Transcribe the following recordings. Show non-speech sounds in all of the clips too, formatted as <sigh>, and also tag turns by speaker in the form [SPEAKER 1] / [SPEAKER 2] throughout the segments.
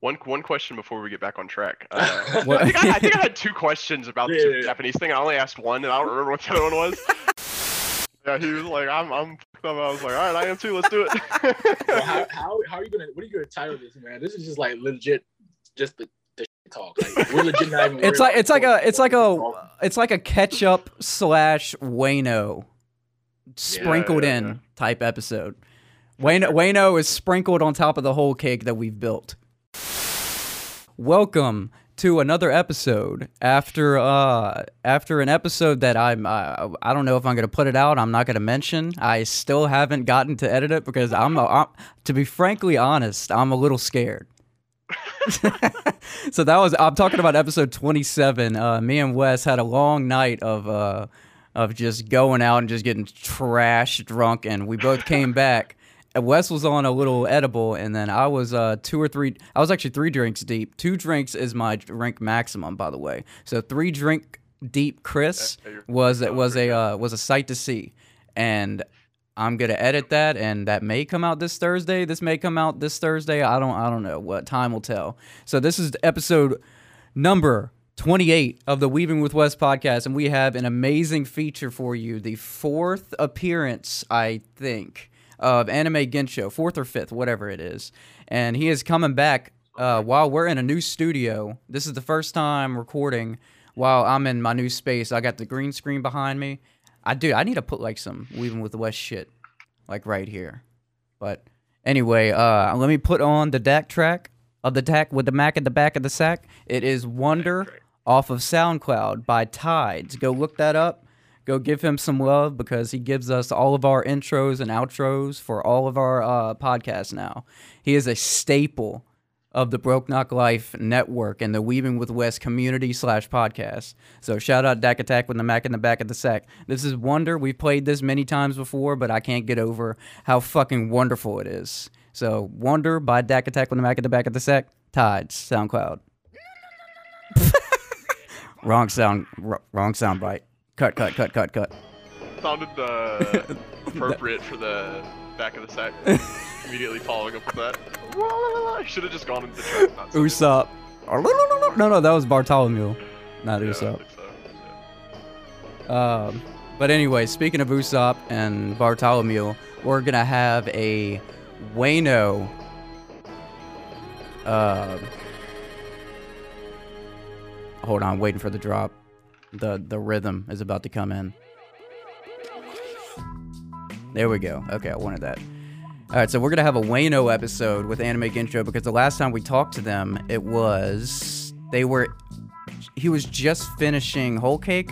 [SPEAKER 1] One one question before we get back on track. <laughs> Uh, I, think I, I, think I, had two questions about yeah, the yeah, Japanese thing. I only asked one, and I don't remember what the other one was. <laughs> yeah, he was like, "I'm I'm." I was like, "All right, I am too. Let's do it." <laughs>
[SPEAKER 2] well, how, how how are you gonna? What are you gonna title this, man? This is just like legit, just the, the talk. Like we're legit not even.
[SPEAKER 3] it's like it's like a it's like a it's like a ketchup slash Wano sprinkled yeah, in type episode. Wano Wano is sprinkled on top of the whole cake that we've built. Welcome to another episode after uh after an episode that I'm uh, I don't know if I'm gonna put it out. I'm not gonna mention. I still haven't gotten to edit it because I'm, I'm to be frankly honest, I'm a little scared. <laughs> so that was I'm talking about episode 27. Uh, me and Wes had a long night of uh of just going out and just getting trash drunk, and we both came back Wes was on a little edible, and then I was uh, two or three. I was actually three drinks deep. Two drinks is my drink maximum, by the way. So three drink deep. Chris was was a uh, was a sight to see, and I'm gonna edit that, and that may come out this Thursday. This may come out this Thursday. I don't I don't know what time will tell. So this is episode number 28 of the Weebing with West podcast, and we have an amazing feature for you. The fourth appearance, I think of Anime Gensho, fourth or fifth, whatever it is. And he is coming back uh, while we're in a new studio. This is the first time recording while I'm in my new space. I got the green screen behind me. I do. I need to put like some Weebing with the West shit, like right here. But anyway, uh, let me put on the DAC track of the Dak with the Mac at the back of the sack. It is Wonder off of SoundCloud by Tides. Go look that up. Go give him some love because he gives us all of our intros and outros for all of our uh, podcasts now. He is a staple of the Broke Knock Life network and the Weebing with Wes community slash podcast. So shout out Dak Attack with the Mac in the back of the sack. This is Wonder. We've played this many times before, but I can't get over how fucking wonderful it is. So Wonder by Dak Attack with the Mac in the back of the sack. Tides, SoundCloud. <laughs> wrong sound, r- wrong sound bite. Cut, cut, cut, cut, cut.
[SPEAKER 1] Sounded uh, <laughs> appropriate for the back of the sack. <laughs> Immediately following up with that. I should have just gone into the track.
[SPEAKER 3] Usopp. No, no, that was Bartholomew, not yeah, Usopp. So. Um, but anyway, speaking of Usopp and Bartholomew, we're gonna have a Wano. Uh, hold on, waiting for the drop the the rhythm is about to come in. There we go. Okay, I wanted that. All right, so we're gonna have a Wano episode with Anime Gensho because the last time we talked to them, it was they were he was just finishing Whole Cake,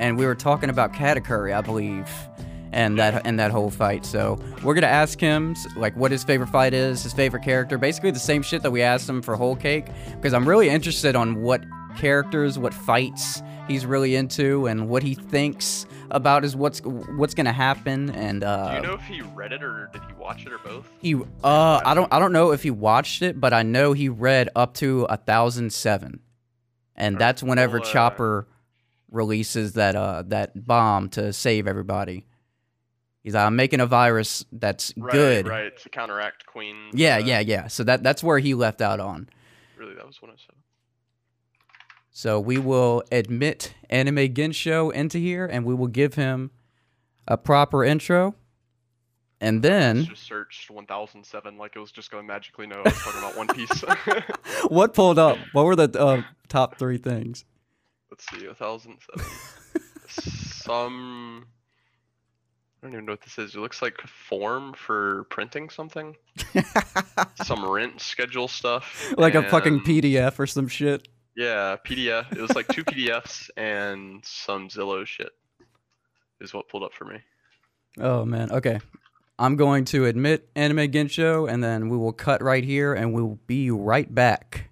[SPEAKER 3] and we were talking about Katakuri, I believe, and that and that whole fight. So we're gonna ask him like what his favorite fight is, his favorite character, basically the same shit that we asked him for Whole Cake, because I'm really interested on what characters, what fights he's really into and what he thinks about is what's what's gonna happen and uh
[SPEAKER 1] do you know if he read it or did he watch it or both?
[SPEAKER 3] He uh i don't i don't know if he watched it but i know he read up to a thousand seven. And that's whenever well, uh, chopper releases that uh that bomb to save everybody. He's like i'm making a virus that's
[SPEAKER 1] right,
[SPEAKER 3] good.
[SPEAKER 1] right to counteract queen
[SPEAKER 3] yeah uh, yeah yeah. So that that's where he left out on.
[SPEAKER 1] Really that was one of seven
[SPEAKER 3] so we will admit Anime Gensho into here, and we will give him a proper intro. And then
[SPEAKER 1] just searched 1007 like it was just going to magically know I was talking about One Piece. <laughs>
[SPEAKER 3] what pulled up? What were the uh, top three things?
[SPEAKER 1] Let's see, 1007. Some I don't even know what this is. It looks like form for printing something. <laughs> some rent schedule stuff.
[SPEAKER 3] Like and... a fucking PDF or some shit.
[SPEAKER 1] Yeah, PDF. It was like two PDFs and some Zillow shit. Is what pulled up for me.
[SPEAKER 3] Oh man. Okay. I'm going to admit Anime Gensho, and then we will cut right here, and we'll be right back.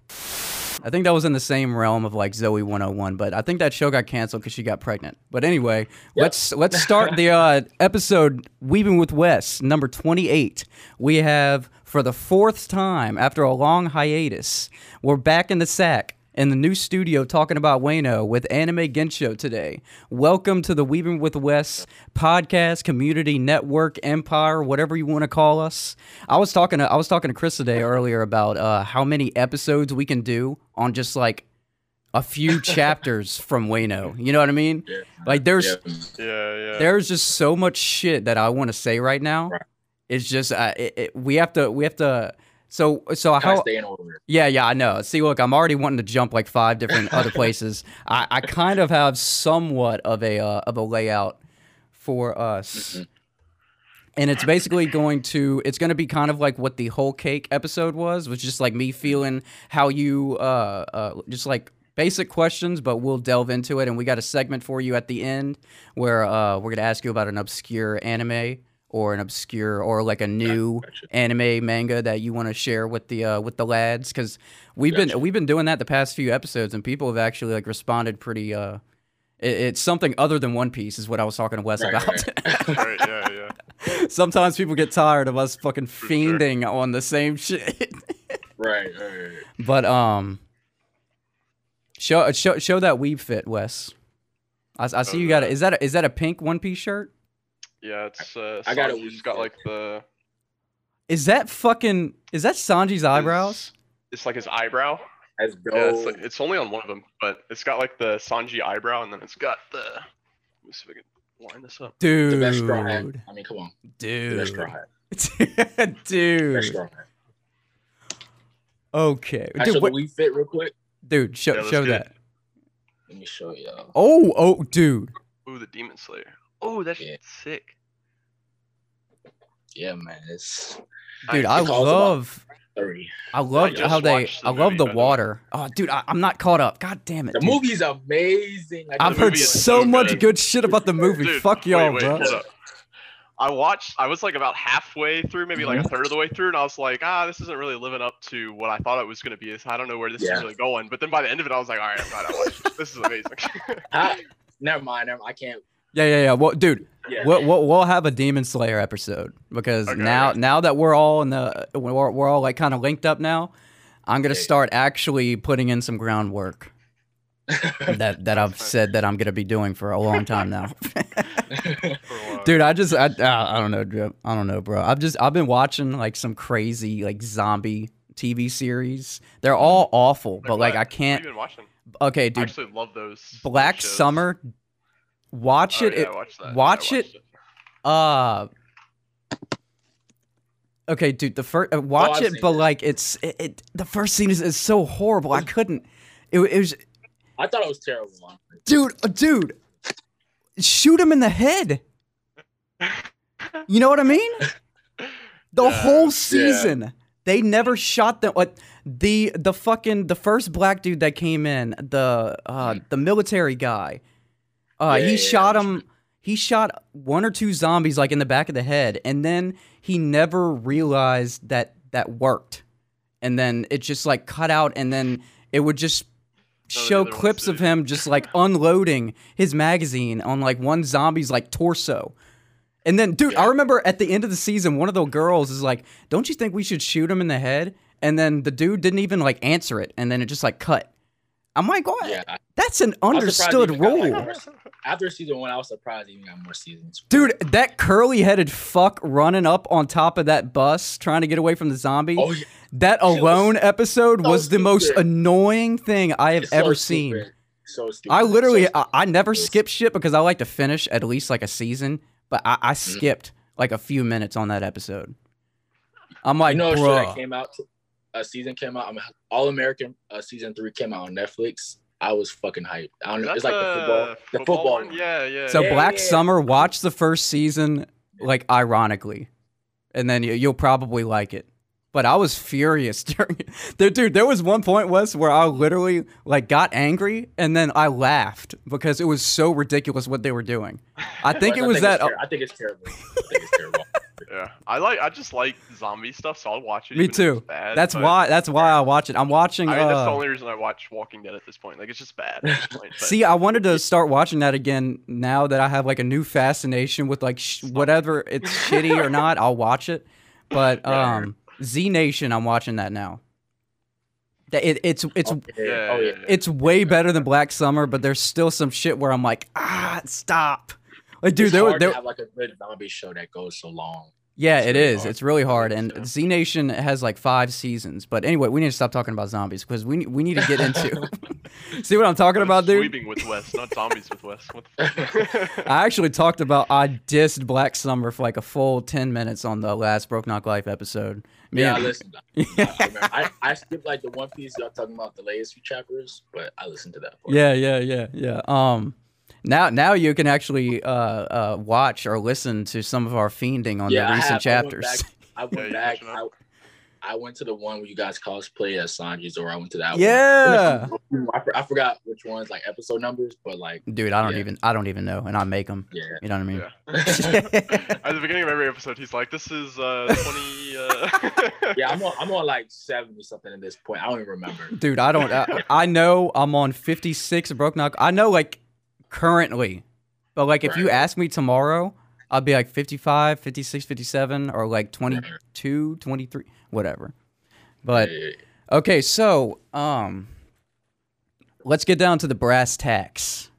[SPEAKER 3] I think that was in the same realm of like Zoey 101, but I think that show got canceled because she got pregnant. But anyway, yep. let's let's start the uh, episode Weebing with Wes, number 28. We have for the fourth time after a long hiatus, we're back in the sack in the new studio talking about Wano with Anime Gensho today. Welcome to the Weebing with Wes podcast, community network, empire, whatever you want to call us. I was talking to I was talking to Chris today earlier about uh, how many episodes we can do on just like a few <laughs> chapters from Wano. You know what I mean?
[SPEAKER 2] Yeah.
[SPEAKER 3] Like there's
[SPEAKER 2] Yeah.
[SPEAKER 1] Yeah, yeah.
[SPEAKER 3] there's just so much shit that I want to say right now.
[SPEAKER 2] Right.
[SPEAKER 3] It's just uh, it, it, we have to we have to. So so
[SPEAKER 2] Gotta
[SPEAKER 3] how
[SPEAKER 2] stay in order.
[SPEAKER 3] yeah, yeah, I know. See, look, I'm already wanting to jump like five different other <laughs> places. I, I kind of have somewhat of a uh, of a layout for us,
[SPEAKER 2] Mhm.
[SPEAKER 3] and it's basically going to it's going to be kind of like what the whole cake episode was, which is just like me feeling how you uh, uh just like basic questions, but we'll delve into it, and we got a segment for you at the end where uh we're gonna ask you about an obscure anime or an obscure or like a new
[SPEAKER 2] Gotcha.
[SPEAKER 3] anime manga that you want to share with the uh, with the lads because we've
[SPEAKER 2] Gotcha.
[SPEAKER 3] been we've been doing that the past few episodes and people have actually like responded pretty uh it, it's something other than One Piece is what I was talking to Wes
[SPEAKER 2] Right,
[SPEAKER 3] about.
[SPEAKER 1] right, <laughs> yeah, yeah.
[SPEAKER 3] Sometimes people get tired of us fucking
[SPEAKER 1] sure.
[SPEAKER 3] fiending on the same <laughs> shit.
[SPEAKER 2] Right, right, right.
[SPEAKER 3] but um, show show show that weave fit, Wes. I, I see you got it. Is that a, is that a pink One Piece shirt?
[SPEAKER 1] Yeah, it's uh
[SPEAKER 2] I got it
[SPEAKER 1] Sanji's
[SPEAKER 2] weak
[SPEAKER 1] got like the
[SPEAKER 3] Is that fucking is that Sanji's eyebrows?
[SPEAKER 1] it's like his eyebrow.
[SPEAKER 2] Let's go.
[SPEAKER 1] Yeah, it's, like, it's only on one of them, but it's got like the Sanji eyebrow, and then it's got the. Let me see if I can line this up.
[SPEAKER 3] Dude,
[SPEAKER 2] the best straw hat. I mean, come on. The best
[SPEAKER 3] dude,
[SPEAKER 2] straw hat. <laughs> Best
[SPEAKER 3] dude.
[SPEAKER 2] straw hat.
[SPEAKER 3] Okay,
[SPEAKER 2] Can
[SPEAKER 3] dude,
[SPEAKER 2] show
[SPEAKER 3] what-
[SPEAKER 2] the we fit real quick?
[SPEAKER 3] dude, show
[SPEAKER 1] Yeah,
[SPEAKER 3] show
[SPEAKER 1] get
[SPEAKER 3] that.
[SPEAKER 2] Let me show y'all.
[SPEAKER 3] Oh, oh, dude.
[SPEAKER 1] Ooh, the Demon Slayer. Oh, that's
[SPEAKER 2] Yeah.
[SPEAKER 1] sick.
[SPEAKER 2] Yeah, man. It's
[SPEAKER 3] Dude,
[SPEAKER 1] I-
[SPEAKER 3] I love. I love
[SPEAKER 1] just
[SPEAKER 3] how they,
[SPEAKER 1] the
[SPEAKER 3] I love
[SPEAKER 1] movie,
[SPEAKER 3] the
[SPEAKER 1] the
[SPEAKER 3] water. Oh, dude, I, I'm not caught up. God damn it.
[SPEAKER 2] The
[SPEAKER 3] dude.
[SPEAKER 2] movie's amazing. Like,
[SPEAKER 3] I've heard so
[SPEAKER 1] so
[SPEAKER 3] much
[SPEAKER 1] good.
[SPEAKER 3] good shit about the movie.
[SPEAKER 1] Dude,
[SPEAKER 3] Fuck y'all,
[SPEAKER 1] wait,
[SPEAKER 3] bro.
[SPEAKER 1] I watched. I was like about halfway through, maybe like a third of the way through, and I was like, ah, this isn't really living up to what I thought it was gonna be. I don't know where this
[SPEAKER 2] Yeah.
[SPEAKER 1] is really going. But then by the end of it, I was like, all right, I'm glad I watched this. This is amazing. <laughs>
[SPEAKER 2] Ah, never mind. Never, I can't.
[SPEAKER 3] Yeah, yeah, yeah. Well, dude,
[SPEAKER 2] Yeah.
[SPEAKER 3] we'll, we'll, we'll have a Demon Slayer episode because
[SPEAKER 1] Okay,
[SPEAKER 3] now now that we're all in the we're, we're all like kind of linked up now, I'm gonna
[SPEAKER 2] Yeah.
[SPEAKER 3] start actually putting in some groundwork <laughs> that that I've said that I'm gonna be doing for a long time now. <laughs>
[SPEAKER 1] For a while.
[SPEAKER 3] Dude, I just I, I I don't know, I don't know, bro. I've just I've been watching like some crazy like zombie TV series. They're mm-hmm. all awful, but like? I can't.
[SPEAKER 1] have you been watching?
[SPEAKER 3] Okay,
[SPEAKER 1] I
[SPEAKER 3] dude,
[SPEAKER 1] actually love those.
[SPEAKER 3] Black
[SPEAKER 1] shows.
[SPEAKER 3] Summer. Watch
[SPEAKER 1] Oh,
[SPEAKER 3] it.
[SPEAKER 1] yeah,
[SPEAKER 3] it
[SPEAKER 1] I watched that.
[SPEAKER 3] watch it. Uh. Okay, dude. The first uh, watch
[SPEAKER 2] Oh,
[SPEAKER 3] it, but
[SPEAKER 2] it.
[SPEAKER 3] like it's it, it. The first scene is, is so horrible. I couldn't. It, it was,
[SPEAKER 2] I thought it was terrible.
[SPEAKER 3] dude, uh, dude. Shoot him in the head. You know what I mean? <laughs> The
[SPEAKER 1] Yeah,
[SPEAKER 3] whole
[SPEAKER 1] yeah.
[SPEAKER 3] season, they never shot them. What the the fucking the first black dude that came in, the uh the military guy. Uh,
[SPEAKER 2] Yeah,
[SPEAKER 3] he
[SPEAKER 2] yeah,
[SPEAKER 3] shot
[SPEAKER 2] yeah.
[SPEAKER 3] him. He shot one or two zombies like in the back of the head, and then he never realized that that worked. And then it just like cut out, and then it would just
[SPEAKER 1] None of the
[SPEAKER 3] show clips of him just like <laughs> unloading his magazine on like one zombie's like torso. And then, dude, I remember at the end of the season, one of the girls is like, "Don't you think we should shoot him in the head?" And then the dude didn't even like answer it, and then it just like cut. I'm like, what?
[SPEAKER 2] Yeah. I-
[SPEAKER 3] That's an
[SPEAKER 2] was
[SPEAKER 3] understood
[SPEAKER 2] he got, like,
[SPEAKER 3] rule,
[SPEAKER 2] After season one, I was surprised he even got more seasons.
[SPEAKER 3] dude. That curly-headed fuck running up on top of that bus trying to get away from the zombie.
[SPEAKER 2] Oh, yeah.
[SPEAKER 3] that
[SPEAKER 2] was
[SPEAKER 3] alone episode
[SPEAKER 2] so
[SPEAKER 3] was the most annoying thing I have
[SPEAKER 2] It's so
[SPEAKER 3] ever seen.
[SPEAKER 2] So stupid.
[SPEAKER 3] I literally,
[SPEAKER 2] So
[SPEAKER 3] I, I never skip shit because I like to finish at least like a season, but I. I mm. skipped like a few minutes on that episode. I'm like,
[SPEAKER 2] you know, a show that came out. A season came out. I mean, All American uh, season three came out on Netflix. I was fucking hyped. I don't know.
[SPEAKER 1] That's
[SPEAKER 2] It's like the football. The football.
[SPEAKER 1] one?
[SPEAKER 2] one.
[SPEAKER 1] Yeah, yeah.
[SPEAKER 3] so
[SPEAKER 2] Yeah,
[SPEAKER 3] Black
[SPEAKER 2] yeah, yeah.
[SPEAKER 3] Summer, watch the first season like ironically, and then you, you'll probably like it. But I was furious <laughs> during it. There, dude, there was one point, Wes, where I literally like got angry and then I laughed because it was so ridiculous what they were doing. I <laughs> think it was
[SPEAKER 2] it's
[SPEAKER 3] that.
[SPEAKER 2] I think it's terrible. I think it's terrible.
[SPEAKER 1] Yeah, I like. I just like zombie stuff, so I'll watch it.
[SPEAKER 3] Me too.
[SPEAKER 1] Bad,
[SPEAKER 3] That's why. That's why I watch it. I'm watching.
[SPEAKER 1] I mean, that's the
[SPEAKER 3] uh,
[SPEAKER 1] only reason I watch Walking Dead at this point. Like, it's just bad. At this point, <laughs> but-
[SPEAKER 3] See, I wanted to start watching that again now that I have like a new fascination with like sh- whatever it's <laughs> shitty or not, I'll watch it. But um Z Nation, I'm watching that now. It, it's it's
[SPEAKER 2] Oh, yeah.
[SPEAKER 1] Yeah,
[SPEAKER 2] Oh, yeah.
[SPEAKER 1] yeah, yeah.
[SPEAKER 3] it's way better than Black Summer, but there's still some shit where I'm like, ah, stop. Like, dude,
[SPEAKER 2] it's
[SPEAKER 3] there, were-
[SPEAKER 2] hard
[SPEAKER 3] there,
[SPEAKER 2] to have like a good zombie show that goes so long.
[SPEAKER 3] yeah,
[SPEAKER 2] it's
[SPEAKER 3] it
[SPEAKER 2] really
[SPEAKER 3] is.
[SPEAKER 2] hard.
[SPEAKER 3] It's really hard. And
[SPEAKER 1] Yeah.
[SPEAKER 3] Z Nation has like five seasons. But anyway, we need to stop talking about zombies because we we need to get into. <laughs> See what I'm talking about, dude?
[SPEAKER 1] Sweeping with West, not zombies with Wes. What the fuck? <laughs>
[SPEAKER 3] I actually talked about I dissed Black Summer for like a full ten minutes on the last Broke Knock Life episode. Me
[SPEAKER 2] Yeah, I
[SPEAKER 3] and-
[SPEAKER 2] listened. <laughs> I, I. I, I skipped like the One Piece y'all talking about the latest few chapters, but I listened to that. Part.
[SPEAKER 3] Yeah, yeah, yeah, yeah. Um, now now you can actually uh uh watch or listen to some of our fiending on
[SPEAKER 2] Yeah,
[SPEAKER 3] the
[SPEAKER 2] I
[SPEAKER 3] recent
[SPEAKER 2] have. I went
[SPEAKER 3] chapters.
[SPEAKER 2] back- I <laughs> went
[SPEAKER 1] you
[SPEAKER 2] back. I. I went to the one where you guys cosplay as Sanji's, or I went to that
[SPEAKER 3] Yeah.
[SPEAKER 2] one. <laughs> I, for- I forgot which ones, like episode numbers, but like,
[SPEAKER 3] Dude, I don't
[SPEAKER 2] Yeah.
[SPEAKER 3] even I don't even know, and I make them.
[SPEAKER 2] yeah.
[SPEAKER 3] You know what I mean?
[SPEAKER 1] Yeah. <laughs> At the beginning of every episode, he's like, "This is uh 20." Uh...
[SPEAKER 2] yeah, I'm on, I'm on like 70 something at this point. I don't even remember.
[SPEAKER 3] Dude, I don't. I, I know I'm on 56 Broke Knock. I know like currently, but like if you ask me tomorrow, I'll be like 55, 56, 57, or like 22, 23, whatever. But okay, so um, let's get down to the brass tacks.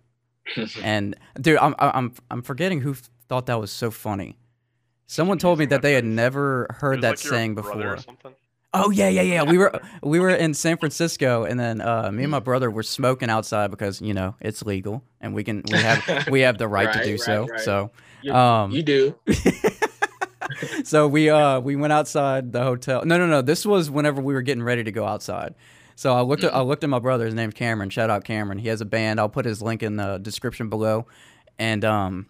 [SPEAKER 3] <laughs> And dude, I'm I'm I'm forgetting who thought that was so funny. Someone told me that they had never heard that
[SPEAKER 1] like
[SPEAKER 3] saying before. Oh yeah, yeah, yeah. We were we were in San Francisco, and then uh, me and my brother were smoking outside because you know it's legal, and we can we have <laughs> we have the right, to do
[SPEAKER 2] right,
[SPEAKER 3] so.
[SPEAKER 2] right.
[SPEAKER 3] So
[SPEAKER 2] You-
[SPEAKER 3] um,
[SPEAKER 2] you do. <laughs> <laughs>
[SPEAKER 3] so we uh we went outside the hotel. No, no, no. This was whenever we were getting ready to go outside. So I looked at I looked at my brother. His name's Cameron. Shout out Cameron. He has a band. I'll put his link in the description below. And um,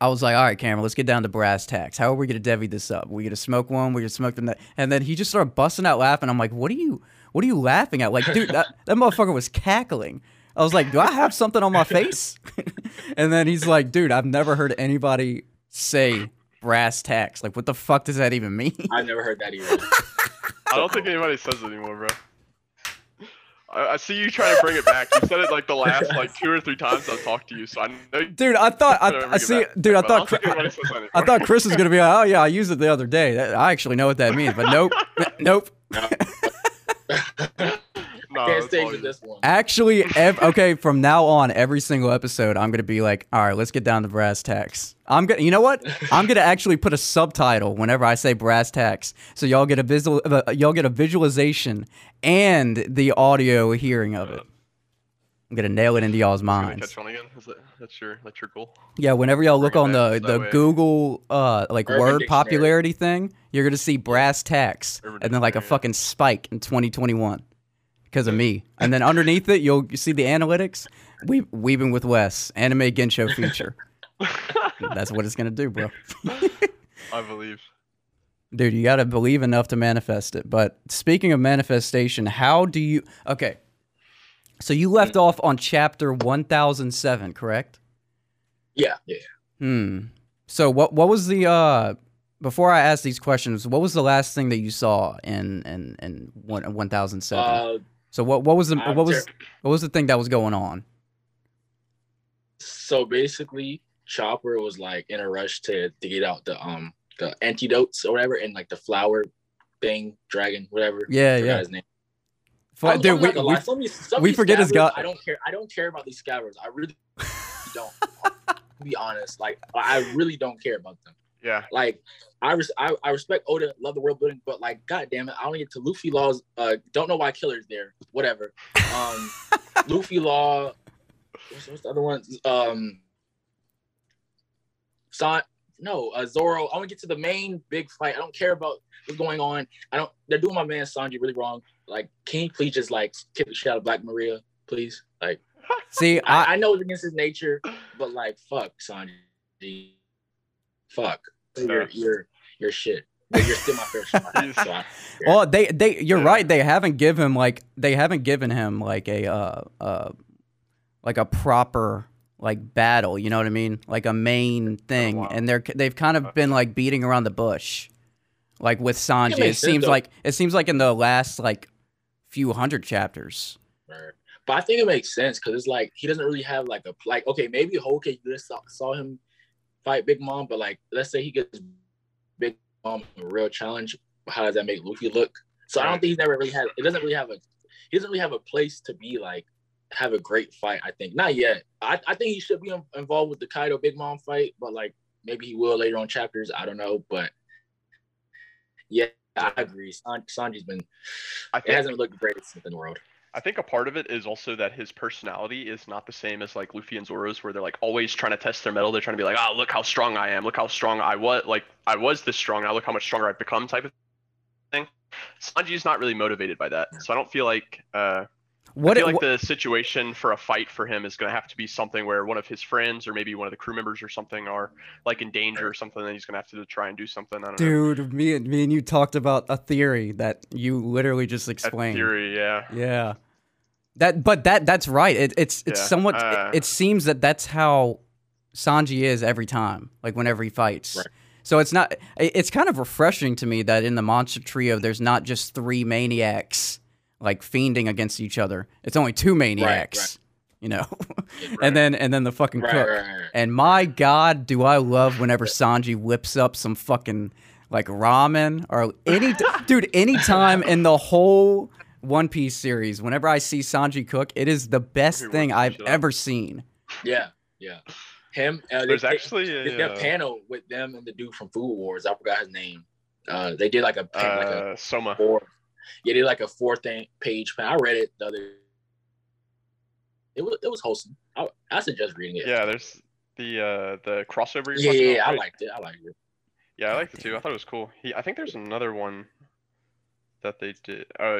[SPEAKER 3] I was like, all right, Cameron, let's get down to brass tacks. How are we gonna divvy this up? We gonna smoke one? We gonna smoke the next? And then he just started busting out laughing. I'm like, what are you what are you laughing at? Like, dude, that, that motherfucker was cackling. I was like, do I have something on my face? <laughs> and then he's like, dude, I've never heard anybody say brass tacks. Like, what the fuck does that even mean?
[SPEAKER 2] I've never heard that either. <laughs>
[SPEAKER 1] I don't think anybody says it anymore, bro. I, I see you trying to bring it back. You said it like the <laughs> last like two or three times I've talked to you, so I know.
[SPEAKER 3] Dude, I thought I, <laughs> I see,
[SPEAKER 1] back.
[SPEAKER 3] dude. I
[SPEAKER 1] but
[SPEAKER 3] thought
[SPEAKER 1] don't think
[SPEAKER 3] Chri-
[SPEAKER 1] anybody says that anymore.
[SPEAKER 3] I thought Chris was gonna be like, oh yeah, I used it the other day. I actually know what that means, but nope, <laughs> nope.
[SPEAKER 1] No,
[SPEAKER 2] Can't stay
[SPEAKER 1] all
[SPEAKER 2] with this one.
[SPEAKER 3] Actually, ev- okay, from now on, every single episode, I'm gonna be like, all right, let's get down to brass tacks. I'm gonna, you know what? I'm gonna actually put a subtitle whenever I say brass tacks, so y'all get a visual, uh, y'all get a visualization and the audio hearing of it. I'm gonna nail it into y'all's
[SPEAKER 1] You gonna
[SPEAKER 3] minds.
[SPEAKER 1] catch on again? Is that that's your that's your goal?
[SPEAKER 3] Yeah, whenever y'all look on the the
[SPEAKER 1] way.
[SPEAKER 3] Google uh like
[SPEAKER 2] Urban
[SPEAKER 3] word
[SPEAKER 2] Dictionary.
[SPEAKER 3] popularity thing, you're gonna see brass tacks
[SPEAKER 1] Urban
[SPEAKER 3] and then like a
[SPEAKER 1] Dictionary,
[SPEAKER 3] fucking spike in 2021 because of me. And then underneath it, you'll see the analytics. We Weebing with Wes, anime Gensho feature. That's what it's gonna do, bro. <laughs>
[SPEAKER 1] I believe.
[SPEAKER 3] Dude, you gotta believe enough to manifest it. But speaking of manifestation, how do you? Okay, so you left off on chapter 1007, correct?
[SPEAKER 2] Yeah, yeah.
[SPEAKER 3] Hmm. So what what was the uh before I ask these questions, what was the last thing that you saw in in in one one thousand seven? So what what was the
[SPEAKER 2] I'm
[SPEAKER 3] what was what was the thing that was going on?
[SPEAKER 2] so basically, Chopper was like in a rush to to get out the um the antidotes or whatever, and like the flower thing, dragon, whatever.
[SPEAKER 3] Yeah,
[SPEAKER 2] Forgot
[SPEAKER 3] yeah.
[SPEAKER 2] His name.
[SPEAKER 3] Fu-
[SPEAKER 2] I'm-
[SPEAKER 3] dude,
[SPEAKER 2] I'm
[SPEAKER 3] we, we,
[SPEAKER 2] lie, some some
[SPEAKER 3] we forget his
[SPEAKER 2] Scabbards,
[SPEAKER 3] god-
[SPEAKER 2] I don't care. I don't care about these Scabbards. I really <laughs> don't. to be honest, like I really don't care about them.
[SPEAKER 1] Yeah.
[SPEAKER 2] Like I, res- I I respect Oda, love the world building, but like, god damn it, I don't get to Luffy Law's. Uh, don't know why Killer's there. Whatever. Um, <laughs> Luffy Law. What's, what's the other one? Um, Son. No, uh, Zoro. I want to get to the main big fight. I don't care about what's going on. I don't. They're doing my man Sanji really wrong. Like, can you please just like kick the shit out of Black Maria, please? Like,
[SPEAKER 3] see I,
[SPEAKER 2] I, I know it's against his nature, but like, fuck Sanji. Fuck. You're you're you're shit. But you're still my favorite. <laughs> so I- so I-
[SPEAKER 3] well they they you're
[SPEAKER 1] Yeah.
[SPEAKER 3] right, they haven't given him like they haven't given him like a uh uh like a proper like battle, you know what I mean? Like a main thing.
[SPEAKER 1] wow.
[SPEAKER 3] And they're they've kind of been like beating around the bush. Like with Sanji. It
[SPEAKER 2] makes sense,
[SPEAKER 3] seems
[SPEAKER 2] though.
[SPEAKER 3] like it seems like in the last like few hundred chapters.
[SPEAKER 2] Right. But I think it makes sense because it's like he doesn't really have like a like okay maybe Whole Cake just saw, saw him fight Big Mom, but like let's say he gets Big Mom a real challenge. How does that make Luffy look? So right. I don't think he's never really had. It doesn't really have a. He doesn't really have a place to be like have a great fight. I think not yet. I, I think he should be involved with the Kaido Big Mom fight, but like maybe he will later on chapters. I don't know, but yeah, I agree. San, Sanji's been. I think, it hasn't looked great in the world.
[SPEAKER 1] I think a part of it is also that his personality is not the same as like Luffy and Zoro's, where they're like always trying to test their metal. They're trying to be like, oh, look how strong I am. Look how strong I was. Like I was this strong. Now look how much stronger I've become. Type of thing. Sanji's not really motivated by that, so I don't feel like. Uh, what I feel like the situation for a fight for him is going to have to be something where one of his friends or maybe one of the crew members or something are like in danger or something. Then he's going to have to try and do something. I don't know.
[SPEAKER 3] Dude,
[SPEAKER 1] know.
[SPEAKER 3] me and me and you talked about a theory that you literally just explained.
[SPEAKER 1] A theory, yeah.
[SPEAKER 3] Yeah. That, but that that's right. It, it's it's yeah. somewhat. Uh, it, it, seems that that's how Sanji is every time, like whenever he fights. Right. So it's not. It's kind of refreshing to me that in the monster trio, there's not just three maniacs like fiending against each other. It's only two maniacs. Right, right. You know, <laughs> and then and then the fucking cook. And my God, do I love whenever Sanji whips up some fucking like ramen or any <laughs> dude anytime in the whole One Piece series. Whenever I see Sanji cook, it is the best thing I've ever seen.
[SPEAKER 2] Yeah, yeah. Him. Uh,
[SPEAKER 1] There's they, actually
[SPEAKER 2] a, uh, panel with them and the dude from Food Wars. I forgot his name. Uh, they did like a uh, like a
[SPEAKER 1] uh, Soma.
[SPEAKER 2] Four, yeah, they did like a four thing page. I read it the other. It was it was wholesome. I, I suggest reading it.
[SPEAKER 1] Yeah, there's the uh the crossover.
[SPEAKER 2] yeah, yeah, about, I right? liked it. I liked it.
[SPEAKER 1] Yeah, I liked it too. I thought it was cool. He, I think there's another one that they did. Uh,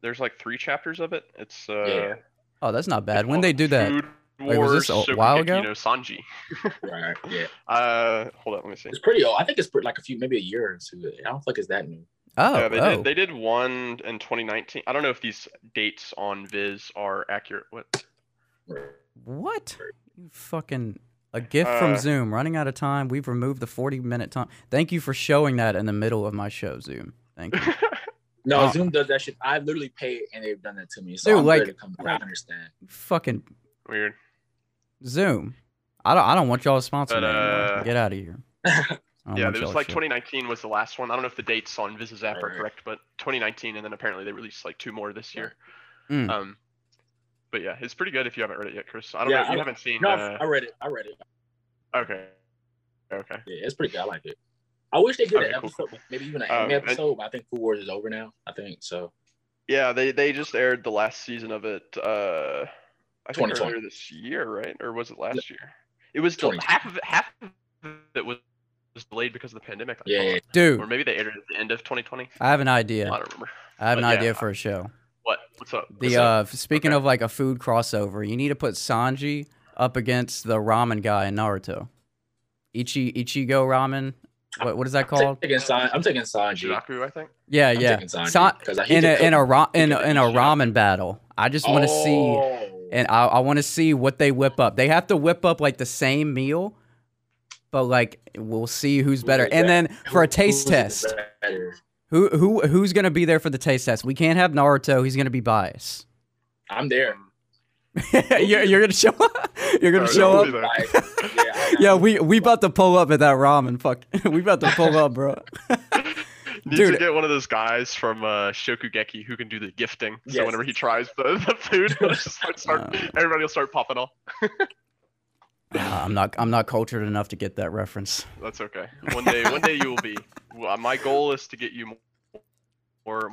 [SPEAKER 1] there's like three chapters of it. It's uh. Yeah.
[SPEAKER 3] Oh, that's not bad. When they do that. Like, was this a while ago?
[SPEAKER 1] You know, Sanji. <laughs>
[SPEAKER 2] right. Yeah.
[SPEAKER 1] Uh, hold on. Let me see.
[SPEAKER 2] It's pretty old. I think it's like a few, maybe a year or two. I don't think it's that new.
[SPEAKER 3] Oh,
[SPEAKER 1] yeah, they
[SPEAKER 3] oh.
[SPEAKER 1] did. They did one in 2019. I don't know if these dates on Viz are accurate. What?
[SPEAKER 3] What? You fucking a gift uh, from Zoom. Running out of time. We've removed the 40 minute time. Thank you for showing that in the middle of my show, Zoom. Thank you. <laughs>
[SPEAKER 2] no, uh, Zoom does that shit. I literally pay and they've done that to me. So dude, I'm like, to come back. I understand.
[SPEAKER 3] Fucking
[SPEAKER 1] weird.
[SPEAKER 3] Zoom. I don't. I don't want y'all to sponsor but, me anymore. Uh, Get out of here. <laughs>
[SPEAKER 1] yeah, it was like 2019 was the last one. I don't know if the dates on Viz's app are correct, but 2019, and then apparently they released like two more this year. Mm. Um, but yeah, it's pretty good if you haven't read it yet, Chris. I don't yeah, know. You I, haven't seen.
[SPEAKER 2] No, uh... I read it. I read it.
[SPEAKER 1] Okay. Okay.
[SPEAKER 2] Yeah, it's pretty good. I like it. I wish they did okay, an episode, cool. maybe even an um, episode. And... but I think Food Wars is over now. I think so.
[SPEAKER 1] Yeah, they they just aired the last season of it. Uh, I think earlier this year, right? Or was it last year? It was half of it. Half of it was was delayed because of the pandemic.
[SPEAKER 2] Yeah, yeah,
[SPEAKER 3] dude.
[SPEAKER 1] Or maybe they aired it at the end of 2020.
[SPEAKER 3] I have an idea.
[SPEAKER 1] I don't remember.
[SPEAKER 3] I have but an yeah, idea for a show.
[SPEAKER 1] What? What's up?
[SPEAKER 3] The
[SPEAKER 1] What's
[SPEAKER 3] uh, speaking okay. of like a food crossover, you need to put Sanji up against the ramen guy in Naruto. Ichi Ichigo ramen. What what is that called? I'm
[SPEAKER 2] taking, San, I'm taking Sanji.
[SPEAKER 1] Shiraku, I think.
[SPEAKER 3] Yeah, I'm yeah. San, in a in a ra- in a, in a ramen battle. I just want to oh. see, and I I want to see what they whip up. They have to whip up like the same meal, but like we'll see who's better. And then for a taste test, who who who's gonna be there for the taste test? We can't have Naruto. He's gonna be biased.
[SPEAKER 2] I'm there. <laughs>
[SPEAKER 3] you're, you're gonna show up. <laughs> You're gonna show up. yeah, <laughs> yeah, we we about to pull up at that ramen. Fuck, we about to pull up, bro.
[SPEAKER 1] Need Dude. to get one of those guys from uh, Shokugeki who can do the gifting. Yes. So whenever he tries the, the food, start, start, uh, everybody will start popping off.
[SPEAKER 3] Uh, I'm not. I'm not cultured enough to get that reference.
[SPEAKER 1] That's okay. One day, one day you will be. My goal is to get you more,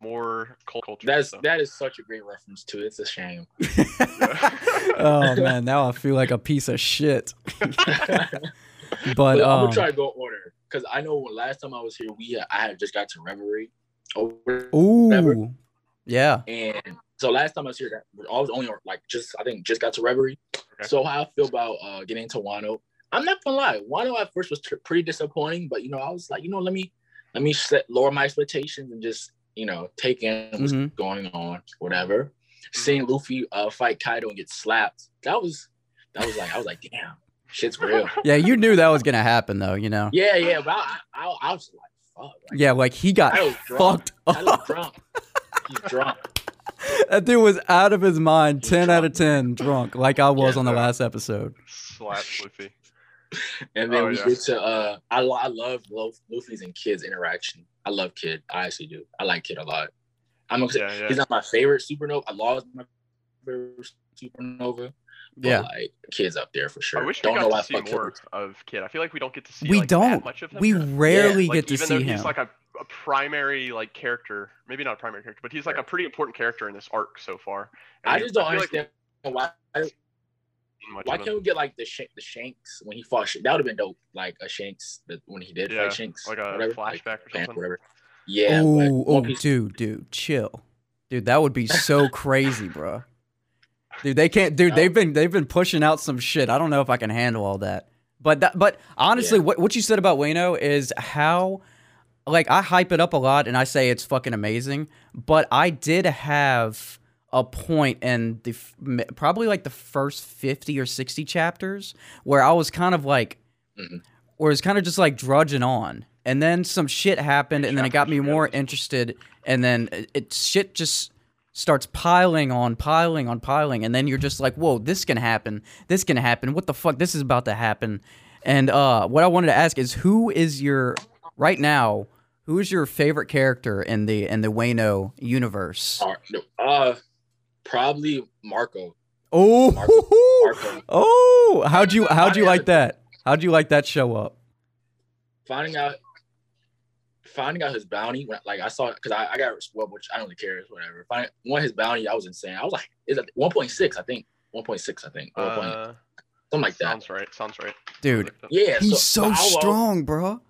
[SPEAKER 1] more culture.
[SPEAKER 2] That's so. that is such a great reference too. It's a shame. <laughs>
[SPEAKER 3] oh man, now I feel like a piece of shit. <laughs> but,
[SPEAKER 2] but um, I'm gonna try to go order because I know last time I was here, we I had just got to Reverie.
[SPEAKER 3] Ooh. Yeah.
[SPEAKER 2] And so last time I was here, that I was only like just I think just got to Reverie. Okay. So how I feel about uh, getting into Wano. I'm not gonna lie, Wano at first was t- pretty disappointing, but you know I was like, you know, let me let me set lower my expectations and just you know take in what's mm-hmm. going on, whatever. Mm-hmm. Seeing Luffy uh, fight Kaido and get slapped, that was that was like I was like, damn, shit's real. <laughs>
[SPEAKER 3] Yeah, you knew that was gonna happen though, you know.
[SPEAKER 2] Yeah, yeah, but I, I, I was like, fuck.
[SPEAKER 3] Like, yeah, like he got fucked up.
[SPEAKER 2] drunk. He's drunk <laughs>
[SPEAKER 3] that dude was out of his mind. Ten out of ten drunk, like I was yeah, on the last episode.
[SPEAKER 1] Slap Luffy.
[SPEAKER 2] and then
[SPEAKER 1] Oh,
[SPEAKER 2] we
[SPEAKER 1] yeah.
[SPEAKER 2] get to uh, I I love Lu- Luffy's and Kid's interaction. I love Kid. I actually do. I like Kid a lot. I'm gonna say
[SPEAKER 1] Yeah, yeah.
[SPEAKER 2] he's not my favorite supernova. I lost my favorite supernova. But
[SPEAKER 3] Yeah.
[SPEAKER 2] like Kid's up there for sure.
[SPEAKER 1] I wish
[SPEAKER 2] don't
[SPEAKER 1] we
[SPEAKER 2] know
[SPEAKER 1] got
[SPEAKER 2] why
[SPEAKER 1] to see more
[SPEAKER 2] Kid.
[SPEAKER 1] of Kid. I feel like we don't get to see
[SPEAKER 3] We
[SPEAKER 1] like,
[SPEAKER 3] don't.
[SPEAKER 1] that much of him.
[SPEAKER 3] We rarely
[SPEAKER 1] like,
[SPEAKER 3] get to
[SPEAKER 1] even
[SPEAKER 3] see
[SPEAKER 1] though
[SPEAKER 3] him.
[SPEAKER 1] he's like a, a primary like character, maybe not a primary character, but he's like a pretty important character in this arc so far. And
[SPEAKER 2] I just don't
[SPEAKER 1] feel like we
[SPEAKER 2] understand why
[SPEAKER 1] haven't
[SPEAKER 2] why
[SPEAKER 1] him.
[SPEAKER 2] can't we get like the Shank, the Shanks when he fought? Sh- That would have been dope. Like a Shanks that when he did
[SPEAKER 1] Yeah,
[SPEAKER 2] fight Shanks,
[SPEAKER 1] like a
[SPEAKER 2] whatever,
[SPEAKER 1] flashback or something.
[SPEAKER 2] whatever. Yeah.
[SPEAKER 3] oh,
[SPEAKER 2] but
[SPEAKER 3] oh,
[SPEAKER 2] One Piece-
[SPEAKER 3] dude, dude, chill, dude. That would be so <laughs> crazy, bro. Dude, they can't. Dude, they've been they've been pushing out some shit. I don't know if I can handle all that. But that, but honestly,
[SPEAKER 2] Yeah.
[SPEAKER 3] what what you said about Wano is how, like, I hype it up a lot and I say it's fucking amazing. But I did have a point in the probably like the first fifty or sixty chapters where I was kind of like,
[SPEAKER 2] Mhm.
[SPEAKER 3] where it's kind of just like drudging on, and then some shit happened, and then it got me more interested, and then it, it shit just starts piling on piling on piling. And then you're just like whoa this can happen. This can happen. What the fuck? This is about to happen. And uh what i wanted to ask is who is your right now who is your favorite character in the in the Wano universe
[SPEAKER 2] Uh, no, uh, probably Marco.
[SPEAKER 3] oh
[SPEAKER 2] Marco. <laughs>
[SPEAKER 3] oh how'd you how'd you like that how'd you like that show up
[SPEAKER 2] Finding out, finding out his bounty. When, like I saw, because I, I got well, which I don't really care, whatever. Finding one his bounty, I was insane. I was like, is it one point six? I think one point six. I think or 1.
[SPEAKER 1] Uh,
[SPEAKER 2] something like that.
[SPEAKER 1] sounds right. Sounds right.
[SPEAKER 3] dude
[SPEAKER 2] Yeah,
[SPEAKER 3] he's so,
[SPEAKER 2] but
[SPEAKER 3] strong bro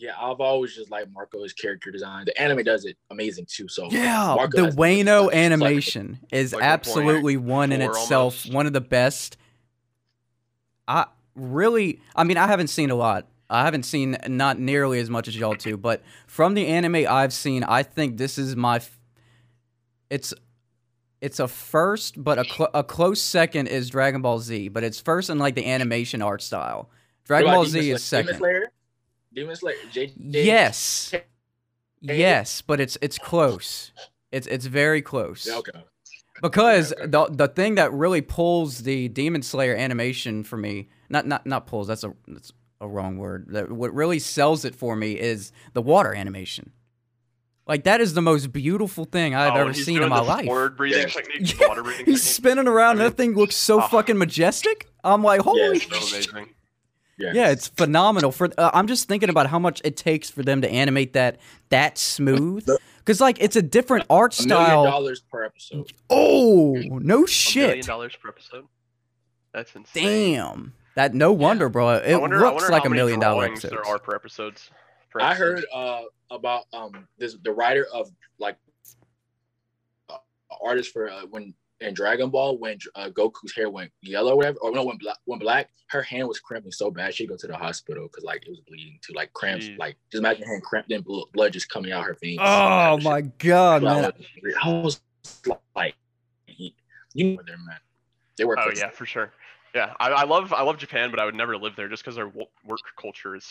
[SPEAKER 2] Yeah, I've always just liked Marco's character design. The anime does it amazing too. So
[SPEAKER 3] Yeah,
[SPEAKER 2] Marco
[SPEAKER 3] the
[SPEAKER 2] has-
[SPEAKER 3] Wano
[SPEAKER 2] it's like-
[SPEAKER 3] animation is
[SPEAKER 1] like
[SPEAKER 3] absolutely one in itself,
[SPEAKER 1] almost.
[SPEAKER 3] one of the best. I really, I mean, I haven't seen a lot. I haven't seen not nearly as much as y'all two, but from the anime I've seen, I think this is my. F- it's, it's a first, but a cl- a close second is Dragon Ball Z, but it's first in like the animation art style. Dragon Ball Z is second.
[SPEAKER 2] Demon Slayer. Demon Slayer. J- J-
[SPEAKER 3] Yes.
[SPEAKER 2] Hey.
[SPEAKER 3] Yes, but it's it's close. It's it's very close.
[SPEAKER 2] Yeah, okay.
[SPEAKER 3] Because
[SPEAKER 2] Okay, okay.
[SPEAKER 3] the the thing that really pulls the Demon Slayer animation for me, not not not pulls, that's a that's a wrong word. That what really sells it for me is the water animation. Like that is the most beautiful thing I've
[SPEAKER 1] Oh,
[SPEAKER 3] ever
[SPEAKER 1] he's
[SPEAKER 3] seen in my
[SPEAKER 1] the
[SPEAKER 3] life.
[SPEAKER 1] Forward breathing
[SPEAKER 2] Yeah.
[SPEAKER 1] technique, <laughs>
[SPEAKER 3] Yeah,
[SPEAKER 1] water breathing
[SPEAKER 3] He's
[SPEAKER 1] technique.
[SPEAKER 3] spinning around.
[SPEAKER 1] I mean-
[SPEAKER 3] that thing looks so
[SPEAKER 1] Oh.
[SPEAKER 3] fucking majestic. I'm like, holy
[SPEAKER 2] Yeah,
[SPEAKER 1] so amazing.
[SPEAKER 2] Yeah.
[SPEAKER 3] yeah, it's phenomenal. For uh, I'm just thinking about how much it takes for them to animate that that smooth. Because like it's a different art
[SPEAKER 2] A million
[SPEAKER 3] style.
[SPEAKER 2] dollars per episode.
[SPEAKER 3] Oh no shit!
[SPEAKER 1] A million dollars per episode. That's insane.
[SPEAKER 3] Damn, that no wonder, bro. It
[SPEAKER 1] wonder,
[SPEAKER 3] looks like a million dollar
[SPEAKER 1] drawings
[SPEAKER 3] episode.
[SPEAKER 1] there are per episodes. per
[SPEAKER 2] I
[SPEAKER 1] episode.
[SPEAKER 2] heard uh about um this the writer of like uh, artist for uh, when in Dragon Ball when uh, Goku's hair went yellow or whatever or no went black went black her hand was cramping so bad she'd go to the hospital because like it was bleeding to like cramps like just imagine her hand cramped and blood, just coming out her veins.
[SPEAKER 3] Oh
[SPEAKER 2] Shit.
[SPEAKER 3] my god,
[SPEAKER 2] I was, I was like, you know, there, man. They work.
[SPEAKER 1] Oh yeah, for sure. Yeah, I, I love I love Japan, but I would never live there just because their work culture is.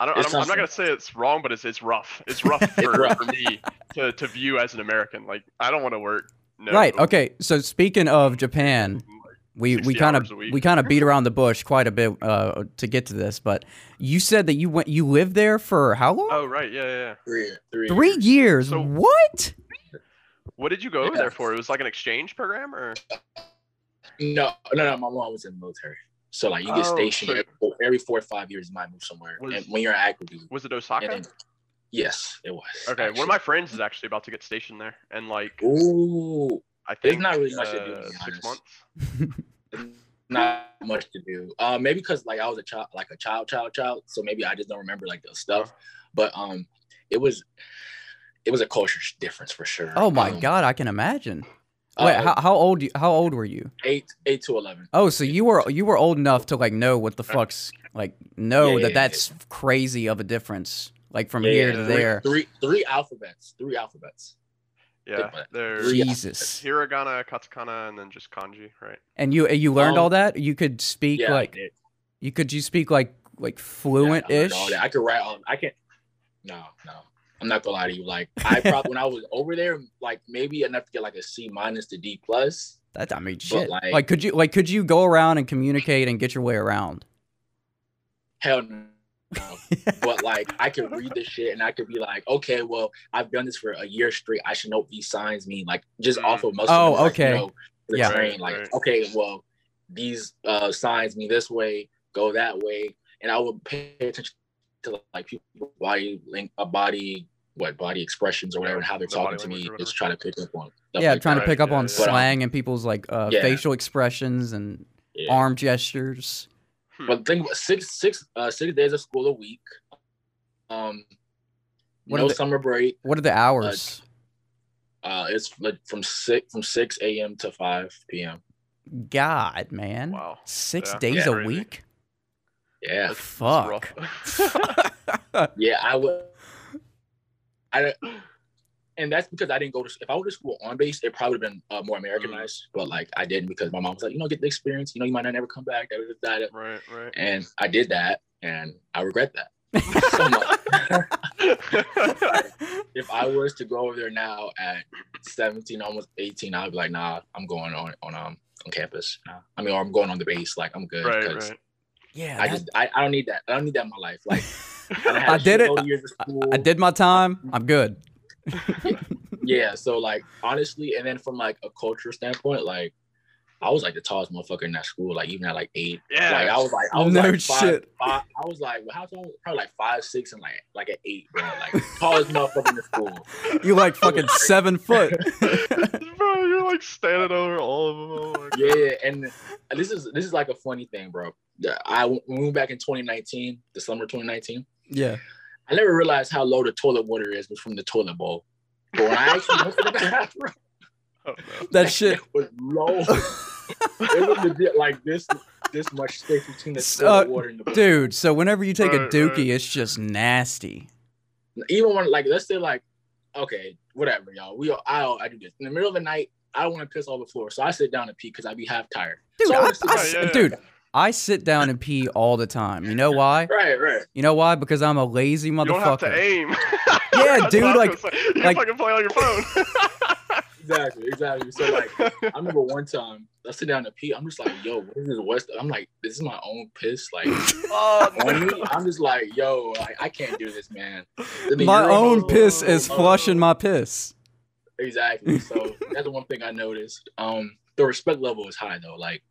[SPEAKER 1] I don't. I don't I'm not gonna say it's wrong, but it's it's rough. It's <laughs> rough for,
[SPEAKER 2] rough.
[SPEAKER 1] for me to, to view as an American. Like I don't want to work. No.
[SPEAKER 3] Right. Okay. So speaking of Japan, we we kind of
[SPEAKER 1] hours a week.
[SPEAKER 3] we kind of beat around the bush quite a bit uh, to get to this, but you said that you went you lived there for how long?
[SPEAKER 1] Oh right, yeah, yeah. yeah.
[SPEAKER 2] Three, three,
[SPEAKER 3] Three years.
[SPEAKER 1] So-
[SPEAKER 3] what?
[SPEAKER 1] What did you go over
[SPEAKER 2] Yeah.
[SPEAKER 1] there for? It was like an exchange program, or
[SPEAKER 2] No, no, no. My mom was in the military, so like you get
[SPEAKER 1] Oh,
[SPEAKER 2] stationed
[SPEAKER 1] so-
[SPEAKER 2] every, four- every four or five years. You might move somewhere,
[SPEAKER 1] Was-
[SPEAKER 2] and when you're active duty.
[SPEAKER 1] was it Osaka?
[SPEAKER 2] And then, yes, it was.
[SPEAKER 1] okay, one of my friends is actually about to get stationed there, and like
[SPEAKER 2] Ooh,
[SPEAKER 1] I
[SPEAKER 2] There's
[SPEAKER 1] think
[SPEAKER 2] not really much to do, to
[SPEAKER 1] uh, six months. <laughs>
[SPEAKER 2] not much to do. Uh, maybe because like I was a child, like a child, child, child. So maybe I just don't remember like the stuff. But um, it was, it was a culture difference for sure.
[SPEAKER 3] Oh my
[SPEAKER 2] Um,
[SPEAKER 3] god, I can imagine. Wait,
[SPEAKER 2] uh,
[SPEAKER 3] how, how old you, how old were you?
[SPEAKER 2] eight, eight to eleven.
[SPEAKER 3] Oh, so you were you were old enough to like know what the fuck's like know
[SPEAKER 2] Yeah,
[SPEAKER 3] that
[SPEAKER 2] yeah,
[SPEAKER 3] that's crazy of a difference, like from
[SPEAKER 2] Yeah,
[SPEAKER 3] here
[SPEAKER 2] yeah,
[SPEAKER 3] to
[SPEAKER 2] three-
[SPEAKER 3] there.
[SPEAKER 2] Three, three alphabets. Three alphabets.
[SPEAKER 1] Yeah, there's
[SPEAKER 3] Jesus.
[SPEAKER 1] hiragana, katakana, and then just kanji, right?
[SPEAKER 3] And you you learned
[SPEAKER 2] Um,
[SPEAKER 3] all that? You could speak
[SPEAKER 2] Yeah,
[SPEAKER 3] like you could you speak like like fluent ish?
[SPEAKER 2] all that. I could write all. I can't. No, no. I'm not gonna lie to you. Like I probably when I was over there, like maybe enough to get like a C minus to D plus.
[SPEAKER 3] That I mean shit.
[SPEAKER 2] like-
[SPEAKER 3] like could you like could you go around and communicate and get your way around?
[SPEAKER 2] hell no. <laughs> but like I could read the shit and I could be like, okay, well, I've done this for a year straight. I should know what these signs mean, like just
[SPEAKER 1] Mm.
[SPEAKER 2] off of muscle.
[SPEAKER 3] Oh,
[SPEAKER 2] of like,
[SPEAKER 3] okay.
[SPEAKER 2] You know, the
[SPEAKER 3] Yeah.
[SPEAKER 2] train, like,
[SPEAKER 1] right.
[SPEAKER 2] okay, well, these uh signs mean this way, go that way, and I would pay attention to like people body link, a body, what body expressions or whatever, and how they're
[SPEAKER 1] The
[SPEAKER 2] talking to me.
[SPEAKER 1] language or
[SPEAKER 2] Just try to pick up on. stuff
[SPEAKER 3] yeah,
[SPEAKER 2] like
[SPEAKER 3] trying
[SPEAKER 2] that.
[SPEAKER 3] to pick up
[SPEAKER 1] yeah,
[SPEAKER 3] on
[SPEAKER 1] yeah.
[SPEAKER 3] slang and people's like uh,
[SPEAKER 2] Yeah.
[SPEAKER 3] facial expressions and
[SPEAKER 2] Yeah.
[SPEAKER 3] arm gestures.
[SPEAKER 2] But think about six six uh six days of school a week. Um
[SPEAKER 3] What
[SPEAKER 2] no
[SPEAKER 3] are the-
[SPEAKER 2] summer break.
[SPEAKER 3] What are the hours?
[SPEAKER 2] Uh it's like from six from six AM to five PM.
[SPEAKER 3] God, man.
[SPEAKER 1] Wow.
[SPEAKER 3] Six
[SPEAKER 1] Yeah.
[SPEAKER 3] days
[SPEAKER 2] Yeah.
[SPEAKER 3] a
[SPEAKER 1] Crazy.
[SPEAKER 3] week?
[SPEAKER 2] Yeah.
[SPEAKER 1] That's
[SPEAKER 3] Fuck.
[SPEAKER 1] rough. <laughs> <laughs>
[SPEAKER 2] Yeah, I would I and that's because I didn't go to if I went to school on base, it probably would have been uh, more Americanized. But like I didn't because my mom was like, you know, get the experience, you know, you might not never come back.
[SPEAKER 1] right, right.
[SPEAKER 2] And I did that and I regret that <laughs> <laughs> so much. <laughs> if I was to go over there now at 17, almost 18, I'd be like, nah, I'm going on on um on campus. Nah. I mean, or I'm going on the base. Like I'm good
[SPEAKER 1] right, right.
[SPEAKER 3] yeah,
[SPEAKER 2] I
[SPEAKER 3] that-
[SPEAKER 2] just I, I don't need that. I don't need that in my life. Like I, had
[SPEAKER 3] I
[SPEAKER 2] a
[SPEAKER 3] did it.
[SPEAKER 2] years of
[SPEAKER 3] I-
[SPEAKER 2] school.
[SPEAKER 3] I did my time. I'm good. <laughs>
[SPEAKER 2] Yeah. So like honestly, and then from like a culture standpoint, like I was like the tallest motherfucker in that school. Like even at like eight.
[SPEAKER 1] Yeah.
[SPEAKER 2] Like I was like I was
[SPEAKER 3] No
[SPEAKER 2] like five,
[SPEAKER 3] shit.
[SPEAKER 2] five- I was like well, how tall? Probably like five six and like like an eight, bro. Like tallest motherfucker in the school. <laughs>
[SPEAKER 3] You like fucking seven foot. <laughs>
[SPEAKER 1] Bro, you're like standing over all of them. Oh.
[SPEAKER 2] Yeah, and this is this is like a funny thing, bro. I when we moved back in 2019, the summer 2019.
[SPEAKER 3] yeah.
[SPEAKER 2] I never realized how low the toilet water is was from the toilet bowl. But when I actually went to the <laughs> bathroom,
[SPEAKER 1] Oh, no. <laughs>
[SPEAKER 3] That shit.
[SPEAKER 2] was low. <laughs> it was legit like this this much space between the
[SPEAKER 3] So,
[SPEAKER 2] toilet water and the bowl.
[SPEAKER 3] Dude, so whenever you take a dookie,
[SPEAKER 1] right.
[SPEAKER 3] it's just nasty.
[SPEAKER 2] Even when like let's say like okay, whatever, y'all. We all, I I do this in the middle of the night. I don't want to piss all the floor, so I sit down and pee because I be half tired.
[SPEAKER 3] Dude,
[SPEAKER 2] So
[SPEAKER 3] I,
[SPEAKER 2] would sit
[SPEAKER 3] I
[SPEAKER 1] Yeah, yeah.
[SPEAKER 3] dude, I sit down and pee all the time. You know why? <laughs>
[SPEAKER 2] Right, right.
[SPEAKER 3] You know why? Because I'm a lazy
[SPEAKER 1] You don't have to
[SPEAKER 3] motherfucker.
[SPEAKER 1] aim. <laughs>
[SPEAKER 3] Yeah,
[SPEAKER 1] That's
[SPEAKER 3] dude,
[SPEAKER 1] what I was
[SPEAKER 3] like-
[SPEAKER 1] gonna you
[SPEAKER 3] like-
[SPEAKER 1] can fucking play on your phone. <laughs>
[SPEAKER 2] Exactly, exactly. So like I remember one time I sit down to pee. I'm just like, yo, what is this West? I'm like, this is my own piss. Like
[SPEAKER 1] oh, no.
[SPEAKER 2] I'm just like, yo, like I can't do this, man. Then the
[SPEAKER 3] My
[SPEAKER 2] Euro-
[SPEAKER 3] own piss is
[SPEAKER 2] Oh.
[SPEAKER 3] flushing my piss.
[SPEAKER 2] Exactly. So that's the one thing I noticed. Um, the respect level is high though. Like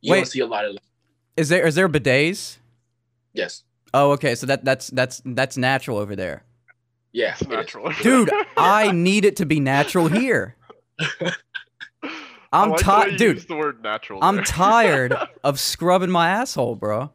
[SPEAKER 2] you
[SPEAKER 3] Wait.
[SPEAKER 2] don't see a lot of
[SPEAKER 3] Is there is there bidets?
[SPEAKER 2] yes,
[SPEAKER 3] Oh, okay. So that that's that's that's natural over there.
[SPEAKER 2] yeah,
[SPEAKER 1] It's
[SPEAKER 2] it is.
[SPEAKER 1] natural. <laughs>
[SPEAKER 3] Dude, I need it to be natural here. <laughs>
[SPEAKER 1] Oh, I
[SPEAKER 3] I'm
[SPEAKER 1] like
[SPEAKER 3] tired, dude.
[SPEAKER 1] The word natural.
[SPEAKER 3] I'm <laughs> tired of scrubbing my asshole, bro.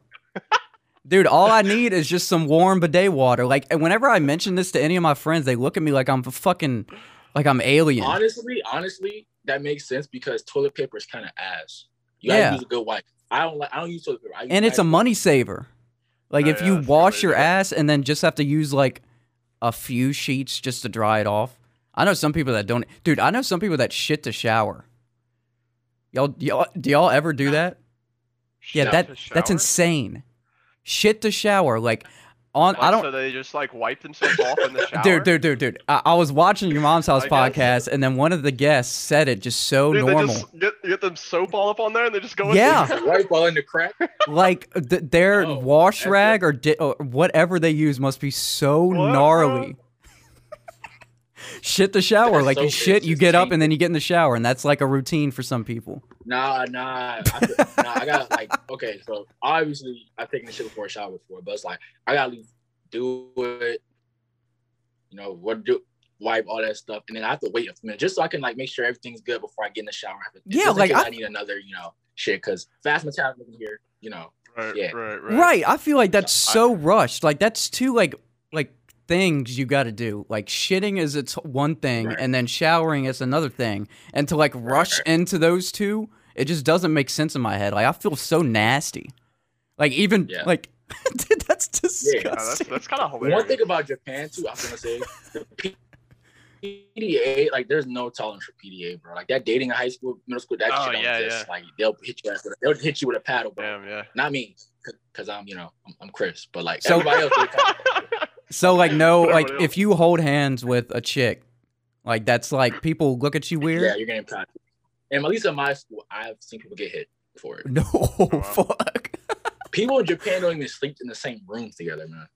[SPEAKER 3] Dude, all I need is just some warm bidet water. Like, and whenever I mention this to any of my friends, they look at me like I'm fucking, like I'm alien.
[SPEAKER 2] Honestly, honestly, that makes sense because toilet paper is kind of ass. You gotta
[SPEAKER 3] Yeah.
[SPEAKER 2] use a good wipe. I don't like. I don't use toilet paper. I use
[SPEAKER 3] and it's a money saver. Like,
[SPEAKER 1] Oh,
[SPEAKER 3] if
[SPEAKER 1] yeah,
[SPEAKER 3] you wash your ass and then just have to use like a few sheets just to dry it off. I know some people that don't. Dude, I know some people that shit to shower. Y'all, y'all do y'all ever do that? Yeah, that that's insane. Shit to shower, like on. I don't.
[SPEAKER 1] So they just like wipe themselves off in the <laughs> shower.
[SPEAKER 3] Dude, dude, dude, dude. I, I was watching your mom's house
[SPEAKER 1] I guess.
[SPEAKER 3] podcast, and then one of the guests said it just so
[SPEAKER 1] Dude,
[SPEAKER 3] normal.
[SPEAKER 1] They just get, get them soap all up on there and they just go
[SPEAKER 3] Yeah.
[SPEAKER 1] there. <laughs>
[SPEAKER 2] wipe all in the crack. <laughs>
[SPEAKER 3] Like th- their
[SPEAKER 2] Oh,
[SPEAKER 3] wash rag or, di- or whatever they use must be so
[SPEAKER 1] What, bro?
[SPEAKER 3] gnarly. Shit the shower,
[SPEAKER 2] That's
[SPEAKER 3] like you shit, you get up and then you get in the shower, and that's like a routine for some people.
[SPEAKER 2] Nah, nah, I, nah. I got like okay. So obviously, I've taken a shit before a shower before, but it's like I gotta leave, do it. You know what do wipe all that stuff, and then I have to wait a minute just so I can like make sure everything's good before I get in the shower.
[SPEAKER 3] Yeah,
[SPEAKER 2] Just
[SPEAKER 3] like, I-
[SPEAKER 2] I need another you know shit because fast metabolism here. You know,
[SPEAKER 1] Right,
[SPEAKER 2] Yeah.
[SPEAKER 1] right,
[SPEAKER 3] Right.
[SPEAKER 1] right.
[SPEAKER 3] I feel like that's
[SPEAKER 1] I-
[SPEAKER 3] so rushed. Like that's too like like things you got to do. Like shitting is its one thing,
[SPEAKER 2] Right.
[SPEAKER 3] and then showering is another thing. And to like rush
[SPEAKER 2] right.
[SPEAKER 3] into those two, it just doesn't make sense in my head. Like I feel so nasty. Like even
[SPEAKER 2] Yeah.
[SPEAKER 3] like, <laughs> dude, that's
[SPEAKER 2] Yeah,
[SPEAKER 1] Yeah, that's
[SPEAKER 3] disgusting.
[SPEAKER 1] that's kind of
[SPEAKER 2] one thing about Japan too, I was gonna say. The PDA, like, there's no tolerance for PDA, bro. Like that dating in high school, middle school, that
[SPEAKER 1] Oh,
[SPEAKER 2] shit don't
[SPEAKER 1] yeah,
[SPEAKER 2] exist.
[SPEAKER 1] yeah.
[SPEAKER 2] Like they'll hit you, with, they'll hit you with a paddle, bro.
[SPEAKER 1] Damn, yeah.
[SPEAKER 2] Not me, because I'm, you know, I'm, I'm Chris, but like
[SPEAKER 3] So-
[SPEAKER 2] everybody else. <laughs> They kind of,
[SPEAKER 3] So like no, <laughs> like
[SPEAKER 1] else.
[SPEAKER 3] if you hold hands with a chick, like that's like people look at you weird.
[SPEAKER 2] yeah, you're getting paddled. And at least in my school, I've seen people get hit for it. <laughs>
[SPEAKER 3] No, oh,
[SPEAKER 1] wow.
[SPEAKER 3] fuck. <laughs>
[SPEAKER 2] people in Japan don't even sleep in the same room together, man.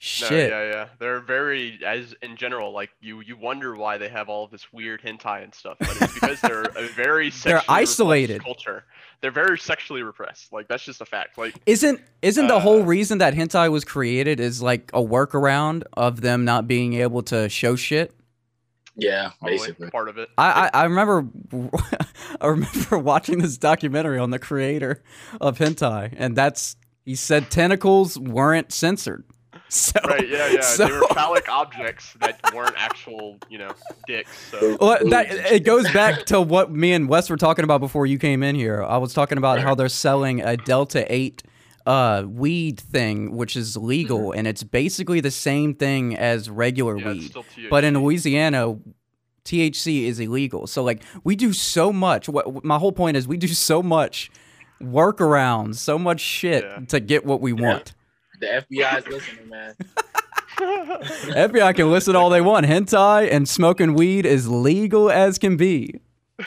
[SPEAKER 3] Shit.
[SPEAKER 1] No, yeah, yeah. They're very, as in general, like you, you wonder why they have all of this weird hentai and stuff, but it's because they're a <laughs> very
[SPEAKER 3] They're isolated.
[SPEAKER 1] culture. They're very sexually repressed. Like that's just a fact. Like
[SPEAKER 3] Isn't isn't the whole
[SPEAKER 1] Uh,
[SPEAKER 3] reason that hentai was created is like a workaround of them not being able to show shit?
[SPEAKER 2] Yeah,
[SPEAKER 1] probably
[SPEAKER 2] basically.
[SPEAKER 1] part of it.
[SPEAKER 3] I, I, I remember <laughs> I remember <laughs> watching this documentary on the creator of hentai, and that's he said tentacles weren't censored. So,
[SPEAKER 1] Right? Yeah, yeah.
[SPEAKER 3] so-
[SPEAKER 1] They were phallic objects that weren't actual, you know, dicks. So
[SPEAKER 3] Well, that it goes back to what me and Wes were talking about before you came in here. I was talking about how they're selling a Delta Eight uh, weed thing, which is legal, and it's basically the same thing as regular
[SPEAKER 1] yeah,
[SPEAKER 3] weed. But in Louisiana, THC is illegal. So like we do so much. What my whole point is, we do so much workarounds, so much shit
[SPEAKER 1] Yeah.
[SPEAKER 3] to get what we want.
[SPEAKER 2] The FBI is listening, man. <laughs>
[SPEAKER 3] FBI can listen all they want. Hentai and smoking weed is legal as can be. <laughs>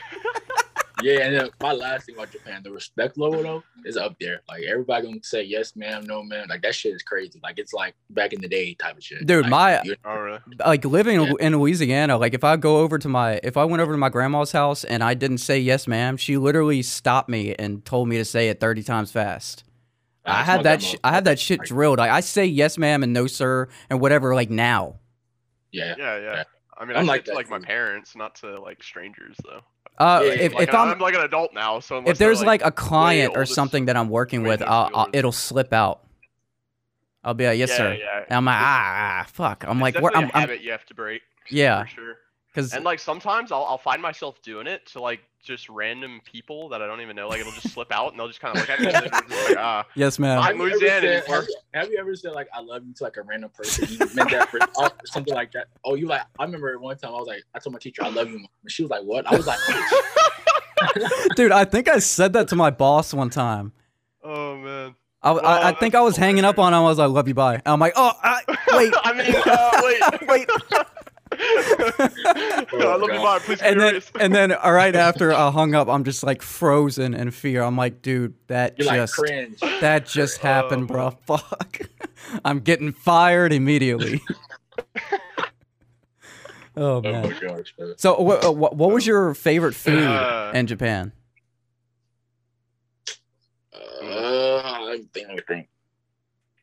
[SPEAKER 2] Yeah, and then my last thing about Japan, the respect level though is up there. Like everybody gonna say yes, ma'am, no, ma'am. Like that shit is crazy. Like it's like back in the day type of shit.
[SPEAKER 3] Dude,
[SPEAKER 2] Like,
[SPEAKER 3] my-
[SPEAKER 2] you-
[SPEAKER 1] oh
[SPEAKER 3] like living
[SPEAKER 2] Yeah.
[SPEAKER 3] in Louisiana, like if I go over to my if I went over to my grandma's house and I didn't say yes ma'am, she literally stopped me and told me to say it 30 times fast. I
[SPEAKER 2] that's
[SPEAKER 3] had that sh- I had that shit drilled. Like I say yes ma'am and no sir and whatever like now.
[SPEAKER 2] Yeah,
[SPEAKER 1] Yeah, yeah.
[SPEAKER 2] Yeah.
[SPEAKER 1] I mean,
[SPEAKER 2] I'm
[SPEAKER 1] I
[SPEAKER 2] like
[SPEAKER 1] like to like my parents, not to like strangers though.
[SPEAKER 3] Uh
[SPEAKER 2] Yeah,
[SPEAKER 3] if,
[SPEAKER 1] Like,
[SPEAKER 3] if
[SPEAKER 1] I'm,
[SPEAKER 3] I'm
[SPEAKER 1] like an adult now, so unless
[SPEAKER 3] if there's
[SPEAKER 1] they're,
[SPEAKER 3] like, a client or something that I'm working with,
[SPEAKER 1] next
[SPEAKER 3] I'll, I'll, it'll slip out. I'll be like, yes
[SPEAKER 1] yeah,
[SPEAKER 3] sir.
[SPEAKER 1] Yeah,
[SPEAKER 3] And I'm like, ah, ah, fuck. I'm
[SPEAKER 1] It's
[SPEAKER 3] like, where, I'm,
[SPEAKER 1] a
[SPEAKER 3] I'm
[SPEAKER 1] habit you have to break.
[SPEAKER 3] yeah,
[SPEAKER 1] for sure.
[SPEAKER 3] Because
[SPEAKER 1] And like sometimes I'll I'll find myself doing it to like just random people that I don't even know. Like it'll just slip out and they'll just kind of look at me and like, ah. <laughs>
[SPEAKER 3] yes ma'am.
[SPEAKER 1] I-
[SPEAKER 2] Have you, ever said, have, you, have you ever said like I love you to like a random person? You meant that for oh, something like that. Oh, you like? I remember one time I was like, I told my teacher I love you, and she was like, "What?" I was like, <laughs>
[SPEAKER 3] Dude, I think I said that to my boss one time.
[SPEAKER 1] Oh man.
[SPEAKER 3] I, I, I think I
[SPEAKER 1] that's
[SPEAKER 3] was hanging up on him. I was like, "Love you, bye." And I'm like, "Oh, I, <laughs> wait."
[SPEAKER 1] I mean, uh, wait.
[SPEAKER 3] Wait.
[SPEAKER 1] I love you,
[SPEAKER 2] God.
[SPEAKER 1] Please
[SPEAKER 3] and then, and then, uh, right after I hung up, I'm just like frozen in fear. I'm like, "Dude, that
[SPEAKER 2] "You're
[SPEAKER 3] just
[SPEAKER 2] cringe."
[SPEAKER 3] that just happened,
[SPEAKER 1] Oh,
[SPEAKER 3] bro. <laughs> Fuck." I'm getting fired immediately. <laughs> oh
[SPEAKER 2] Oh
[SPEAKER 3] man.
[SPEAKER 2] my gosh, man.
[SPEAKER 3] So, what, what, what was your favorite food
[SPEAKER 1] Uh,
[SPEAKER 3] in Japan?
[SPEAKER 2] Uh, I think I think.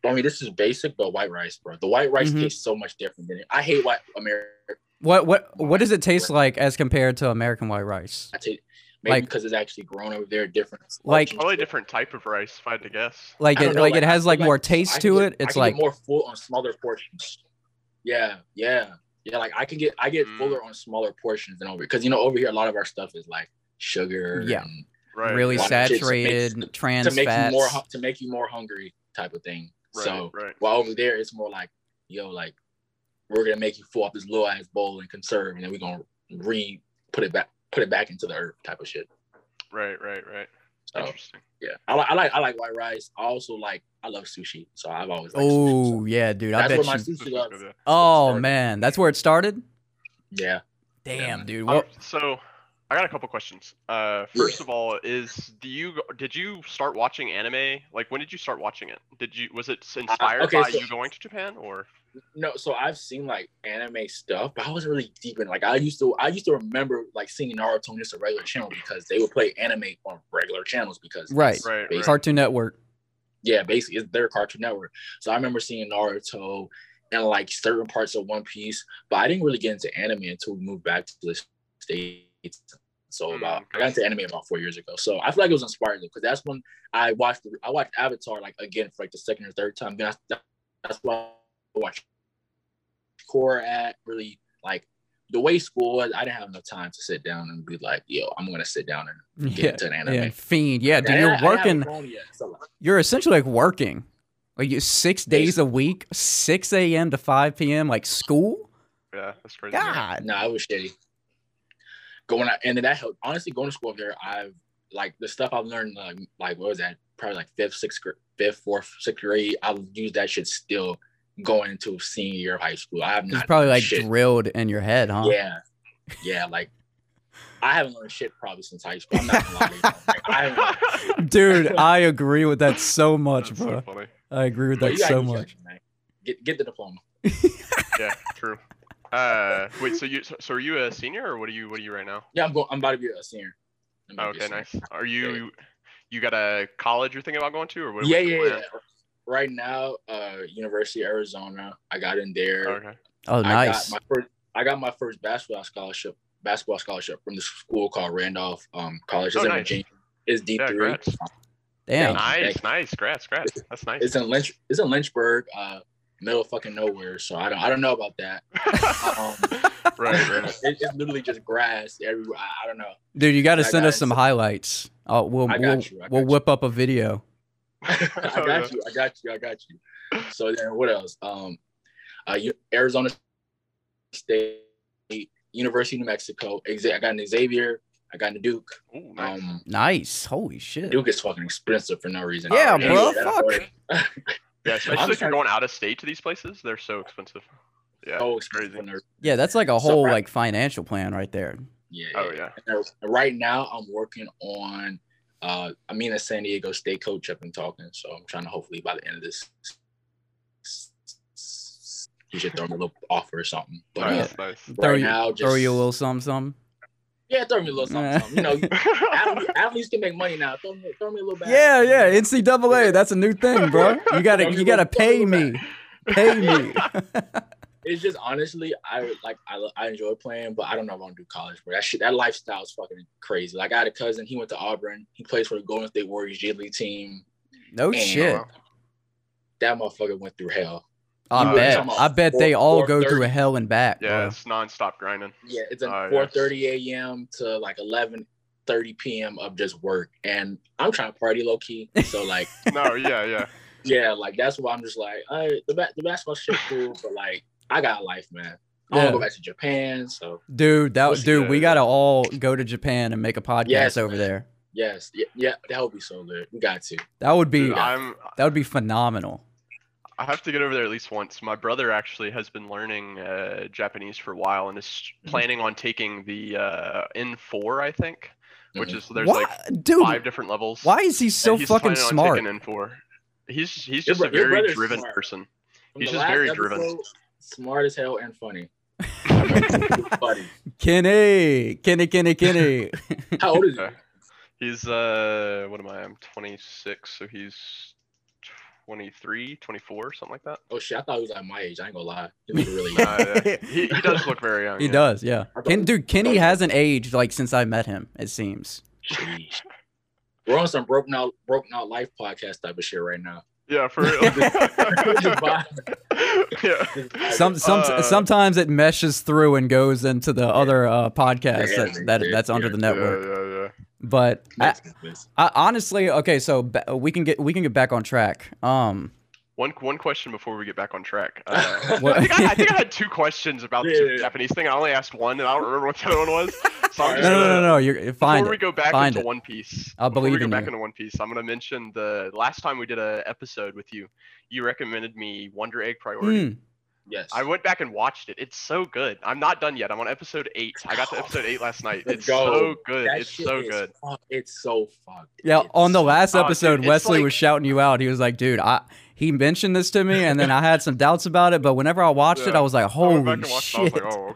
[SPEAKER 2] I mean, this is basic, but white rice, bro. The white rice
[SPEAKER 3] Mhm.
[SPEAKER 2] tastes so much different than it. I hate white American.
[SPEAKER 3] What what what does it taste like as compared to American white rice?
[SPEAKER 2] I take maybe
[SPEAKER 3] Like-
[SPEAKER 2] because it's actually grown over there different.
[SPEAKER 3] Like-
[SPEAKER 1] Probably different type of rice, if I had to guess.
[SPEAKER 3] Like it
[SPEAKER 2] know,
[SPEAKER 3] like, it has
[SPEAKER 2] I
[SPEAKER 3] like more
[SPEAKER 2] I
[SPEAKER 3] taste
[SPEAKER 2] can
[SPEAKER 3] to
[SPEAKER 2] get-
[SPEAKER 3] it.
[SPEAKER 2] I
[SPEAKER 3] It's
[SPEAKER 2] can
[SPEAKER 3] like
[SPEAKER 2] get more full on smaller portions. Yeah, yeah, yeah. Like I can get I get
[SPEAKER 1] Mm.
[SPEAKER 2] fuller on smaller portions than over because you know over here a lot of our stuff is like sugar.
[SPEAKER 3] Yeah.
[SPEAKER 2] and
[SPEAKER 1] Right.
[SPEAKER 3] really
[SPEAKER 2] Lot of shit to make-
[SPEAKER 3] saturated trans
[SPEAKER 2] to make
[SPEAKER 3] fats.
[SPEAKER 2] you more to make you more hungry type of thing.
[SPEAKER 1] Right,
[SPEAKER 2] so
[SPEAKER 1] right.
[SPEAKER 2] while over there it's more like yo like we're gonna make you fall off this little ass bowl and conserve and then we're gonna re put it back put it back into the earth type of shit.
[SPEAKER 1] Right, right, right.
[SPEAKER 2] So
[SPEAKER 1] Interesting.
[SPEAKER 2] yeah, I like I like I like white rice. I also like I love sushi, so I've always
[SPEAKER 3] oh
[SPEAKER 2] sushi.
[SPEAKER 3] yeah, dude. I
[SPEAKER 2] That's
[SPEAKER 3] bet
[SPEAKER 2] where my
[SPEAKER 3] you.
[SPEAKER 2] sushi love.
[SPEAKER 3] Oh man, that's where it started.
[SPEAKER 2] Yeah.
[SPEAKER 3] Damn,
[SPEAKER 2] man.
[SPEAKER 3] dude.
[SPEAKER 1] Um, so I got a couple questions. Uh, first of all, is do you did you start watching anime? Like, when did you start watching it? Did you was it inspired
[SPEAKER 2] okay,
[SPEAKER 1] by
[SPEAKER 2] so-
[SPEAKER 1] you going to Japan or?
[SPEAKER 2] No, so I've seen like anime stuff, but I wasn't really deep in. Like I used to, I used to remember like seeing Naruto on just a regular channel because they would play anime on regular channels because
[SPEAKER 3] Right.
[SPEAKER 2] it's
[SPEAKER 1] Right,
[SPEAKER 2] basically-
[SPEAKER 1] right.
[SPEAKER 3] Cartoon Network.
[SPEAKER 2] yeah, basically it's their Cartoon Network. So I remember seeing Naruto and like certain parts of One Piece, but I didn't really get into anime until we moved back to the states. So
[SPEAKER 1] Mm,
[SPEAKER 2] about I got into anime about four years ago. So I feel like it was inspiring because that's when I watched I watched Avatar like again for like the second or third time. Then I, that's why I watched core at really like the way school was. I didn't have enough time to sit down and be like, yo, I'm gonna sit down and <laughs> get
[SPEAKER 3] Yeah,
[SPEAKER 2] into an anime.
[SPEAKER 3] yeah, fiend. Yeah, dude. You're
[SPEAKER 2] I
[SPEAKER 3] working.
[SPEAKER 2] grown yet, so, like,
[SPEAKER 3] You're essentially like working. Like you six days a week, six a.m. to five p.m. Like school.
[SPEAKER 1] Yeah, that's crazy.
[SPEAKER 3] God.
[SPEAKER 2] Nah, it was shitty. Going out, and then that helped. Honestly, going to school up there, I've like the stuff I've learned. Like, like what was that? Probably like fifth, sixth, gra- fifth, fourth, sixth grade. i've used that shit still going into senior year of high school. I have
[SPEAKER 3] It's
[SPEAKER 2] not
[SPEAKER 3] probably like
[SPEAKER 2] shit.
[SPEAKER 3] drilled in your head, huh?
[SPEAKER 2] Yeah, yeah. Like I haven't learned shit probably since high school. I'm not gonna lie to you. Like, I <laughs>
[SPEAKER 3] Dude, I agree with that so much,
[SPEAKER 1] That's
[SPEAKER 3] bro.
[SPEAKER 1] so funny.
[SPEAKER 3] I agree with
[SPEAKER 2] but
[SPEAKER 3] that so much.
[SPEAKER 2] Get get the diploma. <laughs>
[SPEAKER 1] Yeah, true. Uh, wait. So you so, so are you a senior or what are you what are you right now?
[SPEAKER 2] Yeah, I'm going. I'm about to be a senior. I'm
[SPEAKER 1] Oh,
[SPEAKER 2] to a
[SPEAKER 1] okay,
[SPEAKER 2] senior.
[SPEAKER 1] nice. Are you you got a college you're thinking about going to or what?
[SPEAKER 2] Yeah, yeah, yeah. Right now, uh, University of Arizona. I got in there.
[SPEAKER 1] Okay.
[SPEAKER 3] Oh,
[SPEAKER 2] I
[SPEAKER 3] nice.
[SPEAKER 2] got my first. I got my first basketball scholarship. Basketball scholarship from the school called Randolph um, College. It's
[SPEAKER 1] Oh,
[SPEAKER 2] in
[SPEAKER 1] nice.
[SPEAKER 2] Virginia. It's D three.
[SPEAKER 1] congrats.
[SPEAKER 3] Damn.
[SPEAKER 1] Nice, nice. Congrats, congrats. That's nice.
[SPEAKER 2] It's in Lynch. It's in Lynchburg, uh, middle of fucking nowhere. So I don't. I don't know about that. <laughs> Um,
[SPEAKER 1] right, right. <laughs>
[SPEAKER 2] it, it's literally just grass everywhere. I, I don't know.
[SPEAKER 3] Dude, you got to send
[SPEAKER 2] got
[SPEAKER 3] us some
[SPEAKER 2] it.
[SPEAKER 3] highlights. Oh, we'll
[SPEAKER 2] I got
[SPEAKER 3] we'll,
[SPEAKER 2] you, I
[SPEAKER 3] we'll
[SPEAKER 2] got
[SPEAKER 3] whip up a video. <laughs>
[SPEAKER 2] I
[SPEAKER 1] Oh,
[SPEAKER 2] got you. I got you. I got you. So then, what else? Um, uh, Arizona State, University of New Mexico. I got an Xavier. I got a Duke.
[SPEAKER 1] Ooh, nice.
[SPEAKER 2] Um,
[SPEAKER 3] Nice. Holy shit.
[SPEAKER 2] Duke is fucking expensive for no reason.
[SPEAKER 3] Yeah,
[SPEAKER 2] Yeah,
[SPEAKER 3] bro, fuck.
[SPEAKER 2] Yeah.
[SPEAKER 1] yeah, <laughs>
[SPEAKER 2] I'm
[SPEAKER 1] especially if you're going out of state to these places, they're so expensive. Yeah,
[SPEAKER 2] So
[SPEAKER 1] it's crazy.
[SPEAKER 3] Yeah, that's like a whole
[SPEAKER 2] right-
[SPEAKER 3] like financial plan right there.
[SPEAKER 2] Yeah.
[SPEAKER 1] Oh yeah.
[SPEAKER 2] And Right now, I'm working on. Uh, I mean, a San Diego State coach. I've been talking, so I'm trying to hopefully by the end of this, you should throw me a little offer or something. But uh,
[SPEAKER 1] Nice, nice.
[SPEAKER 3] Throw
[SPEAKER 2] right
[SPEAKER 3] you,
[SPEAKER 2] now, just
[SPEAKER 3] throw you a little something, something.
[SPEAKER 2] Yeah, throw me a little something. something. You know, athletes, <laughs> athletes can make money now. Throw me, throw me a little bit.
[SPEAKER 3] Yeah, yeah. NCAA, that's a new thing, bro. You gotta, you gotta
[SPEAKER 2] little-
[SPEAKER 3] pay me, pay me. <laughs>
[SPEAKER 2] It's just honestly, I like I, I enjoy playing, but I don't know if I want to do college. Bro, that shit, that lifestyle is fucking crazy. Like I had a cousin, he went to Auburn. He plays for the Golden State Warriors G League team.
[SPEAKER 3] No
[SPEAKER 2] Man.
[SPEAKER 3] shit.
[SPEAKER 2] That motherfucker went through hell.
[SPEAKER 3] I
[SPEAKER 1] Uh,
[SPEAKER 3] bet. I bet they all go
[SPEAKER 2] 4:30.
[SPEAKER 3] through hell and back,
[SPEAKER 1] Yeah,
[SPEAKER 3] bro.
[SPEAKER 1] it's nonstop grinding.
[SPEAKER 2] Yeah, it's at four
[SPEAKER 1] yes.
[SPEAKER 2] thirty a.m. to like eleven thirty p.m. of just work, and I'm trying to party low key. So <laughs> like, <laughs>
[SPEAKER 1] No, yeah, yeah.
[SPEAKER 2] yeah, like that's why I'm just like, all right, the ba- the basketball shit cool, but like I got a life, man. I
[SPEAKER 3] Yeah.
[SPEAKER 2] want to go back to Japan, so
[SPEAKER 3] Dude, that
[SPEAKER 2] What's-
[SPEAKER 3] dude, we gotta all go to Japan and make a podcast
[SPEAKER 2] Yes,
[SPEAKER 3] over
[SPEAKER 2] man.
[SPEAKER 3] there.
[SPEAKER 2] yes, yeah, yeah, that would be so good. We got to.
[SPEAKER 3] That would be
[SPEAKER 1] Dude, I'm
[SPEAKER 3] that would be phenomenal.
[SPEAKER 1] I have to get over there at least once. My brother actually has been learning uh, Japanese for a while and is
[SPEAKER 2] Mm-hmm.
[SPEAKER 1] planning on taking the uh, N4, I think, which
[SPEAKER 2] Mhm.
[SPEAKER 1] is there's
[SPEAKER 3] What,
[SPEAKER 1] like
[SPEAKER 3] dude?
[SPEAKER 1] five different levels.
[SPEAKER 3] Why is he so
[SPEAKER 1] and he's
[SPEAKER 3] fucking
[SPEAKER 1] planning on
[SPEAKER 3] smart?
[SPEAKER 1] taking N4. He's he's
[SPEAKER 2] Your
[SPEAKER 1] just a very driven
[SPEAKER 2] smart.
[SPEAKER 1] person.
[SPEAKER 2] From
[SPEAKER 1] He's just
[SPEAKER 2] last
[SPEAKER 1] very driven.
[SPEAKER 2] Smart as hell and funny. <laughs> Buddy,
[SPEAKER 3] Kenny, Kenny, Kenny, Kenny.
[SPEAKER 2] how old is he? <laughs>
[SPEAKER 1] He's uh what am I? I'm 26, so he's 23, 24, something like that.
[SPEAKER 2] Oh shit, I thought he was like my age. I ain't gonna lie. He was really young.
[SPEAKER 1] Uh, yeah. <laughs> he, he does look very young.
[SPEAKER 3] he
[SPEAKER 1] yeah.
[SPEAKER 3] does, yeah. Ken, dude, Kenny hasn't aged like since I met him. It seems.
[SPEAKER 2] Jeez. We're on some broken out, Broke Knock Life podcast type of shit right now.
[SPEAKER 1] Yeah, for <laughs> real. Yeah.
[SPEAKER 3] Some, some,
[SPEAKER 1] Uh,
[SPEAKER 3] sometimes it meshes through and goes into the other uh, podcasts
[SPEAKER 2] Yeah,
[SPEAKER 3] that, that
[SPEAKER 2] yeah,
[SPEAKER 3] that's under
[SPEAKER 2] yeah,
[SPEAKER 3] the
[SPEAKER 1] Yeah,
[SPEAKER 3] network.
[SPEAKER 1] Yeah, yeah.
[SPEAKER 3] But I, I, honestly, okay, so ba- we can get we can get back on track. Um,
[SPEAKER 1] One one question before we get back on track. Uh, <laughs> I, think I, I think I had two questions about
[SPEAKER 2] Yeah,
[SPEAKER 1] the
[SPEAKER 2] yeah, yeah.
[SPEAKER 1] Japanese thing. I only asked one, and I don't remember what the other one was. <laughs> So
[SPEAKER 2] No,
[SPEAKER 3] no, no,
[SPEAKER 1] gonna,
[SPEAKER 3] no, no, you're find
[SPEAKER 1] before we go back
[SPEAKER 3] Find
[SPEAKER 1] into
[SPEAKER 3] it.
[SPEAKER 1] One Piece,
[SPEAKER 3] I'll
[SPEAKER 1] before we
[SPEAKER 3] believe
[SPEAKER 1] go
[SPEAKER 3] in
[SPEAKER 1] back
[SPEAKER 3] you.
[SPEAKER 1] into One Piece, I'm gonna mention the last time we did a episode with you. You recommended me Wonder Egg Priority.
[SPEAKER 3] Mm,
[SPEAKER 2] Yes.
[SPEAKER 1] I went back and watched it. It's so good. I'm not done yet. I'm on episode eight. I got to episode eight last night. It's
[SPEAKER 2] go.
[SPEAKER 1] so good.
[SPEAKER 2] That
[SPEAKER 1] It's so good.
[SPEAKER 2] fuck- It's so fucked.
[SPEAKER 3] yeah,
[SPEAKER 2] It's
[SPEAKER 3] on the last
[SPEAKER 1] dude,
[SPEAKER 3] episode,
[SPEAKER 1] it's
[SPEAKER 3] Wesley
[SPEAKER 1] like-
[SPEAKER 3] was shouting you out. He was like, "Dude, I." He mentioned this to me, and then I had some doubts about it. But whenever I watched it, I was like,
[SPEAKER 1] I
[SPEAKER 3] "Holy
[SPEAKER 1] back and watched it. I was
[SPEAKER 3] shit!"
[SPEAKER 1] like, oh,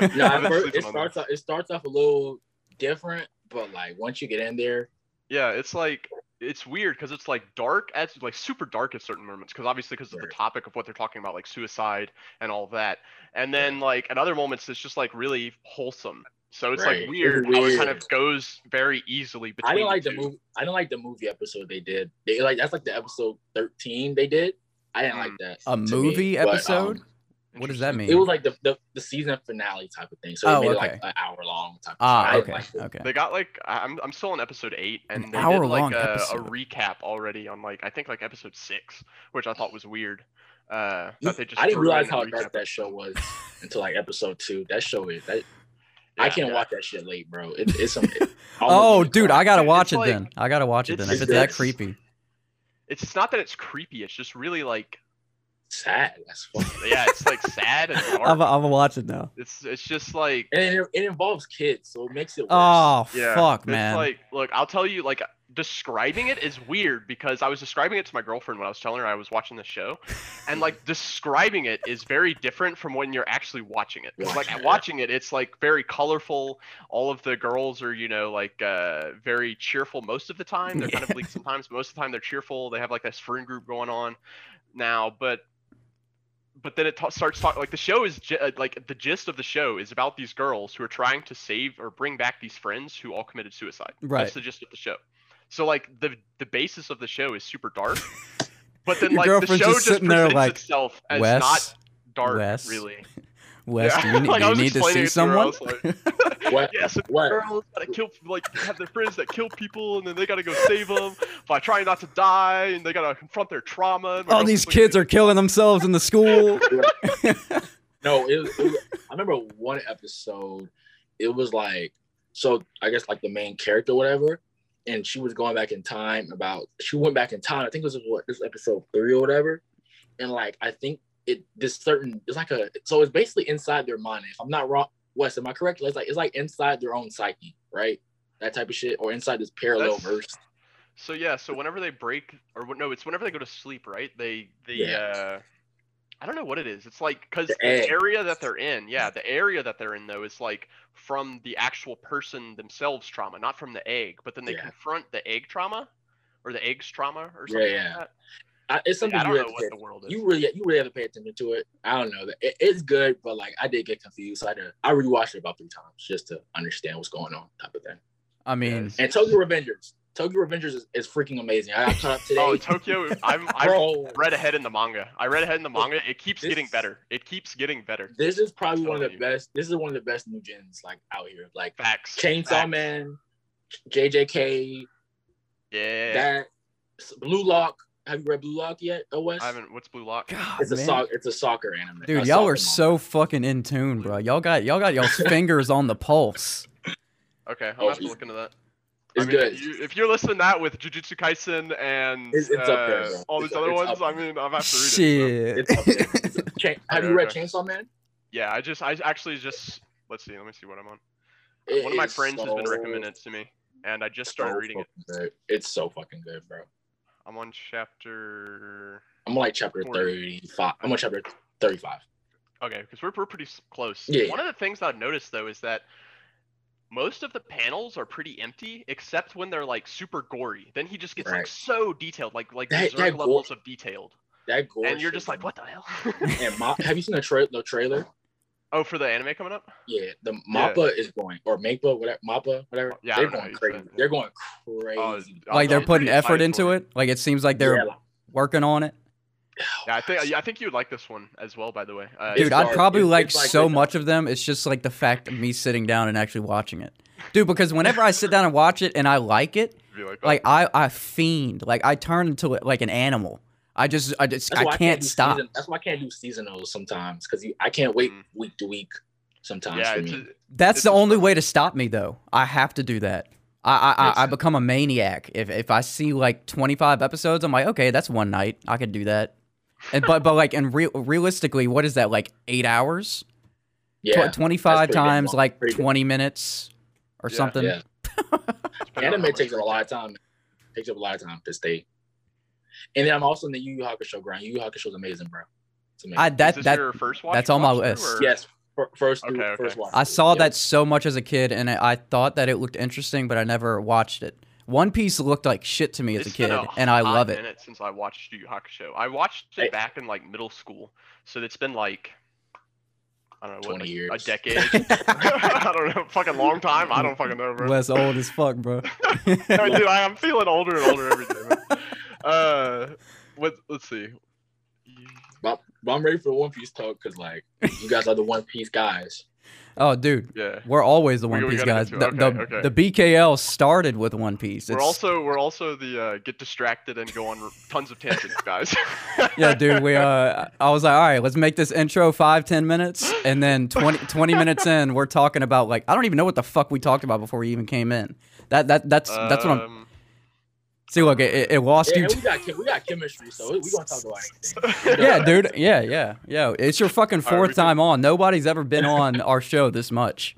[SPEAKER 1] okay. <laughs>
[SPEAKER 2] Yeah, <laughs>
[SPEAKER 1] I've
[SPEAKER 2] at first, it starts off, it starts off a little different, but like once you get in there,
[SPEAKER 1] Yeah, it's like it's weird because it's like dark at like super dark at certain moments because obviously because of the topic of what they're talking about like suicide and all that and then like at other moments it's just like really wholesome so it's
[SPEAKER 2] Right.
[SPEAKER 1] like
[SPEAKER 2] It's
[SPEAKER 1] weird how it kind of goes very easily between
[SPEAKER 2] I didn't like the
[SPEAKER 1] two.
[SPEAKER 2] movie. I didn't like the movie episode they did. They like that's like the episode thirteen they did. I didn't like that.
[SPEAKER 3] A
[SPEAKER 2] to me,
[SPEAKER 3] movie
[SPEAKER 2] but,
[SPEAKER 3] episode?
[SPEAKER 2] um,
[SPEAKER 3] What does that mean?
[SPEAKER 2] it was like the, the the season finale type of thing. So
[SPEAKER 3] Oh,
[SPEAKER 2] they made
[SPEAKER 3] okay.
[SPEAKER 2] it like an hour long type. Of
[SPEAKER 3] Ah,
[SPEAKER 2] thing. I
[SPEAKER 3] okay,
[SPEAKER 2] like
[SPEAKER 3] okay.
[SPEAKER 1] they got like I- I'm I'm still on episode eight and
[SPEAKER 3] An
[SPEAKER 1] they did
[SPEAKER 3] hour-long
[SPEAKER 1] like a, a recap already on like I think like episode six which I thought was weird uh
[SPEAKER 2] You-
[SPEAKER 1] that they just
[SPEAKER 2] I didn't realize how
[SPEAKER 1] recap
[SPEAKER 2] dark that show was until like episode two. That show is that I can't
[SPEAKER 1] yeah.
[SPEAKER 2] watch that shit late, bro. It, it's some. it <laughs>
[SPEAKER 3] Oh,
[SPEAKER 2] almost made me
[SPEAKER 3] dude,
[SPEAKER 2] cry.
[SPEAKER 3] I gotta watch
[SPEAKER 1] it's
[SPEAKER 3] it
[SPEAKER 1] like-
[SPEAKER 3] then. I gotta watch it then.
[SPEAKER 1] it's-
[SPEAKER 3] If it's that creepy.
[SPEAKER 1] it's it's not that it's creepy it's just really like
[SPEAKER 2] sad. That's <laughs> fun.
[SPEAKER 1] Yeah, it's like sad and <laughs> dark.
[SPEAKER 3] I'm, I'm gonna watch it now.
[SPEAKER 1] It's it's just like
[SPEAKER 2] and it, it involves kids, so it makes it worse.
[SPEAKER 3] Oh
[SPEAKER 1] yeah,
[SPEAKER 3] fuck,
[SPEAKER 1] it's
[SPEAKER 3] man.
[SPEAKER 1] like look, I'll tell you like describing it is weird because I was describing it to my girlfriend when I was telling her I was watching the show, and like describing it is very different from when you're actually watching it.
[SPEAKER 2] Watching
[SPEAKER 1] like
[SPEAKER 2] it.
[SPEAKER 1] watching it, it's like very colorful. All of the girls are you know like uh, very cheerful most of the time. They're kind of <laughs>
[SPEAKER 3] Yeah.
[SPEAKER 1] bleak sometimes, but most of the time they're cheerful. They have like this friend group going on now, but but then it ta- starts talking like the show is gi- uh, like the gist of the show is about these girls who are trying to save or bring back these friends who all committed suicide.
[SPEAKER 3] Right.
[SPEAKER 1] That's the gist of the show. So like the the basis of the show is super dark, but then <laughs>
[SPEAKER 3] Your
[SPEAKER 1] like the
[SPEAKER 3] girlfriend's
[SPEAKER 1] show
[SPEAKER 3] just
[SPEAKER 1] just
[SPEAKER 3] sitting there
[SPEAKER 1] presents
[SPEAKER 3] like,
[SPEAKER 1] itself as
[SPEAKER 3] Wes,
[SPEAKER 1] not dark
[SPEAKER 3] Wes,
[SPEAKER 1] really. <laughs>
[SPEAKER 3] Wes,
[SPEAKER 1] Yeah,
[SPEAKER 3] do you, need-
[SPEAKER 1] like,
[SPEAKER 3] do you need to see
[SPEAKER 1] it to her, I
[SPEAKER 3] someone?
[SPEAKER 1] was
[SPEAKER 2] What?
[SPEAKER 1] Yes, the
[SPEAKER 2] What?
[SPEAKER 1] girls gotta kill like have their friends that kill people and then they gotta go save them by trying not to die and they gotta confront their trauma. And
[SPEAKER 3] All these kids are killing themselves in the school. <laughs> <laughs>
[SPEAKER 2] No, it was, it was. I remember one episode. It was like, so I guess like the main character, whatever, and she was going back in time about. She went back in time. I think it was what this episode three or whatever, and like I think it this certain. It's like a. So it's basically inside their mind. If I'm not wrong, Wes, am I correct? It's like it's like inside their own psyche, right? That type of shit, or inside this parallel
[SPEAKER 1] That's-
[SPEAKER 2] verse.
[SPEAKER 1] So yeah, so whenever they break, or no, it's whenever they go to sleep, right? They the
[SPEAKER 2] Yeah.
[SPEAKER 1] uh, I don't know what it is. It's like because
[SPEAKER 2] The
[SPEAKER 1] the, area that they're in, yeah, the area that they're in though is like from the actual person themselves trauma, not from the egg. But then they
[SPEAKER 2] Yeah.
[SPEAKER 1] confront the egg trauma, or the egg's trauma, or
[SPEAKER 2] Yeah,
[SPEAKER 1] something
[SPEAKER 2] yeah.
[SPEAKER 1] like that.
[SPEAKER 2] I, it's something
[SPEAKER 1] I don't
[SPEAKER 2] you
[SPEAKER 1] know what the world is.
[SPEAKER 2] you really you really have to pay attention to it. I don't know that it, it's good, but like I did get confused. So I did, I rewatched it about three times just to understand what's going on, type of thing.
[SPEAKER 3] I mean,
[SPEAKER 1] Yes.
[SPEAKER 2] And Tokyo Revengers, Tokyo Revengers is, is freaking amazing. I got caught up <laughs> today.
[SPEAKER 1] Oh, Tokyo! I'm <laughs> I
[SPEAKER 2] Bro,
[SPEAKER 1] read ahead in the manga. I read ahead in the manga. It keeps
[SPEAKER 2] This-
[SPEAKER 1] getting better. It keeps getting better.
[SPEAKER 2] this is probably one of the
[SPEAKER 1] you.
[SPEAKER 2] best. This is one of the best new gens like out here. Like
[SPEAKER 1] Facts.
[SPEAKER 2] Chainsaw
[SPEAKER 1] Facts.
[SPEAKER 2] Man, JJK,
[SPEAKER 1] Yeah.
[SPEAKER 2] that Blue Lock. Have you read Blue Lock yet? OS.
[SPEAKER 1] I haven't. What's Blue Lock?
[SPEAKER 3] God,
[SPEAKER 2] It's a
[SPEAKER 3] man.
[SPEAKER 2] soc- It's a soccer anime.
[SPEAKER 3] Dude, y'all are so fucking in tune, bro. Y'all got y'all got y'all's <laughs> fingers on the pulse.
[SPEAKER 1] Okay, I'll
[SPEAKER 2] Oh,
[SPEAKER 1] have to look into that.
[SPEAKER 2] It's
[SPEAKER 1] I mean,
[SPEAKER 2] good.
[SPEAKER 1] You, if you're listing that with Jujutsu Kaisen and
[SPEAKER 2] It's- it's up there,
[SPEAKER 1] uh,
[SPEAKER 2] bro.
[SPEAKER 1] all
[SPEAKER 2] It's-
[SPEAKER 1] these other
[SPEAKER 2] it's
[SPEAKER 1] ones,
[SPEAKER 2] up
[SPEAKER 1] I mean, I've have to read it. so-
[SPEAKER 3] Shit.
[SPEAKER 2] It's up there. It's- <laughs> Cha- have you read
[SPEAKER 1] okay.
[SPEAKER 2] Chainsaw Man?
[SPEAKER 1] Yeah, I just, I actually just, let's see, let me see what I'm on.
[SPEAKER 2] It
[SPEAKER 1] One of my
[SPEAKER 2] is
[SPEAKER 1] friends has been recommending it to me, and I just started
[SPEAKER 2] so
[SPEAKER 1] reading it.
[SPEAKER 2] Good. It's so fucking good, bro.
[SPEAKER 1] I'm on chapter.
[SPEAKER 2] I'm like chapter
[SPEAKER 1] 40.
[SPEAKER 2] 35. I'm on chapter 35.
[SPEAKER 1] Okay, because we're, we're pretty close.
[SPEAKER 2] Yeah,
[SPEAKER 1] One of the things I've noticed though is that most of the panels are pretty empty, except when they're like super gory. Then he just gets like so detailed, like like
[SPEAKER 2] That- that gore-
[SPEAKER 1] levels of detailed,
[SPEAKER 2] That gore
[SPEAKER 1] and you're just like, what the hell?
[SPEAKER 2] And <laughs> Ma- have you seen the, tra- the trailer?
[SPEAKER 1] Oh, for the anime coming up?
[SPEAKER 2] Yeah, the Mappa is going, or Mappa, whatever, Mappa, whatever.
[SPEAKER 1] Yeah,
[SPEAKER 2] they're
[SPEAKER 1] don't know how
[SPEAKER 2] going crazy.
[SPEAKER 1] it, yeah.
[SPEAKER 2] They're going crazy.
[SPEAKER 1] Oh,
[SPEAKER 3] like they're putting effort into
[SPEAKER 1] for
[SPEAKER 3] it. Like it seems like they're
[SPEAKER 2] Yeah, like-
[SPEAKER 3] working on it.
[SPEAKER 1] Yeah, I think I think you would like this one as well. By the way, uh,
[SPEAKER 3] Dude, I'd
[SPEAKER 2] dark.
[SPEAKER 3] probably
[SPEAKER 2] It's-
[SPEAKER 3] like
[SPEAKER 2] it's like
[SPEAKER 3] so
[SPEAKER 2] the-
[SPEAKER 3] much of them. It's just like the fact of me sitting down and actually watching it. Dude, because whenever I sit down and watch it and I like it,
[SPEAKER 1] like,
[SPEAKER 3] like I I fiend. Like I turn into like an animal. I just I just
[SPEAKER 2] That's
[SPEAKER 3] I
[SPEAKER 2] why
[SPEAKER 3] can't
[SPEAKER 2] do
[SPEAKER 3] stop.
[SPEAKER 2] Season, that's why I can't do seasonals sometimes because I can't wait
[SPEAKER 1] Mm.
[SPEAKER 2] week to week sometimes
[SPEAKER 1] yeah,
[SPEAKER 2] for me.
[SPEAKER 1] a-
[SPEAKER 3] That's the only
[SPEAKER 1] struggle.
[SPEAKER 3] way to stop me though. I have to do that. I I, I, I become a maniac. If if I see like 25 episodes, I'm like, okay, that's one night. I could do that. And but but like and real realistically, what is that like eight hours? Tw-
[SPEAKER 2] yeah,
[SPEAKER 3] 25 times like
[SPEAKER 2] Pretty good.
[SPEAKER 3] 20 minutes or
[SPEAKER 1] Yeah.
[SPEAKER 3] something.
[SPEAKER 2] yeah. <laughs> Anime takes up a lot of time. Takes up a lot of time to stay. And then I'm also in the Yu Yu Hakusho grind. Yu Yu Hakusho is amazing, bro. It's amazing.
[SPEAKER 3] I that
[SPEAKER 1] Is this
[SPEAKER 3] that
[SPEAKER 1] your first watch?
[SPEAKER 3] that's on my list.
[SPEAKER 1] or-
[SPEAKER 2] yes, first
[SPEAKER 1] Okay, okay.
[SPEAKER 2] first watch.
[SPEAKER 3] I saw
[SPEAKER 2] Yep.
[SPEAKER 3] that so much as a kid, and I, I thought that it looked interesting, but I never watched it. One Piece looked like shit to me as
[SPEAKER 1] It's
[SPEAKER 3] a
[SPEAKER 1] been
[SPEAKER 3] kid, and I love it.
[SPEAKER 1] minute since I watched Yu Yu Hakusho. I watched it
[SPEAKER 2] Hey.
[SPEAKER 1] back in like middle school, so it's been like I don't know
[SPEAKER 2] 20
[SPEAKER 1] like,
[SPEAKER 2] years.
[SPEAKER 1] a decade. <laughs> I don't know, fucking long time. I don't fucking know, bro.
[SPEAKER 3] Wes old as fuck, bro.
[SPEAKER 1] Dude, <laughs> I, am feeling older and older every day. Man. Uh, what? Let's see.
[SPEAKER 2] But, but I'm ready for the One Piece talk because like you guys are the One Piece guys.
[SPEAKER 3] oh, dude,
[SPEAKER 1] Yeah.
[SPEAKER 3] we're always the One
[SPEAKER 1] we
[SPEAKER 3] Piece
[SPEAKER 1] gotta
[SPEAKER 3] guys. The,
[SPEAKER 1] to it.
[SPEAKER 3] the,
[SPEAKER 1] Okay, okay.
[SPEAKER 3] the BKL started with One Piece.
[SPEAKER 1] We're also we're also the uh, get distracted and go on tons of tangents, <laughs> guys.
[SPEAKER 3] yeah, dude. We <laughs> uh, I was like, all right, let's make this intro five, ten minutes, and then 20, 20 minutes in, we're talking about like I don't even know what the fuck we talked about before we even came in. That that that's that's what I'm. See, look, it, it lost
[SPEAKER 2] Yeah,
[SPEAKER 3] you.
[SPEAKER 2] and we got we got chemistry, so we gonna talk about anything. <laughs>
[SPEAKER 3] yeah, dude. Yeah, yeah, yeah. It's your fucking fourth
[SPEAKER 1] we can-
[SPEAKER 3] time on. Nobody's ever been on <laughs> our show this much.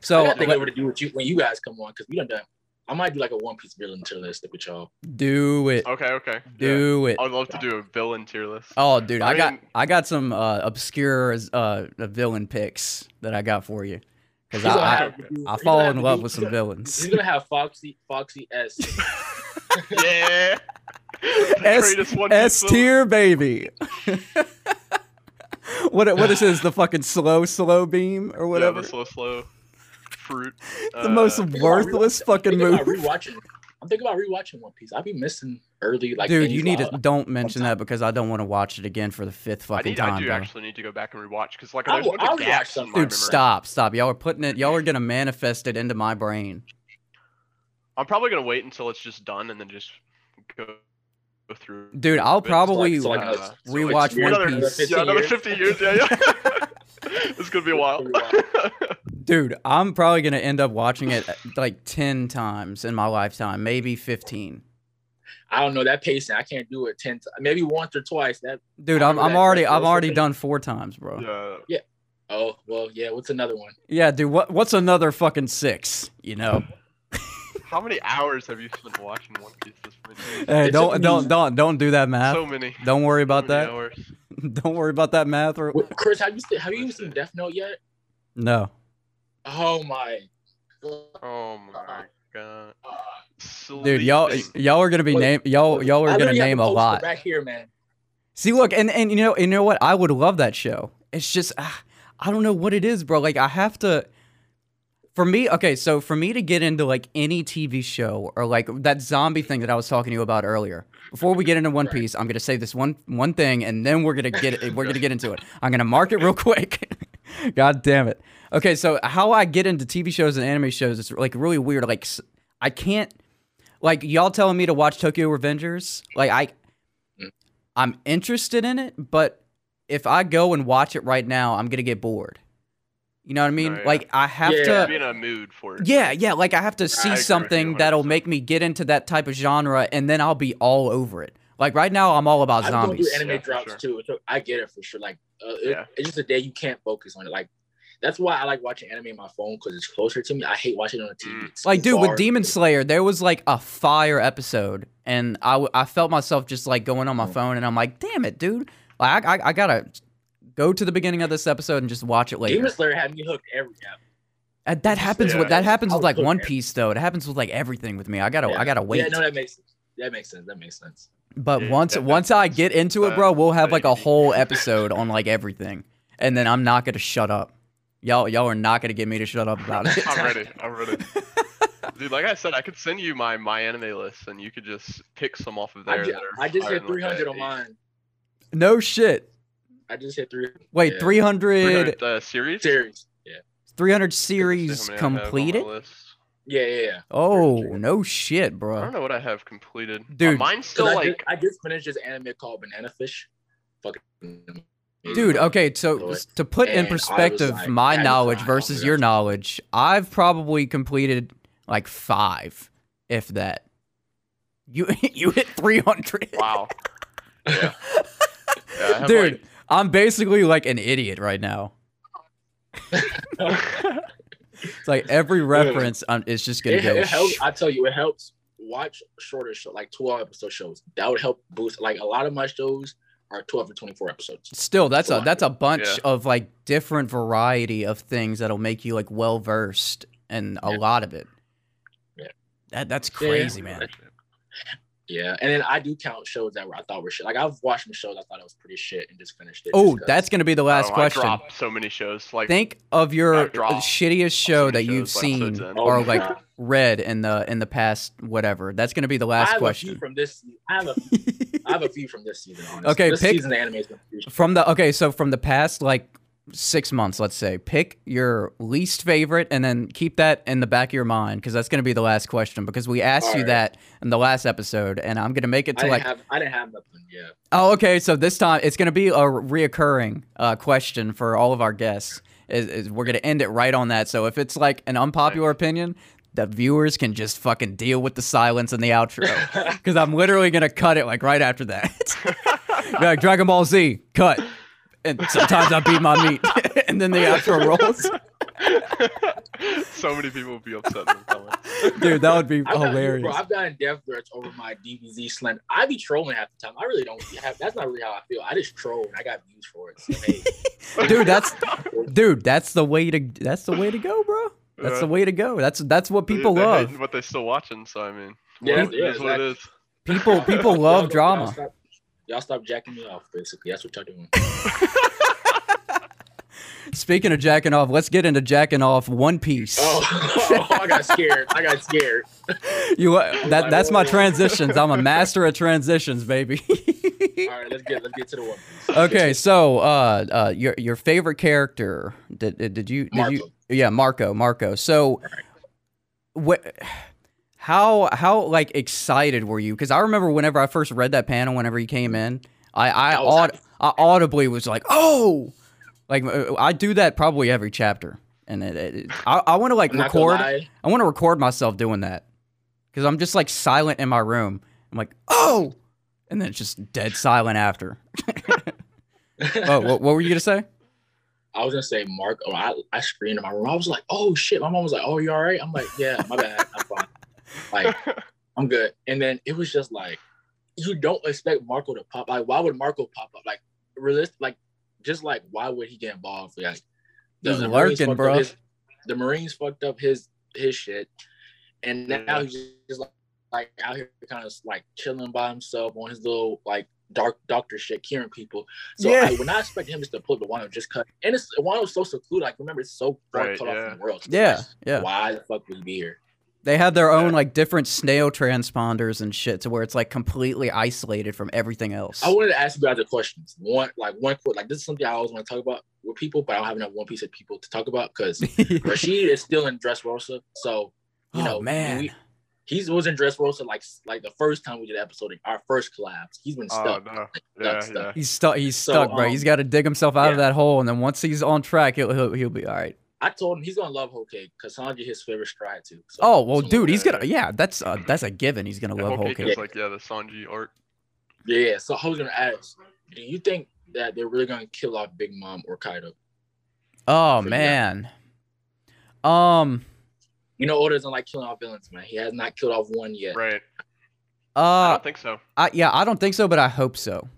[SPEAKER 2] So I
[SPEAKER 3] So
[SPEAKER 2] got to think over to do with you when you guys come on because we done done. I might do like a One Piece villain tier list with y'all.
[SPEAKER 3] do it,
[SPEAKER 1] Okay, okay. yeah.
[SPEAKER 3] do it.
[SPEAKER 1] I'd love to do a villain tier list.
[SPEAKER 3] Oh, dude, I,
[SPEAKER 1] I
[SPEAKER 3] got I got some uh, obscure uh, villain picks that I got for you because I,
[SPEAKER 2] have-
[SPEAKER 3] I, I fall in love
[SPEAKER 2] do-
[SPEAKER 3] with some
[SPEAKER 2] gonna- <laughs>
[SPEAKER 3] villains.
[SPEAKER 2] He's gonna have Foxy Foxy S. <laughs>
[SPEAKER 1] yeah. The
[SPEAKER 3] S
[SPEAKER 1] greatest One Piece
[SPEAKER 3] S tier baby. <laughs> what what is this? The fucking slow slow beam or
[SPEAKER 1] Yeah,
[SPEAKER 3] whatever.
[SPEAKER 1] the slow, slow fruit.
[SPEAKER 3] the most
[SPEAKER 1] uh,
[SPEAKER 3] worthless fucking
[SPEAKER 2] Thinking
[SPEAKER 3] move.
[SPEAKER 2] about rewatching. I'm thinking about rewatching One Piece. I'd be missing early like.
[SPEAKER 3] Dude, you need to don't mention that because I don't want to watch it again for the fifth
[SPEAKER 1] I
[SPEAKER 3] fucking
[SPEAKER 1] need. I
[SPEAKER 3] time,
[SPEAKER 1] do
[SPEAKER 3] bro.
[SPEAKER 1] actually need to go back and rewatch because like
[SPEAKER 2] I'll-
[SPEAKER 1] there's a bunch
[SPEAKER 2] I'll
[SPEAKER 1] of
[SPEAKER 2] rewatch
[SPEAKER 1] gaps in
[SPEAKER 2] something.
[SPEAKER 1] my
[SPEAKER 3] Dude,
[SPEAKER 1] memory.
[SPEAKER 3] stop, stop. Y'all are putting it. Y'all are gonna manifest it into my brain.
[SPEAKER 1] I'm probably gonna wait until it's just done and then just go, go through.
[SPEAKER 3] Dude, I'll probably
[SPEAKER 2] so like
[SPEAKER 1] uh,
[SPEAKER 2] another-
[SPEAKER 1] so
[SPEAKER 3] rewatch
[SPEAKER 1] like
[SPEAKER 3] One
[SPEAKER 1] another,
[SPEAKER 3] Piece.
[SPEAKER 1] Yeah, another
[SPEAKER 2] 50
[SPEAKER 1] 50 years. Yeah, yeah. <laughs> <laughs> it's gonna be a while. <laughs>
[SPEAKER 3] Dude, I'm probably gonna end up watching it uh, like ten times in my lifetime, maybe fifteen.
[SPEAKER 2] I don't know that pacing. I can't do it ten. T- maybe once or twice. That.
[SPEAKER 3] Dude,
[SPEAKER 2] I
[SPEAKER 3] I'm, I'm
[SPEAKER 2] that
[SPEAKER 3] already
[SPEAKER 2] first
[SPEAKER 3] I've already
[SPEAKER 2] of
[SPEAKER 3] done four times, bro.
[SPEAKER 1] yeah.
[SPEAKER 2] Oh well, yeah. What's another one?
[SPEAKER 3] Yeah, dude. What what's another fucking six? You know? <laughs>
[SPEAKER 1] How many hours have you spent watching One Piece this point?
[SPEAKER 3] Hey,
[SPEAKER 2] It
[SPEAKER 3] don't don't don't don't do that math.
[SPEAKER 1] So many.
[SPEAKER 3] Don't worry about
[SPEAKER 1] many
[SPEAKER 3] that.
[SPEAKER 1] hours. <laughs>
[SPEAKER 3] Don't worry about that math. Or...
[SPEAKER 2] Wait, Chris, have you seen, have you seen Death Note yet?
[SPEAKER 3] No.
[SPEAKER 2] Oh my.
[SPEAKER 1] Oh my god.
[SPEAKER 3] Dude, y'all y'all are gonna be name y'all y'all are gonna name a lot.
[SPEAKER 2] Back here, man.
[SPEAKER 3] See, look, and and you know, you know what? I would love that show. It's just ah, I don't know what it is, bro. Like I have to. For me, okay, so for me to get into like any TV show or like that zombie thing that I was talking to you about earlier, before we get into One
[SPEAKER 2] Right.
[SPEAKER 3] Piece, I'm gonna say this one one thing, and then we're gonna get it. We're gonna get into it. I'm gonna mark it real <laughs> quick. <laughs> God damn it. Okay, so how I get into TV shows and anime shows is like really weird. Like I can't, like y'all telling me to watch Tokyo Revengers. Like I, mm. I'm interested in it, but if I go and watch it right now, I'm gonna get bored. You know what I mean?
[SPEAKER 1] Oh, yeah.
[SPEAKER 3] Like I have
[SPEAKER 2] Yeah.
[SPEAKER 1] be in a mood for it.
[SPEAKER 3] Yeah, yeah. Like I have to see
[SPEAKER 1] agree with you
[SPEAKER 3] something that'll make me get into that type of genre, and then I'll be all over it. Like right now, I'm all about
[SPEAKER 2] I'm going
[SPEAKER 3] zombies.
[SPEAKER 2] through anime
[SPEAKER 1] Yeah,
[SPEAKER 2] drops
[SPEAKER 1] sure.
[SPEAKER 2] too. So I get it for sure. Like, uh, it-
[SPEAKER 1] Yeah.
[SPEAKER 2] it's just a day you can't focus on it. Like, that's why I like watching anime on my phone because it's closer to me. I hate watching it on the TV.
[SPEAKER 1] Mm.
[SPEAKER 2] It's
[SPEAKER 3] Like, dude, with. Demon Slayer, there was like a fire episode, and I, w- I felt myself just like going on my
[SPEAKER 2] Mm.
[SPEAKER 3] phone, and I'm like, damn it, dude. Like, I, I, I gotta go to the beginning of this episode and just watch it later.
[SPEAKER 2] Demon Slayer had me hooked every time.
[SPEAKER 3] Uh, that happens with that happens with like One. Piece though. It happens with like everything with me. I gotta
[SPEAKER 2] Yeah.
[SPEAKER 3] I gotta wait.
[SPEAKER 2] Yeah, no, that makes sense. That makes sense. That makes sense.
[SPEAKER 3] but
[SPEAKER 1] Yeah,
[SPEAKER 3] once once I get into it, bro, we'll have like a whole episode on like everything, and then I'm not gonna shut up. Y'all y'all are not gonna get me to shut up about it.
[SPEAKER 1] I'm ready. <laughs> I'm ready. Dude, like I said, I could send you my my anime list, and you could just pick some off of
[SPEAKER 2] I,
[SPEAKER 1] there.
[SPEAKER 2] ju-
[SPEAKER 1] that
[SPEAKER 2] I just
[SPEAKER 1] higher
[SPEAKER 2] hit
[SPEAKER 1] than, like,
[SPEAKER 2] 300
[SPEAKER 1] a
[SPEAKER 2] on mine.
[SPEAKER 3] no shit.
[SPEAKER 2] I just hit three.
[SPEAKER 3] Wait,
[SPEAKER 2] Yeah.
[SPEAKER 3] 300,
[SPEAKER 1] 300 uh, series.
[SPEAKER 2] Series. Yeah.
[SPEAKER 3] 300 series
[SPEAKER 1] how I have on my
[SPEAKER 3] completed.
[SPEAKER 1] List.
[SPEAKER 2] Yeah, yeah, yeah.
[SPEAKER 3] Oh no shit, bro.
[SPEAKER 1] I don't know what I have completed. Uh,
[SPEAKER 3] Dude.
[SPEAKER 1] mine's
[SPEAKER 2] 'Cause
[SPEAKER 1] still
[SPEAKER 2] I,
[SPEAKER 1] like.
[SPEAKER 2] just, I just finished this anime called Banana Fish. Fucking.
[SPEAKER 3] Dude, okay, so
[SPEAKER 2] So
[SPEAKER 3] to put
[SPEAKER 2] and
[SPEAKER 3] in perspective
[SPEAKER 2] like,
[SPEAKER 3] my knowledge versus your knowledge, I've probably completed like five, if that. You <laughs> you hit 300.
[SPEAKER 1] Wow. Yeah. <laughs> Yeah,
[SPEAKER 3] Dude,
[SPEAKER 1] like-
[SPEAKER 3] I'm basically like an idiot right now. <laughs> It's like every reference um, is just gonna
[SPEAKER 2] it,
[SPEAKER 3] go.
[SPEAKER 2] it helps. I tell you, it helps. Watch shorter show, like 12 episode shows. That would help boost. Like a lot of my shows are 12 or 24 episodes.
[SPEAKER 3] Still, that's a that's a bunch
[SPEAKER 1] Yeah.
[SPEAKER 3] of like different variety of things that'll make you like well versed and a
[SPEAKER 2] Yeah.
[SPEAKER 3] lot of it.
[SPEAKER 2] Yeah.
[SPEAKER 3] That that's
[SPEAKER 2] Yeah.
[SPEAKER 3] crazy, man.
[SPEAKER 2] Yeah, and then I do count shows that were I thought were shit. Like I've watched some shows I thought it was pretty shit and just finished it.
[SPEAKER 3] Oh, that's gonna be the last
[SPEAKER 1] Oh, I
[SPEAKER 3] question.
[SPEAKER 1] dropped so many shows. Like
[SPEAKER 3] Think of your shittiest show
[SPEAKER 1] so
[SPEAKER 3] that you've
[SPEAKER 1] shows,
[SPEAKER 3] seen
[SPEAKER 1] in.
[SPEAKER 2] Oh
[SPEAKER 3] or like
[SPEAKER 2] God.
[SPEAKER 3] read in the in the past whatever. That's gonna be the
[SPEAKER 2] I
[SPEAKER 3] last
[SPEAKER 2] have a few
[SPEAKER 3] question.
[SPEAKER 2] from this. I have a I have a few from this season. Honestly.
[SPEAKER 3] Okay,
[SPEAKER 2] this
[SPEAKER 3] pick-
[SPEAKER 2] season the anime is.
[SPEAKER 3] From the okay, so from the past like six months, let's say, pick your least favorite and then keep that in the back of your mind because that's gonna be the last question because we asked you
[SPEAKER 2] Alright.
[SPEAKER 3] that in the last episode and I'm gonna make it to
[SPEAKER 2] didn't
[SPEAKER 3] like
[SPEAKER 2] have I didn't have nothing. Yeah.
[SPEAKER 3] oh okay, so this time it's gonna be a reoccurring uh, question for all of our guests. Is, is we're gonna end it right on that. So if it's like an unpopular opinion, the viewers can just fucking deal with the silence in the outro <laughs> because I'm literally gonna cut it like right after that. <laughs> Like Dragon Ball Z, cut. And sometimes I beat my meat, <laughs> <laughs> and then the outro rolls.
[SPEAKER 1] so many people would be upset in the.
[SPEAKER 3] Dude, that would be
[SPEAKER 2] I've gotten,
[SPEAKER 3] hilarious.
[SPEAKER 2] bro, I've gotten death threats over my DBZ slant. I be trolling half the time. I really don't have. That's not really how I feel. I just troll and I got views for it. So, hey, <laughs>
[SPEAKER 3] dude, that's dude, that's the way to that's the way to go, bro. That's the way to go. That's that's what people
[SPEAKER 1] they
[SPEAKER 3] love.
[SPEAKER 1] hate, but they're still watching. So I mean,
[SPEAKER 2] Yeah,
[SPEAKER 1] it
[SPEAKER 2] yeah,
[SPEAKER 1] is what it is.
[SPEAKER 3] People people love
[SPEAKER 2] don't-
[SPEAKER 3] drama.
[SPEAKER 2] Y'all stop, jacking me off. Basically, that's what y'all doing. <laughs>
[SPEAKER 3] Speaking of jacking off, let's get into jacking off One Piece.
[SPEAKER 2] Oh, <laughs> I got scared. I got scared. <laughs>
[SPEAKER 3] You uh, that that's my transitions. I'm a master of transitions, baby.
[SPEAKER 2] All right, let's get let's get to the one. piece.
[SPEAKER 3] okay, so uh, uh, your your favorite character? Did did, you did you? Yeah, Marco. Marco. So, what? How how like excited were you? Because I remember whenever I first read that panel, whenever he came in, I I, aud-. I audibly was like, oh, like uh, I do that probably every chapter, and it, it, I I want to like
[SPEAKER 2] I'm
[SPEAKER 3] record. I want to record myself doing that because I'm just like silent in my room. I'm like, oh, and then it's just dead silent after. <laughs> oh, what, what were you gonna say?
[SPEAKER 2] I was gonna say Mark. Oh, I, I screamed in my room. I was like, "Oh shit!" My mom was like, "Oh, you all right?" I'm like, "Yeah, my bad. I'm fine. Like, I'm good." And then it was just like, you don't expect Marco to pop. Like, why would Marco pop up? Like, realistic. Like, just like, why would he get involved? Like,
[SPEAKER 3] He's
[SPEAKER 2] Marines
[SPEAKER 3] lurking,
[SPEAKER 2] fucked
[SPEAKER 3] bro.
[SPEAKER 2] his- the Marines fucked up his his shit, and now he's just like, like out here, kind of like chilling by himself on his little like dark doctor shit, curing people. So
[SPEAKER 3] Yeah.
[SPEAKER 2] I would not expect him just to pull the Wano just cut. And it's Wano's so secluded. Like remember, it's so far
[SPEAKER 1] Right,
[SPEAKER 2] cut
[SPEAKER 1] yeah.
[SPEAKER 2] off from the world. So
[SPEAKER 3] Yeah,
[SPEAKER 2] like,
[SPEAKER 3] yeah.
[SPEAKER 2] Why the fuck would he be here?
[SPEAKER 3] They had their own
[SPEAKER 1] Yeah.
[SPEAKER 3] like different snail transponders and shit to where it's like completely isolated from everything else.
[SPEAKER 2] I wanted to ask you guys a questions. One, like one quick, like this is something I always want to talk about with people, but I don't have enough One Piece of people to talk about because <laughs> Rashid is still in dress Dressrosa. So you
[SPEAKER 3] oh
[SPEAKER 2] know,
[SPEAKER 3] man,
[SPEAKER 2] we, he's was in dress Dressrosa like like the first time we did an episode, our first collabs. He's been
[SPEAKER 1] Oh
[SPEAKER 2] stuck.
[SPEAKER 1] no.
[SPEAKER 2] Like,
[SPEAKER 1] Yeah,
[SPEAKER 2] stuck,
[SPEAKER 1] yeah.
[SPEAKER 2] stuck.
[SPEAKER 3] he's stuck. He's
[SPEAKER 2] So,
[SPEAKER 3] stuck, bro.
[SPEAKER 2] um,
[SPEAKER 3] He's got to dig himself out of that hole, and then once he's on track, he'll he'll, he'll be all right.
[SPEAKER 2] I told him he's gonna love Whole Cake because Sanji his favorite stride too. So,
[SPEAKER 3] Oh well,
[SPEAKER 2] so-
[SPEAKER 3] dude, he's gonna yeah. That's uh, that's a given. He's gonna
[SPEAKER 1] And
[SPEAKER 3] love
[SPEAKER 1] Whole
[SPEAKER 3] whole
[SPEAKER 1] Cake
[SPEAKER 3] cake.
[SPEAKER 1] like yeah, the Sanji art.
[SPEAKER 2] Yeah, yeah. So I was gonna ask, do you think that they're really gonna kill off Big Mom or Kaido?
[SPEAKER 3] Oh
[SPEAKER 2] So, yeah.
[SPEAKER 3] man, um,
[SPEAKER 2] You know, Oda doesn't like killing off villains, man. He has not killed off one yet.
[SPEAKER 1] Right. I
[SPEAKER 3] uh,
[SPEAKER 1] don't think so.
[SPEAKER 3] I, yeah, I don't think so, but I hope so.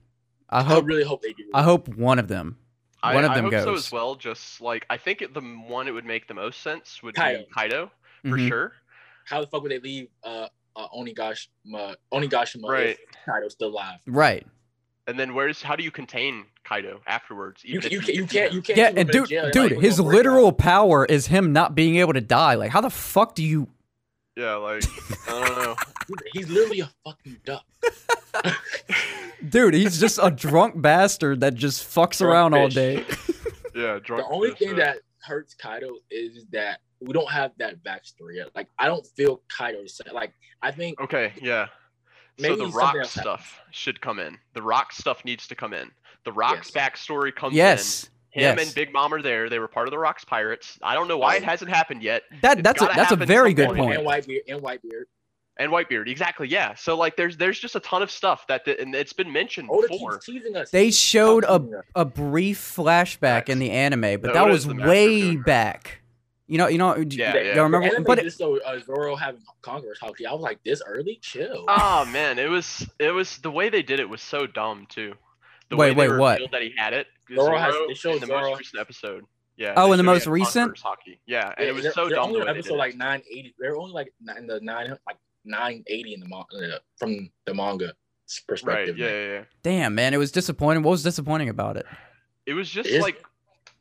[SPEAKER 3] I
[SPEAKER 2] I
[SPEAKER 3] hope
[SPEAKER 2] really hope they do.
[SPEAKER 3] I hope one of them.
[SPEAKER 1] I,
[SPEAKER 3] One of
[SPEAKER 1] I
[SPEAKER 3] them
[SPEAKER 1] hope so as well. Just like I think it, the one it would make the most sense would
[SPEAKER 2] Kaido.
[SPEAKER 1] be Kaido for
[SPEAKER 3] Mhm.
[SPEAKER 1] sure.
[SPEAKER 2] How the fuck would they leave uh, uh Onigashima Onigashima
[SPEAKER 1] Right.
[SPEAKER 2] if Kaido's still alive?
[SPEAKER 3] Right.
[SPEAKER 1] And then where's how do you contain Kaido afterwards?
[SPEAKER 2] You,
[SPEAKER 1] even
[SPEAKER 2] you,
[SPEAKER 1] if
[SPEAKER 2] can, you can't you can't
[SPEAKER 3] Yeah,
[SPEAKER 2] keep him
[SPEAKER 3] and
[SPEAKER 2] in
[SPEAKER 3] dude,
[SPEAKER 2] jail. They're
[SPEAKER 3] dude,
[SPEAKER 2] like,
[SPEAKER 3] his
[SPEAKER 2] gonna break
[SPEAKER 3] literal
[SPEAKER 2] out."
[SPEAKER 3] power is him not being able to die. Like, how the fuck do you?
[SPEAKER 1] Yeah, like I don't know.
[SPEAKER 2] Dude, <laughs> he's literally a fucking duck. <laughs>
[SPEAKER 3] Dude, he's just a <laughs> drunk bastard that just fucks
[SPEAKER 2] Drunk
[SPEAKER 3] around all day. <laughs>
[SPEAKER 1] Yeah, drunk.
[SPEAKER 2] the only
[SPEAKER 1] fish,
[SPEAKER 2] thing
[SPEAKER 1] yeah.
[SPEAKER 2] that hurts Kaido is that we don't have that backstory yet. Like I don't feel Kaido's like I think
[SPEAKER 1] Okay, yeah.
[SPEAKER 2] Maybe
[SPEAKER 1] so the rock
[SPEAKER 2] else
[SPEAKER 1] stuff should come in. The rock stuff needs to come in. The rock's backstory comes
[SPEAKER 3] Yes.
[SPEAKER 1] in. Him
[SPEAKER 3] yes.
[SPEAKER 1] and Big Mom are there. They were part of the Rocks pirates. I don't know why it hasn't happened yet.
[SPEAKER 3] That
[SPEAKER 1] It's
[SPEAKER 3] that's a, that's a very good
[SPEAKER 1] point.
[SPEAKER 3] point.
[SPEAKER 2] and Whitebeard and Whitebeard.
[SPEAKER 1] And Whitebeard, exactly. Yeah. So like, there's there's just a ton of stuff that the, and it's been mentioned
[SPEAKER 2] Oda
[SPEAKER 1] before.
[SPEAKER 2] keeps teasing us.
[SPEAKER 3] They showed a a brief flashback in the anime, but
[SPEAKER 1] No,
[SPEAKER 3] that was
[SPEAKER 1] is the master
[SPEAKER 3] way back. You know, you know, do-
[SPEAKER 1] Yeah,
[SPEAKER 3] you
[SPEAKER 1] yeah.
[SPEAKER 3] don't remember?
[SPEAKER 2] Anime
[SPEAKER 3] But it,
[SPEAKER 2] just so uh, Zoro having Conqueror's Haki. I was like, this early? Chill.
[SPEAKER 1] Oh man, it was it was the way they did it was so dumb too. The
[SPEAKER 3] Wait,
[SPEAKER 1] way they
[SPEAKER 3] wait, what?
[SPEAKER 1] revealed that he had it.
[SPEAKER 2] Zoro has-
[SPEAKER 1] Zoro
[SPEAKER 2] they showed
[SPEAKER 1] in the
[SPEAKER 2] Zoro-
[SPEAKER 1] most recent episode. Yeah.
[SPEAKER 3] Oh, in the most recent?
[SPEAKER 1] Haki. Yeah, and
[SPEAKER 2] Yeah,
[SPEAKER 1] it was
[SPEAKER 2] they're-
[SPEAKER 1] so
[SPEAKER 2] they're
[SPEAKER 1] dumb
[SPEAKER 2] only
[SPEAKER 1] the way
[SPEAKER 2] on
[SPEAKER 1] they
[SPEAKER 2] episode
[SPEAKER 1] did
[SPEAKER 2] like 980. They're only like ni- in the nine like 980 in the mon- uh, from the manga
[SPEAKER 1] Right.
[SPEAKER 2] perspective.
[SPEAKER 1] Yeah, yeah, yeah.
[SPEAKER 3] damn, man, it was disappointing. What was disappointing about it?
[SPEAKER 1] It was just
[SPEAKER 2] It's-
[SPEAKER 1] like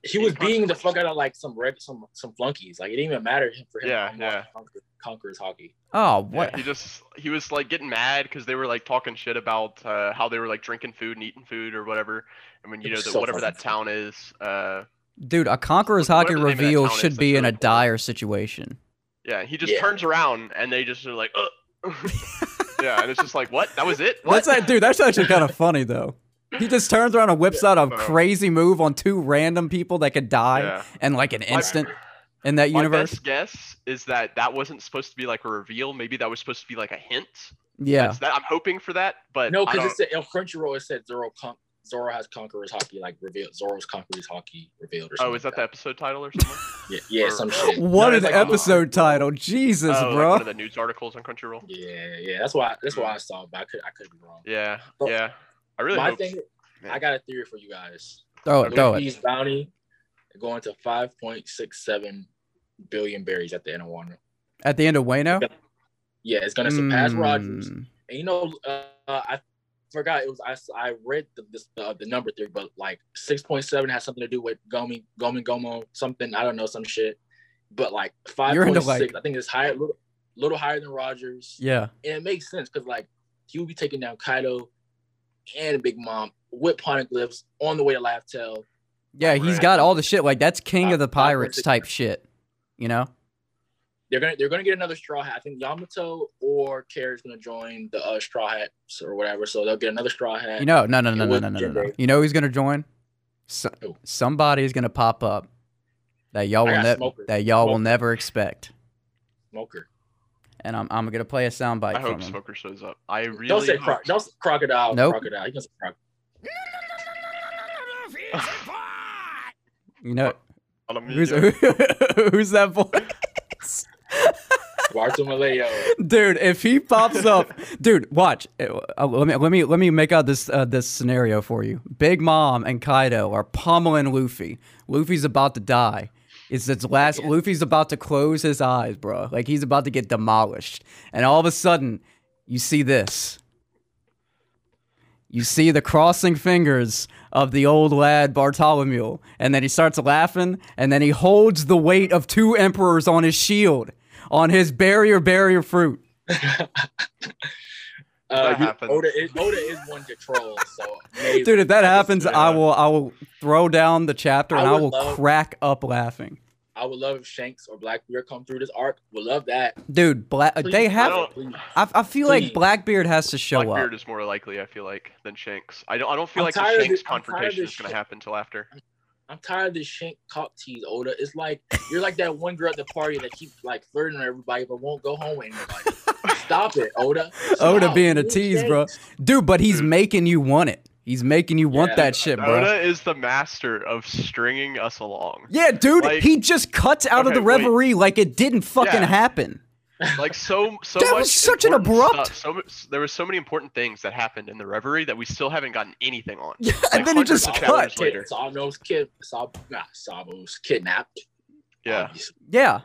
[SPEAKER 2] He was being the fuck out of like some red some some flunkies. Like it didn't even matter for him.
[SPEAKER 1] Yeah, yeah.
[SPEAKER 2] Conquer, Conqueror's Haki.
[SPEAKER 3] Oh,
[SPEAKER 1] yeah,
[SPEAKER 3] what?
[SPEAKER 1] he just he was like getting mad because they were like talking shit about uh, how they were like drinking food and eating food or whatever. And when you know
[SPEAKER 2] was
[SPEAKER 1] that
[SPEAKER 2] so
[SPEAKER 1] whatever that town is, uh,
[SPEAKER 3] Dude, a Conqueror's Haki
[SPEAKER 1] the name of that
[SPEAKER 3] reveal should
[SPEAKER 1] is,
[SPEAKER 3] be in a dire situation.
[SPEAKER 1] Yeah, he just
[SPEAKER 2] Yeah.
[SPEAKER 1] turns around and they just are like, uh. <laughs> yeah, and it's just like, what? That was it? What?
[SPEAKER 3] That's that, dude. That's actually kind of funny though. He just turns around and whips out a crazy move on two random people that could die
[SPEAKER 1] Yeah.
[SPEAKER 3] in like an instant. in that universe, My
[SPEAKER 1] best guess is that that wasn't supposed to be like a reveal. Maybe that was supposed to be like a hint.
[SPEAKER 3] Yeah.
[SPEAKER 1] That, I'm hoping for that, but
[SPEAKER 2] No, because
[SPEAKER 1] don't-
[SPEAKER 2] it said on Crunchyroll it said Zoro con- Zoro has Conqueror's Haki like revealed. Zoro's Conqueror's Haki revealed or something.
[SPEAKER 1] Oh, is that
[SPEAKER 2] like
[SPEAKER 1] the episode title or something? <laughs>
[SPEAKER 2] Yeah, yeah,
[SPEAKER 1] or-
[SPEAKER 2] some shit.
[SPEAKER 3] What
[SPEAKER 2] No,
[SPEAKER 3] an
[SPEAKER 2] like
[SPEAKER 3] episode title. Jesus,
[SPEAKER 1] oh, like
[SPEAKER 3] bro.
[SPEAKER 1] one of the news articles on Crunchyroll.
[SPEAKER 2] Yeah, yeah. That's why. That's why I saw, it, but I could. I could be wrong.
[SPEAKER 1] Yeah,
[SPEAKER 2] But
[SPEAKER 1] yeah. I really
[SPEAKER 2] My
[SPEAKER 1] hope.
[SPEAKER 2] thing.
[SPEAKER 1] Man.
[SPEAKER 2] I got a theory for you guys.
[SPEAKER 3] throw it, throw it.
[SPEAKER 2] Luffy's bounty going to five point six seven billion berries at the end of one.
[SPEAKER 3] At the end of Wano?
[SPEAKER 2] Yeah, it's gonna surpass
[SPEAKER 3] Mm,
[SPEAKER 2] Roger's. And you know, uh, I forgot it was I, I read the this, uh, the number theory, but like six point seven has something to do with Gomi Gomi Gomo something I don't know some shit. But like five point six,
[SPEAKER 3] like-
[SPEAKER 2] I think it's higher, little, little higher than Roger's.
[SPEAKER 3] Yeah.
[SPEAKER 2] and it makes sense because like he would be taking down Kaido and Big Mom with poneglyphs on the way to Laugh Tale.
[SPEAKER 3] Yeah, he's got all the shit. Like that's King of the Pirates type shit. You know?
[SPEAKER 2] They're gonna they're gonna get another Straw Hat. I think Yamato or Carrot is gonna join the uh, Straw Hats or whatever. So they'll get another Straw Hat.
[SPEAKER 3] You know, no, no, no, no, no, no, no, no. You know who's gonna join? So,
[SPEAKER 2] Who?
[SPEAKER 3] somebody's gonna pop up that y'all will
[SPEAKER 2] got
[SPEAKER 3] never
[SPEAKER 2] Smoker.
[SPEAKER 3] that y'all will never expect.
[SPEAKER 2] Smoker.
[SPEAKER 3] And I'm I'm gonna play a soundbite
[SPEAKER 1] I
[SPEAKER 3] from
[SPEAKER 1] hope
[SPEAKER 3] him.
[SPEAKER 1] Smoker shows up. I really
[SPEAKER 2] don't say cro- don't say crocodile.
[SPEAKER 3] Nope.
[SPEAKER 2] Crocodile. You can say croc-
[SPEAKER 3] You know <laughs> who's
[SPEAKER 1] medium. <laughs>
[SPEAKER 3] who's that voice? Dude if he pops up dude watch. Uh, let me let me let me make out this uh, this scenario for you. Big mom and kaido are pummeling luffy. Luffy's about to die. It's its last
[SPEAKER 2] Yeah.
[SPEAKER 3] luffy's about to close his eyes bro like he's about to get demolished. And all of a sudden you see this. You see the crossing fingers of the old lad Bartholomew, and then he starts laughing, and then he holds the weight of two emperors on his shield, on his barrier barrier fruit. <laughs>
[SPEAKER 2] Uh,
[SPEAKER 1] That
[SPEAKER 2] you-
[SPEAKER 1] happens.
[SPEAKER 2] Oda is Oda is one to troll. So maybe-
[SPEAKER 3] Dude, if that
[SPEAKER 2] I
[SPEAKER 3] happens, I will I will throw down the chapter
[SPEAKER 2] I
[SPEAKER 3] and I
[SPEAKER 2] would
[SPEAKER 3] will
[SPEAKER 2] love-
[SPEAKER 3] crack up laughing.
[SPEAKER 2] I would love if Shanks or Blackbeard come through this arc. Would love that.
[SPEAKER 3] Dude, Black
[SPEAKER 2] Please,
[SPEAKER 3] they have
[SPEAKER 1] don't-
[SPEAKER 2] Please.
[SPEAKER 3] I, I feel like Blackbeard has to show
[SPEAKER 1] Blackbeard
[SPEAKER 3] up.
[SPEAKER 1] Blackbeard is more likely, I feel like, than Shanks. I don't. I don't feel
[SPEAKER 2] I'm
[SPEAKER 1] like the Shanks
[SPEAKER 2] this- I'm tired of
[SPEAKER 1] confrontation is going to happen until after.
[SPEAKER 2] I'm tired of this Shank cock tease, Oda. It's like you're like that one girl at the party that keeps like flirting with everybody but won't go home with anybody. Stop it, Oda. <laughs>
[SPEAKER 3] Oda being a tease, bro. Dude, but he's
[SPEAKER 1] Dude.
[SPEAKER 3] making you want it. He's making you want
[SPEAKER 2] Yeah,
[SPEAKER 3] that shit, bro.
[SPEAKER 1] Oda is the master of stringing us along.
[SPEAKER 3] Yeah, dude,
[SPEAKER 1] Like-
[SPEAKER 3] he just cuts out of
[SPEAKER 1] Okay,
[SPEAKER 3] the
[SPEAKER 1] wait.
[SPEAKER 3] reverie like it didn't fucking
[SPEAKER 1] Yeah.
[SPEAKER 3] happen.
[SPEAKER 1] Like so, so
[SPEAKER 3] That
[SPEAKER 1] much.
[SPEAKER 3] was such an abrupt-
[SPEAKER 1] Stuff, so there was so many important things that happened in the reverie that we still haven't gotten anything on.
[SPEAKER 3] Yeah,
[SPEAKER 1] Like
[SPEAKER 3] and then he just
[SPEAKER 1] of
[SPEAKER 3] cut.
[SPEAKER 1] later.
[SPEAKER 2] Sabo's kid. Sab, nah, Sabo's kidnapped.
[SPEAKER 1] Yeah.
[SPEAKER 2] Obviously.
[SPEAKER 3] Yeah.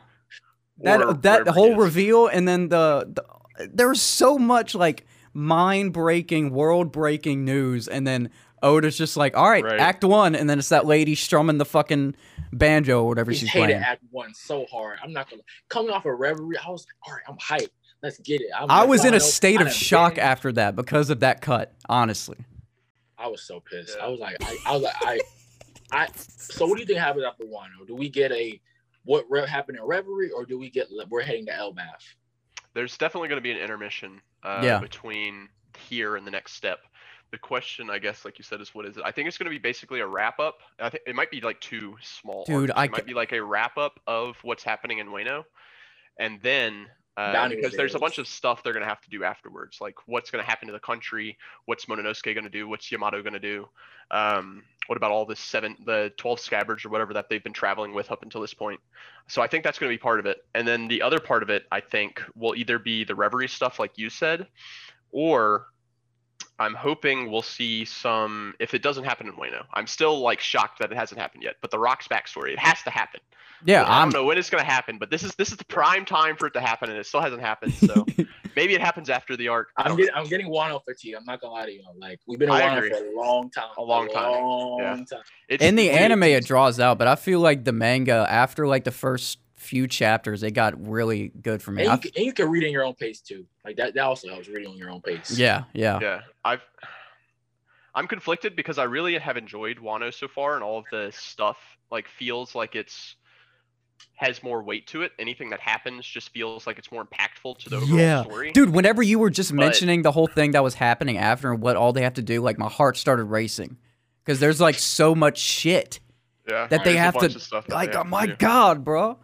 [SPEAKER 3] That
[SPEAKER 1] Or
[SPEAKER 3] that whole reveal and then the, the there was so much like mind breaking, world breaking news, and then Oda's just like, all right,
[SPEAKER 1] Right.
[SPEAKER 3] act one, and then it's that lady strumming the fucking banjo or whatever
[SPEAKER 2] He's
[SPEAKER 3] she's
[SPEAKER 2] hated
[SPEAKER 3] playing.
[SPEAKER 2] Act One so hard. I'm not gonna coming off a reverie. I was like, all right. I'm hyped. Let's get it. I'm
[SPEAKER 3] I was in a state of shock
[SPEAKER 2] been-
[SPEAKER 3] after that because of that cut, honestly.
[SPEAKER 2] I was so pissed.
[SPEAKER 1] Yeah.
[SPEAKER 2] I was like, I, I was like, I, I. So what do you think happened after Wano? Do we get a what re- happened in Reverie, or do we get we're heading to Elbaf?
[SPEAKER 1] There's definitely going to be an intermission uh,
[SPEAKER 3] Yeah.
[SPEAKER 1] between here and the next step. The question, I guess, like you said, is what is it? I think it's going to be basically a wrap up. I think it might be like two small.
[SPEAKER 3] Dude,
[SPEAKER 1] arcs.
[SPEAKER 3] I
[SPEAKER 1] it might be like a wrap up of what's happening in Wano, and then uh, because there's a bunch of stuff they're going to have to do afterwards, like what's going to happen to the country, what's Momonosuke going to do, what's Yamato going to do, um, what about all this seven, the twelve scabbards or whatever that they've been traveling with up until this point. So I think that's going to be part of it. And then the other part of it, I think, will either be the reverie stuff, like you said, or I'm hoping we'll see some. If it doesn't happen in Wano, I'm still like shocked that it hasn't happened yet. But the Rock's backstory, it has to happen.
[SPEAKER 3] Yeah,
[SPEAKER 1] I
[SPEAKER 3] I'm
[SPEAKER 1] don't know when it's going to happen, but this is this is the prime time for it to happen, and it still hasn't happened. So <laughs> maybe it happens after the arc. I
[SPEAKER 2] I'm
[SPEAKER 1] don't
[SPEAKER 2] getting I'm getting Wano fatigue. I'm not gonna lie to you. Like we've been in
[SPEAKER 1] I
[SPEAKER 2] Wano for a long time.
[SPEAKER 1] A long time.
[SPEAKER 2] Long
[SPEAKER 1] Yeah.
[SPEAKER 2] time.
[SPEAKER 1] It's,
[SPEAKER 3] in the
[SPEAKER 1] dude,
[SPEAKER 3] anime it draws out, but I feel like the manga after like the first few chapters, it got really good for me.
[SPEAKER 2] And you, can, and you can read in your own pace too. Like that. That also helps reading on your own pace.
[SPEAKER 3] yeah, yeah,
[SPEAKER 1] Yeah, I've I'm conflicted because I really have enjoyed Wano so far, and all of the stuff like feels like it's has more weight to it. Anything that happens just feels like it's more impactful to the overall
[SPEAKER 3] Yeah.
[SPEAKER 1] story.
[SPEAKER 3] Dude, whenever you were just
[SPEAKER 1] But-
[SPEAKER 3] mentioning the whole thing that was happening after and what all they have to do, like my heart started racing. Because there's like so much shit
[SPEAKER 1] yeah,
[SPEAKER 3] that they have to
[SPEAKER 1] stuff that
[SPEAKER 3] like
[SPEAKER 1] they
[SPEAKER 3] oh
[SPEAKER 1] have to
[SPEAKER 3] my
[SPEAKER 1] do.
[SPEAKER 3] god, bro.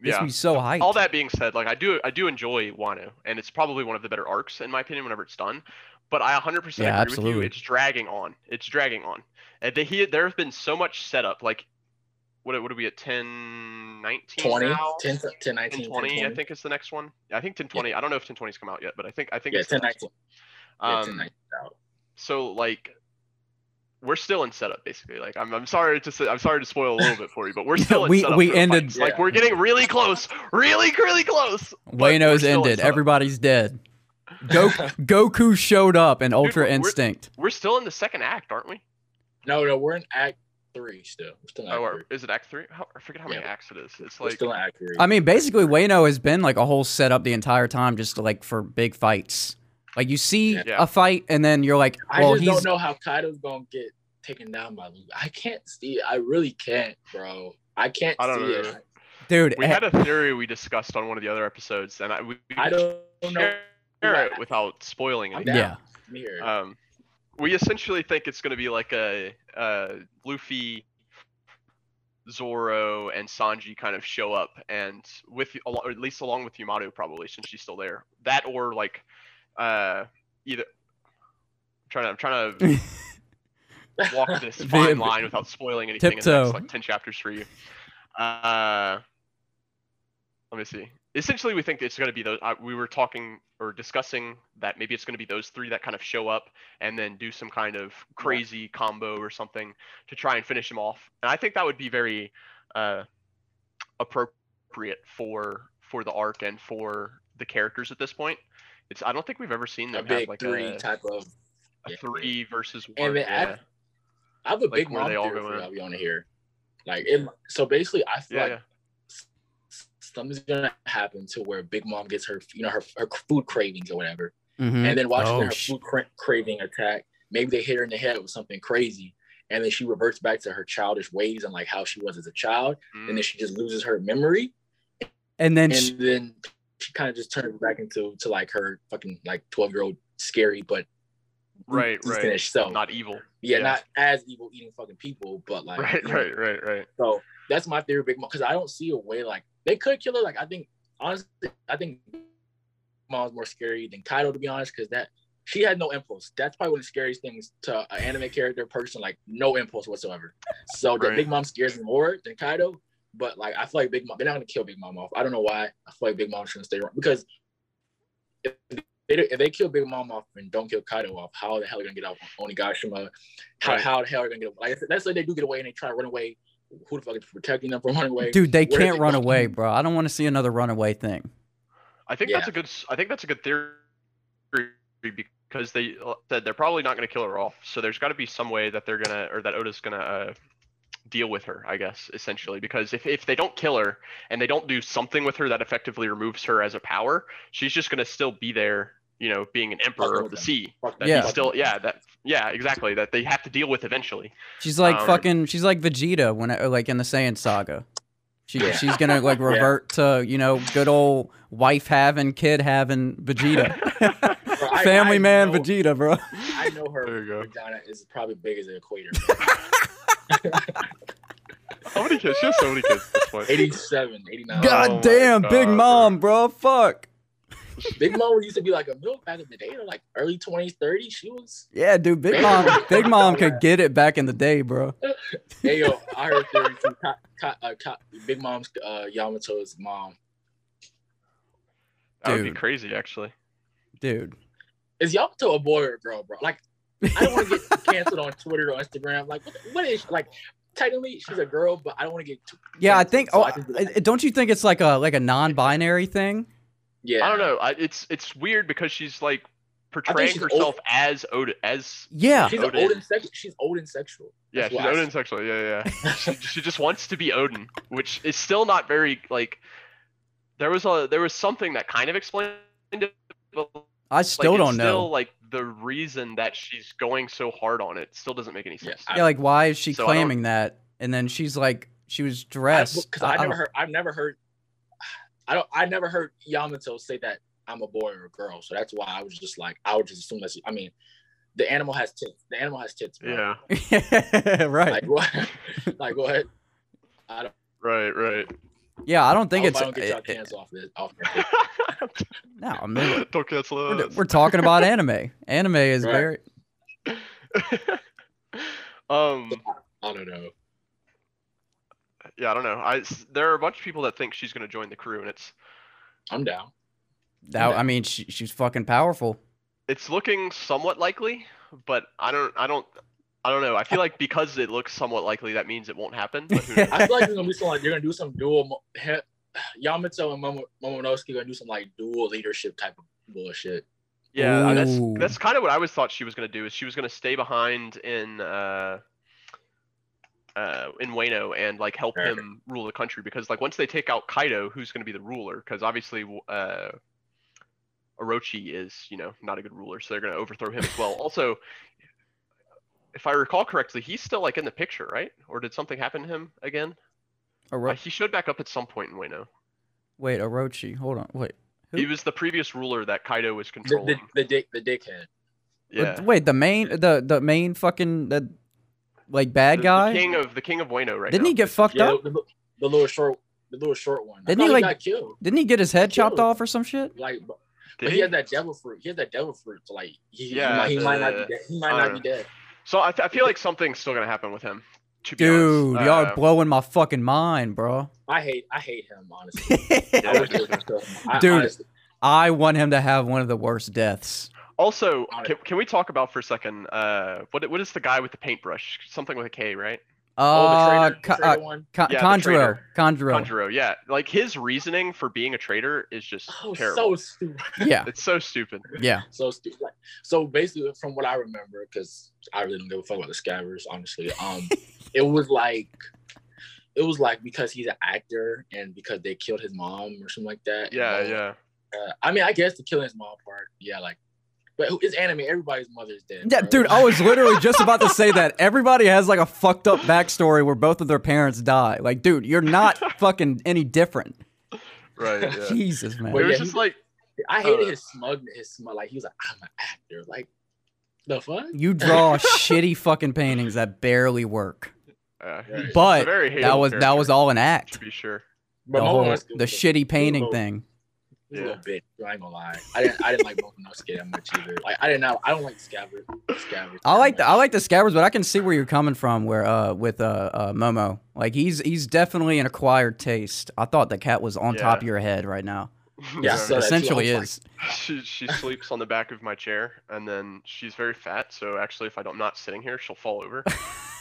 [SPEAKER 3] Makes
[SPEAKER 1] Yeah.
[SPEAKER 3] me so hyped.
[SPEAKER 1] All that being said, like I do, I do enjoy Wano, and it's probably one of the better arcs in my opinion whenever it's done. But I 100%
[SPEAKER 3] Yeah,
[SPEAKER 1] agree with
[SPEAKER 3] absolutely.
[SPEAKER 1] you. It's dragging on. It's dragging on. And they, he, there have been so much setup. Like, what what are we at 10, 19
[SPEAKER 2] 20,
[SPEAKER 1] now?
[SPEAKER 2] 10, 10, 19,
[SPEAKER 1] 10, 20,
[SPEAKER 2] 10,
[SPEAKER 1] I think is the next one. Yeah, I think 10, 20. I don't know if 10, 20's come out yet, but I think I think
[SPEAKER 2] Yeah,
[SPEAKER 1] it's the
[SPEAKER 2] 10,
[SPEAKER 1] next
[SPEAKER 2] 19.
[SPEAKER 1] one.
[SPEAKER 2] Yeah,
[SPEAKER 1] Um,
[SPEAKER 2] 10, 19 out.
[SPEAKER 1] so like we're still in setup basically like i'm, I'm sorry to say i'm sorry to spoil a little bit for you but we're <laughs> still in
[SPEAKER 3] We-
[SPEAKER 1] setup
[SPEAKER 3] we ended-
[SPEAKER 1] fights. like we're getting really close really really close but we're Wano's
[SPEAKER 3] ended. Everybody's dead. <laughs> Go- Goku showed up in Ultra
[SPEAKER 1] we're-
[SPEAKER 3] Instinct.
[SPEAKER 1] we're still in the second act aren't we
[SPEAKER 2] No, no, we're in Act Three still. We're still in Act
[SPEAKER 1] oh is it act three How, i forget how many
[SPEAKER 2] Yeah.
[SPEAKER 1] acts it is it's
[SPEAKER 2] We're
[SPEAKER 1] like
[SPEAKER 2] still in Act Three.
[SPEAKER 3] I mean, basically, Wayno has been like a whole setup the entire time, just like for big fights. Like you see
[SPEAKER 2] Yeah.
[SPEAKER 3] a fight, and then you're like,
[SPEAKER 2] I just
[SPEAKER 3] he's
[SPEAKER 2] don't know how Kaido's gonna get taken down by Luffy. I can't see. I really can't, bro. I can't
[SPEAKER 1] I don't
[SPEAKER 2] see
[SPEAKER 1] know.
[SPEAKER 2] it.
[SPEAKER 3] dude.
[SPEAKER 1] we
[SPEAKER 3] eh,
[SPEAKER 1] had a theory we discussed on one of the other episodes and i we, we
[SPEAKER 2] I don't know.
[SPEAKER 1] share it without spoiling
[SPEAKER 2] I'm
[SPEAKER 1] anything
[SPEAKER 2] down.
[SPEAKER 3] yeah,
[SPEAKER 1] Um, we essentially think it's going to be like a, uh Luffy, Zoro, and Sanji kind of show up, and with or at least along with Yamato probably since she's still there. That or like, uh, either. I'm trying to, I'm trying to <laughs> walk this
[SPEAKER 3] Ve- <laughs>
[SPEAKER 1] fine line without spoiling anything in the next like ten chapters for you. Uh, let me see. Essentially, we think it's going to be those. Uh, we were talking or discussing that maybe it's going to be those three that kind of show up and then do some kind of crazy combo or something to try and finish them off. And I think that would be very uh, appropriate for for the arc and for the characters at this point. It's I don't think we've ever seen
[SPEAKER 2] a
[SPEAKER 1] them
[SPEAKER 2] big
[SPEAKER 1] have like
[SPEAKER 2] three
[SPEAKER 1] a,
[SPEAKER 2] type of.
[SPEAKER 1] a
[SPEAKER 2] yeah.
[SPEAKER 1] three versus one.
[SPEAKER 2] And then
[SPEAKER 1] yeah.
[SPEAKER 2] act- I have a
[SPEAKER 1] like
[SPEAKER 2] big
[SPEAKER 1] where
[SPEAKER 2] mom
[SPEAKER 1] they all
[SPEAKER 2] theory
[SPEAKER 1] go
[SPEAKER 2] for
[SPEAKER 1] in.
[SPEAKER 2] y'all be on here. Like it, so basically, I feel
[SPEAKER 1] yeah,
[SPEAKER 2] like
[SPEAKER 1] yeah.
[SPEAKER 2] something's gonna happen to where Big Mom gets her, you know, her, her food cravings or whatever,
[SPEAKER 3] mhm.
[SPEAKER 2] and then watching
[SPEAKER 3] Oh,
[SPEAKER 2] her food cra- craving attack, maybe they hit her in the head with something crazy, and then she reverts back to her childish ways and like how she was as a child, and
[SPEAKER 1] Mm.
[SPEAKER 2] then she just loses her memory,
[SPEAKER 3] and then
[SPEAKER 2] and
[SPEAKER 3] sh-
[SPEAKER 2] then she kind of just turned back into to like her fucking like twelve year old scary but
[SPEAKER 1] Right, right.
[SPEAKER 2] self.
[SPEAKER 1] not evil.
[SPEAKER 2] yeah,
[SPEAKER 1] yeah.
[SPEAKER 2] not as evil eating fucking people, but like
[SPEAKER 1] Right,
[SPEAKER 2] you know,
[SPEAKER 1] right, right, right.
[SPEAKER 2] So that's my theory, Big Mom, because I don't see a way like they could kill her. Like I think honestly, I think Mom's more scary than Kaido to be honest, because that she had no impulse. That's probably one of the scariest things to an anime character person, like no impulse whatsoever. So the
[SPEAKER 1] Right.
[SPEAKER 2] Big Mom scares me more than Kaido. But like I feel like Big Mom, they're not gonna kill Big Mom off. I don't know why. I feel like Big Mom shouldn't stay around because if they, if they kill Big Mom off and don't kill Kaido off, how the hell are they gonna get out on Onigashima? How,
[SPEAKER 1] Right.
[SPEAKER 2] how the hell are they gonna get away? Like, let's say they do get away and they try to run away. Who the fuck is protecting them from running away?
[SPEAKER 3] dude, they
[SPEAKER 2] where
[SPEAKER 3] can't
[SPEAKER 2] they
[SPEAKER 3] run
[SPEAKER 2] go?
[SPEAKER 3] away, bro. I don't want to see another runaway thing.
[SPEAKER 1] I think
[SPEAKER 2] Yeah.
[SPEAKER 1] that's a good. I think that's a good theory because they uh, said they're probably not going to kill her off. So there's got to be some way that they're gonna or that Oda's gonna uh, deal with her. I guess essentially because if if they don't kill her and they don't do something with her that effectively removes her as a power, she's just gonna still be there. You know, being an emperor of the sea. That
[SPEAKER 3] Yeah.
[SPEAKER 1] still yeah that yeah exactly that they have to deal with eventually.
[SPEAKER 3] She's like
[SPEAKER 1] Um,
[SPEAKER 3] fucking. She's like Vegeta when it, like in the Saiyan saga. She,
[SPEAKER 2] Yeah.
[SPEAKER 3] She's gonna like <laughs> revert to you know good old wife having kid having Vegeta, <laughs>
[SPEAKER 2] Bro, I-
[SPEAKER 3] family
[SPEAKER 2] I
[SPEAKER 3] man
[SPEAKER 2] know-
[SPEAKER 3] Vegeta, bro.
[SPEAKER 2] I know her
[SPEAKER 1] There you go.
[SPEAKER 2] vagina is probably big as the equator. <laughs>
[SPEAKER 1] How many kids? She has so many kids at this point.
[SPEAKER 2] 87, 89.
[SPEAKER 3] God
[SPEAKER 1] Oh
[SPEAKER 3] damn, Big
[SPEAKER 1] God, bro.
[SPEAKER 3] Mom, bro. Fuck.
[SPEAKER 2] Big Mom used to be like a milk back in the day, like early 20s, 30s. She was,
[SPEAKER 3] Yeah, dude. Big Mom. Big Mom could get it back in the day, bro.
[SPEAKER 2] hey, yo, I heard theory too. Ka, Ka, uh, Ka, Big Mom's uh, Yamato's mom.
[SPEAKER 1] That would be crazy actually.
[SPEAKER 3] Dude.
[SPEAKER 2] Is Yamato a boy or a girl, bro? Like, I don't want to get canceled on Twitter or Instagram. Like, what, what is she? like? Technically, she's a girl, but I don't want to get. Too
[SPEAKER 3] Yeah, I think.
[SPEAKER 2] so
[SPEAKER 3] Oh,
[SPEAKER 2] I can be like,
[SPEAKER 3] I- don't you think it's like a like a non-binary thing?
[SPEAKER 2] yeah,
[SPEAKER 1] I don't know. I, it's it's weird because she's like portraying
[SPEAKER 2] she's
[SPEAKER 1] herself
[SPEAKER 2] old-
[SPEAKER 1] as Odin as
[SPEAKER 3] Yeah.
[SPEAKER 2] She's
[SPEAKER 1] Odin.
[SPEAKER 2] an Odin sexual. She's Odin sexual.
[SPEAKER 1] yeah
[SPEAKER 2] That's
[SPEAKER 1] she's Odin
[SPEAKER 2] see.
[SPEAKER 1] sexual yeah yeah. <laughs> she, she just wants to be Odin, which is still not very like. There was a there was something that kind of explained it, but
[SPEAKER 3] I still
[SPEAKER 1] like,
[SPEAKER 3] don't
[SPEAKER 1] it's
[SPEAKER 3] know.
[SPEAKER 1] Still like the reason that she's going so hard on it still doesn't make any sense.
[SPEAKER 2] I-
[SPEAKER 3] yeah, like why is she
[SPEAKER 1] So
[SPEAKER 3] claiming that? And then she's like, she was dressed.
[SPEAKER 2] because I, never
[SPEAKER 3] don't-
[SPEAKER 2] heard. I've never heard. I don't. I never heard Yamato say that I'm a boy or a girl. So that's why I was just like, I would just assume that. She, I mean, the animal has tits. The animal has tits. Bro.
[SPEAKER 1] yeah. <laughs>
[SPEAKER 3] right.
[SPEAKER 2] Like what? <laughs> like what? I don't.
[SPEAKER 1] Right. Right.
[SPEAKER 3] Yeah, I don't think
[SPEAKER 2] I
[SPEAKER 3] it's.
[SPEAKER 2] I don't get y'all
[SPEAKER 3] it- it-
[SPEAKER 2] off this. Off this.
[SPEAKER 3] no, I mean, <laughs>
[SPEAKER 1] Don't cancel
[SPEAKER 3] we're,
[SPEAKER 1] those.
[SPEAKER 3] we're talking about anime. Anime is
[SPEAKER 2] Right.
[SPEAKER 3] very. <laughs>
[SPEAKER 1] um,
[SPEAKER 2] I don't know.
[SPEAKER 1] yeah, I don't know. I there are a bunch of people that think she's gonna join the crew, and it's
[SPEAKER 2] I'm down.
[SPEAKER 3] That, I mean, she, she's fucking powerful.
[SPEAKER 1] it's looking somewhat likely, but I don't, I don't, I don't know. I feel <laughs> like because it looks somewhat likely, that means it won't happen. But who <laughs> knows?
[SPEAKER 2] I feel like they're gonna do some like they're gonna do some dual. mo- he- <sighs> Yamato and Momo- Momonosuke gonna do some like dual leadership type of bullshit.
[SPEAKER 1] Yeah, that's
[SPEAKER 3] Ooh.
[SPEAKER 1] that's kind of what I was thought she was gonna do. Is she was gonna stay behind in uh, uh, in Wano and like help
[SPEAKER 2] Right.
[SPEAKER 1] him rule the country because like once they take out Kaido, who's gonna be the ruler? Because obviously uh, Orochi is you know not a good ruler, so they're gonna overthrow him as well. also, if I recall correctly, he's still like in the picture, right? Or did something happen to him again?
[SPEAKER 3] Oro-
[SPEAKER 1] Uh, he showed back up at some point in Wano.
[SPEAKER 3] Wait, Orochi. Hold on. Wait.
[SPEAKER 1] He was the previous ruler that Kaido was controlling.
[SPEAKER 2] the, the dick the dickhead.
[SPEAKER 1] yeah.
[SPEAKER 3] Wait, the main, the the main fucking the like bad
[SPEAKER 1] The-
[SPEAKER 3] guy.
[SPEAKER 1] The king of the king of Wano right
[SPEAKER 3] Didn't
[SPEAKER 1] now.
[SPEAKER 3] he get fucked
[SPEAKER 2] Yeah,
[SPEAKER 3] up?
[SPEAKER 2] the, the, the little short the little short one.
[SPEAKER 3] Didn't he,
[SPEAKER 2] thought
[SPEAKER 3] like-
[SPEAKER 2] got killed?
[SPEAKER 3] Didn't he get his head chopped off or some shit?
[SPEAKER 2] Like, but,
[SPEAKER 1] Did
[SPEAKER 2] but he
[SPEAKER 1] he?
[SPEAKER 2] has that devil fruit. He has that devil fruit. So like, he,
[SPEAKER 1] Yeah,
[SPEAKER 2] he, might, he might not be dead. He might
[SPEAKER 1] I
[SPEAKER 2] not
[SPEAKER 1] don't
[SPEAKER 2] be dead.
[SPEAKER 1] So I, I feel like something's still gonna happen with him. To be
[SPEAKER 3] Dude,
[SPEAKER 1] honest.
[SPEAKER 3] y'all
[SPEAKER 1] Uh,
[SPEAKER 3] are blowing my fucking mind, bro.
[SPEAKER 2] I hate I hate him honestly.
[SPEAKER 1] Yeah. <laughs>
[SPEAKER 2] I wish they would kill him. I,
[SPEAKER 3] Dude.
[SPEAKER 2] honestly,
[SPEAKER 3] I want him to have one of the worst deaths.
[SPEAKER 1] also, can, can we talk about for a second? Uh, what what is the guy with the paintbrush? Something with a K, right?
[SPEAKER 2] Oh,
[SPEAKER 3] Uh,
[SPEAKER 2] the trader, the
[SPEAKER 3] Ka-
[SPEAKER 2] trader
[SPEAKER 3] uh,
[SPEAKER 2] one.
[SPEAKER 3] Con-
[SPEAKER 1] Yeah, the Kanjuro.
[SPEAKER 3] Kanjuro.
[SPEAKER 1] Kanjuro, yeah. Like his reasoning for being a traitor is just
[SPEAKER 2] Oh,
[SPEAKER 1] terrible.
[SPEAKER 2] so stupid. <laughs>
[SPEAKER 3] Yeah,
[SPEAKER 1] It's so stupid.
[SPEAKER 3] yeah.
[SPEAKER 2] so stupid. Like, so basically, from what I remember, because I really don't give a fuck about the scabbards, honestly. Um, <laughs> it was like, it was like because he's an actor and because they killed his mom or something like that.
[SPEAKER 1] Yeah,
[SPEAKER 2] and, uh,
[SPEAKER 1] yeah.
[SPEAKER 2] Uh, I mean, I guess the killing his mom part, yeah, like, but who- it's anime. Everybody's mother's dead.
[SPEAKER 3] Yeah,
[SPEAKER 2] bro.
[SPEAKER 3] dude, I was literally <laughs> just about to say that. Everybody has like a fucked up backstory where both of their parents die. Like, dude, you're not <laughs> fucking any different.
[SPEAKER 1] Right. <laughs> Yeah.
[SPEAKER 3] Jesus, man.
[SPEAKER 1] it
[SPEAKER 2] Well,
[SPEAKER 1] was
[SPEAKER 2] yeah,
[SPEAKER 1] just
[SPEAKER 2] he-
[SPEAKER 1] like
[SPEAKER 2] I hated
[SPEAKER 1] uh,
[SPEAKER 2] his smugness. his smug. Like he was like, I'm an actor. Like, the fuck.
[SPEAKER 3] You draw shitty fucking paintings that barely work.
[SPEAKER 1] uh,
[SPEAKER 2] Right.
[SPEAKER 1] he's a
[SPEAKER 3] But that
[SPEAKER 1] hateable
[SPEAKER 3] was that was all an act.
[SPEAKER 1] to be sure.
[SPEAKER 3] The whole the shitty painting
[SPEAKER 2] little-
[SPEAKER 3] thing.
[SPEAKER 2] He's a
[SPEAKER 1] Yeah.
[SPEAKER 2] little bit. I ain't gonna lie. I didn't. I didn't like Momonosuke that much either. Like I didn't know. I don't like Scabbard. Scabbard.
[SPEAKER 3] I like the I like the scabbards, but I can see where you're coming from. Where uh with uh, uh Momo, like he's he's definitely an acquired taste. I thought the cat was on top of your head right now. <laughs>
[SPEAKER 2] Yeah, so.
[SPEAKER 3] Essentially
[SPEAKER 2] I was
[SPEAKER 3] is.
[SPEAKER 1] she she <laughs> sleeps on the back of my chair, and then she's very fat. So actually, if I don't, I'm not sitting here, she'll fall over. <laughs>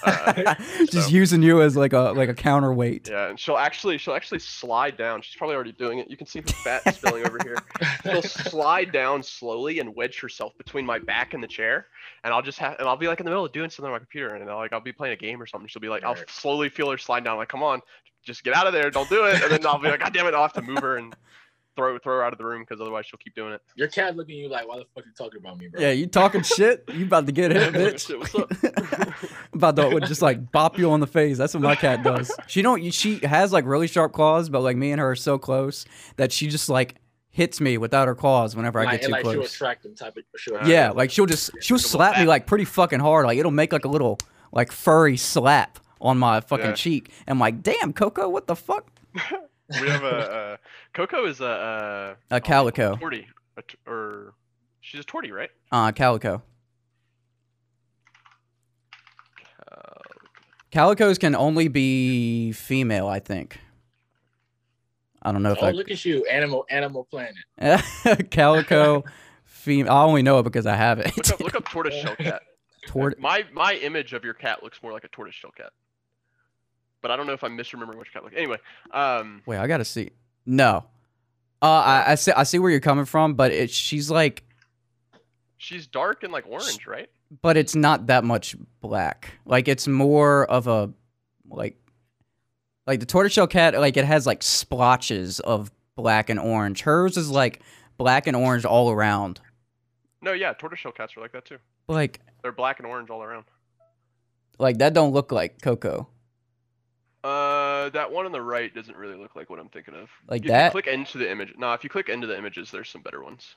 [SPEAKER 1] Uh, <laughs>
[SPEAKER 3] Just
[SPEAKER 1] so-
[SPEAKER 3] using you as like a like a counterweight.
[SPEAKER 1] yeah, and she'll actually she'll actually slide down. She's probably already doing it. You can see the fat <laughs> spilling over here. She'll slide down slowly and wedge herself between my back and the chair, and I'll just have and I'll be like in the middle of doing something on my computer, and I'll, like I'll be playing a game or something. She'll be like, I'll
[SPEAKER 2] Right.
[SPEAKER 1] slowly feel her slide down. Like, come on, just get out of there, don't do it. And then I'll be like, God damn it, I'll have to move her and throw throw her out of the room because otherwise she'll keep doing it.
[SPEAKER 2] Your cat looking at you like, why the fuck you talking about me, bro?
[SPEAKER 3] Yeah, you talking shit? You about to get hit, <laughs> bitch?
[SPEAKER 1] Shit, what's up? <laughs>
[SPEAKER 3] about to just like bop you on the face. That's what my cat does. She don't. She has like really sharp claws, but like me and her are so close that she just like hits me without her claws whenever I get too
[SPEAKER 2] and, like she'll
[SPEAKER 3] close.
[SPEAKER 2] attract them type of. She'll
[SPEAKER 3] Yeah, like she'll just she'll
[SPEAKER 1] Little
[SPEAKER 3] slap me like pretty fucking hard. Like it'll make like a little like furry slap on my fucking
[SPEAKER 1] Yeah.
[SPEAKER 3] cheek. And I'm like, damn, Coco, what the fuck? <laughs>
[SPEAKER 1] we have a <laughs> uh, Coco is a uh,
[SPEAKER 3] A calico.
[SPEAKER 1] tortie, a t- or she's a tortie, right?
[SPEAKER 3] Uh, calico. Calicos can only be female, I think. I don't know if
[SPEAKER 2] Oh,
[SPEAKER 3] I
[SPEAKER 2] look at you, Animal Animal Planet. <laughs>
[SPEAKER 3] Calico female. I only know it because I have it.
[SPEAKER 1] look up look up tortoiseshell <laughs> cat.
[SPEAKER 3] Tort-
[SPEAKER 1] My my image of your cat looks more like a tortoise shell cat. But I don't know if I'm misremembering which cat looks. Anyway, um,
[SPEAKER 3] Wait, I gotta see. No, uh, I, I see. I see where you're coming from, but it, she's like,
[SPEAKER 1] she's dark and like orange, right?
[SPEAKER 3] but it's not that much black. Like it's more of a like, like the tortoiseshell cat. Like it has like splotches of black and orange. Hers is like black and orange all around.
[SPEAKER 1] No, yeah, tortoiseshell cats are like that too.
[SPEAKER 3] Like,
[SPEAKER 1] They're black and orange all around.
[SPEAKER 3] like that don't look like Coco.
[SPEAKER 1] Uh, that one on the right doesn't really look like what I'm thinking of.
[SPEAKER 3] Like
[SPEAKER 1] if you
[SPEAKER 3] that?
[SPEAKER 1] click into the image. No, if you click into the images, there's some better ones.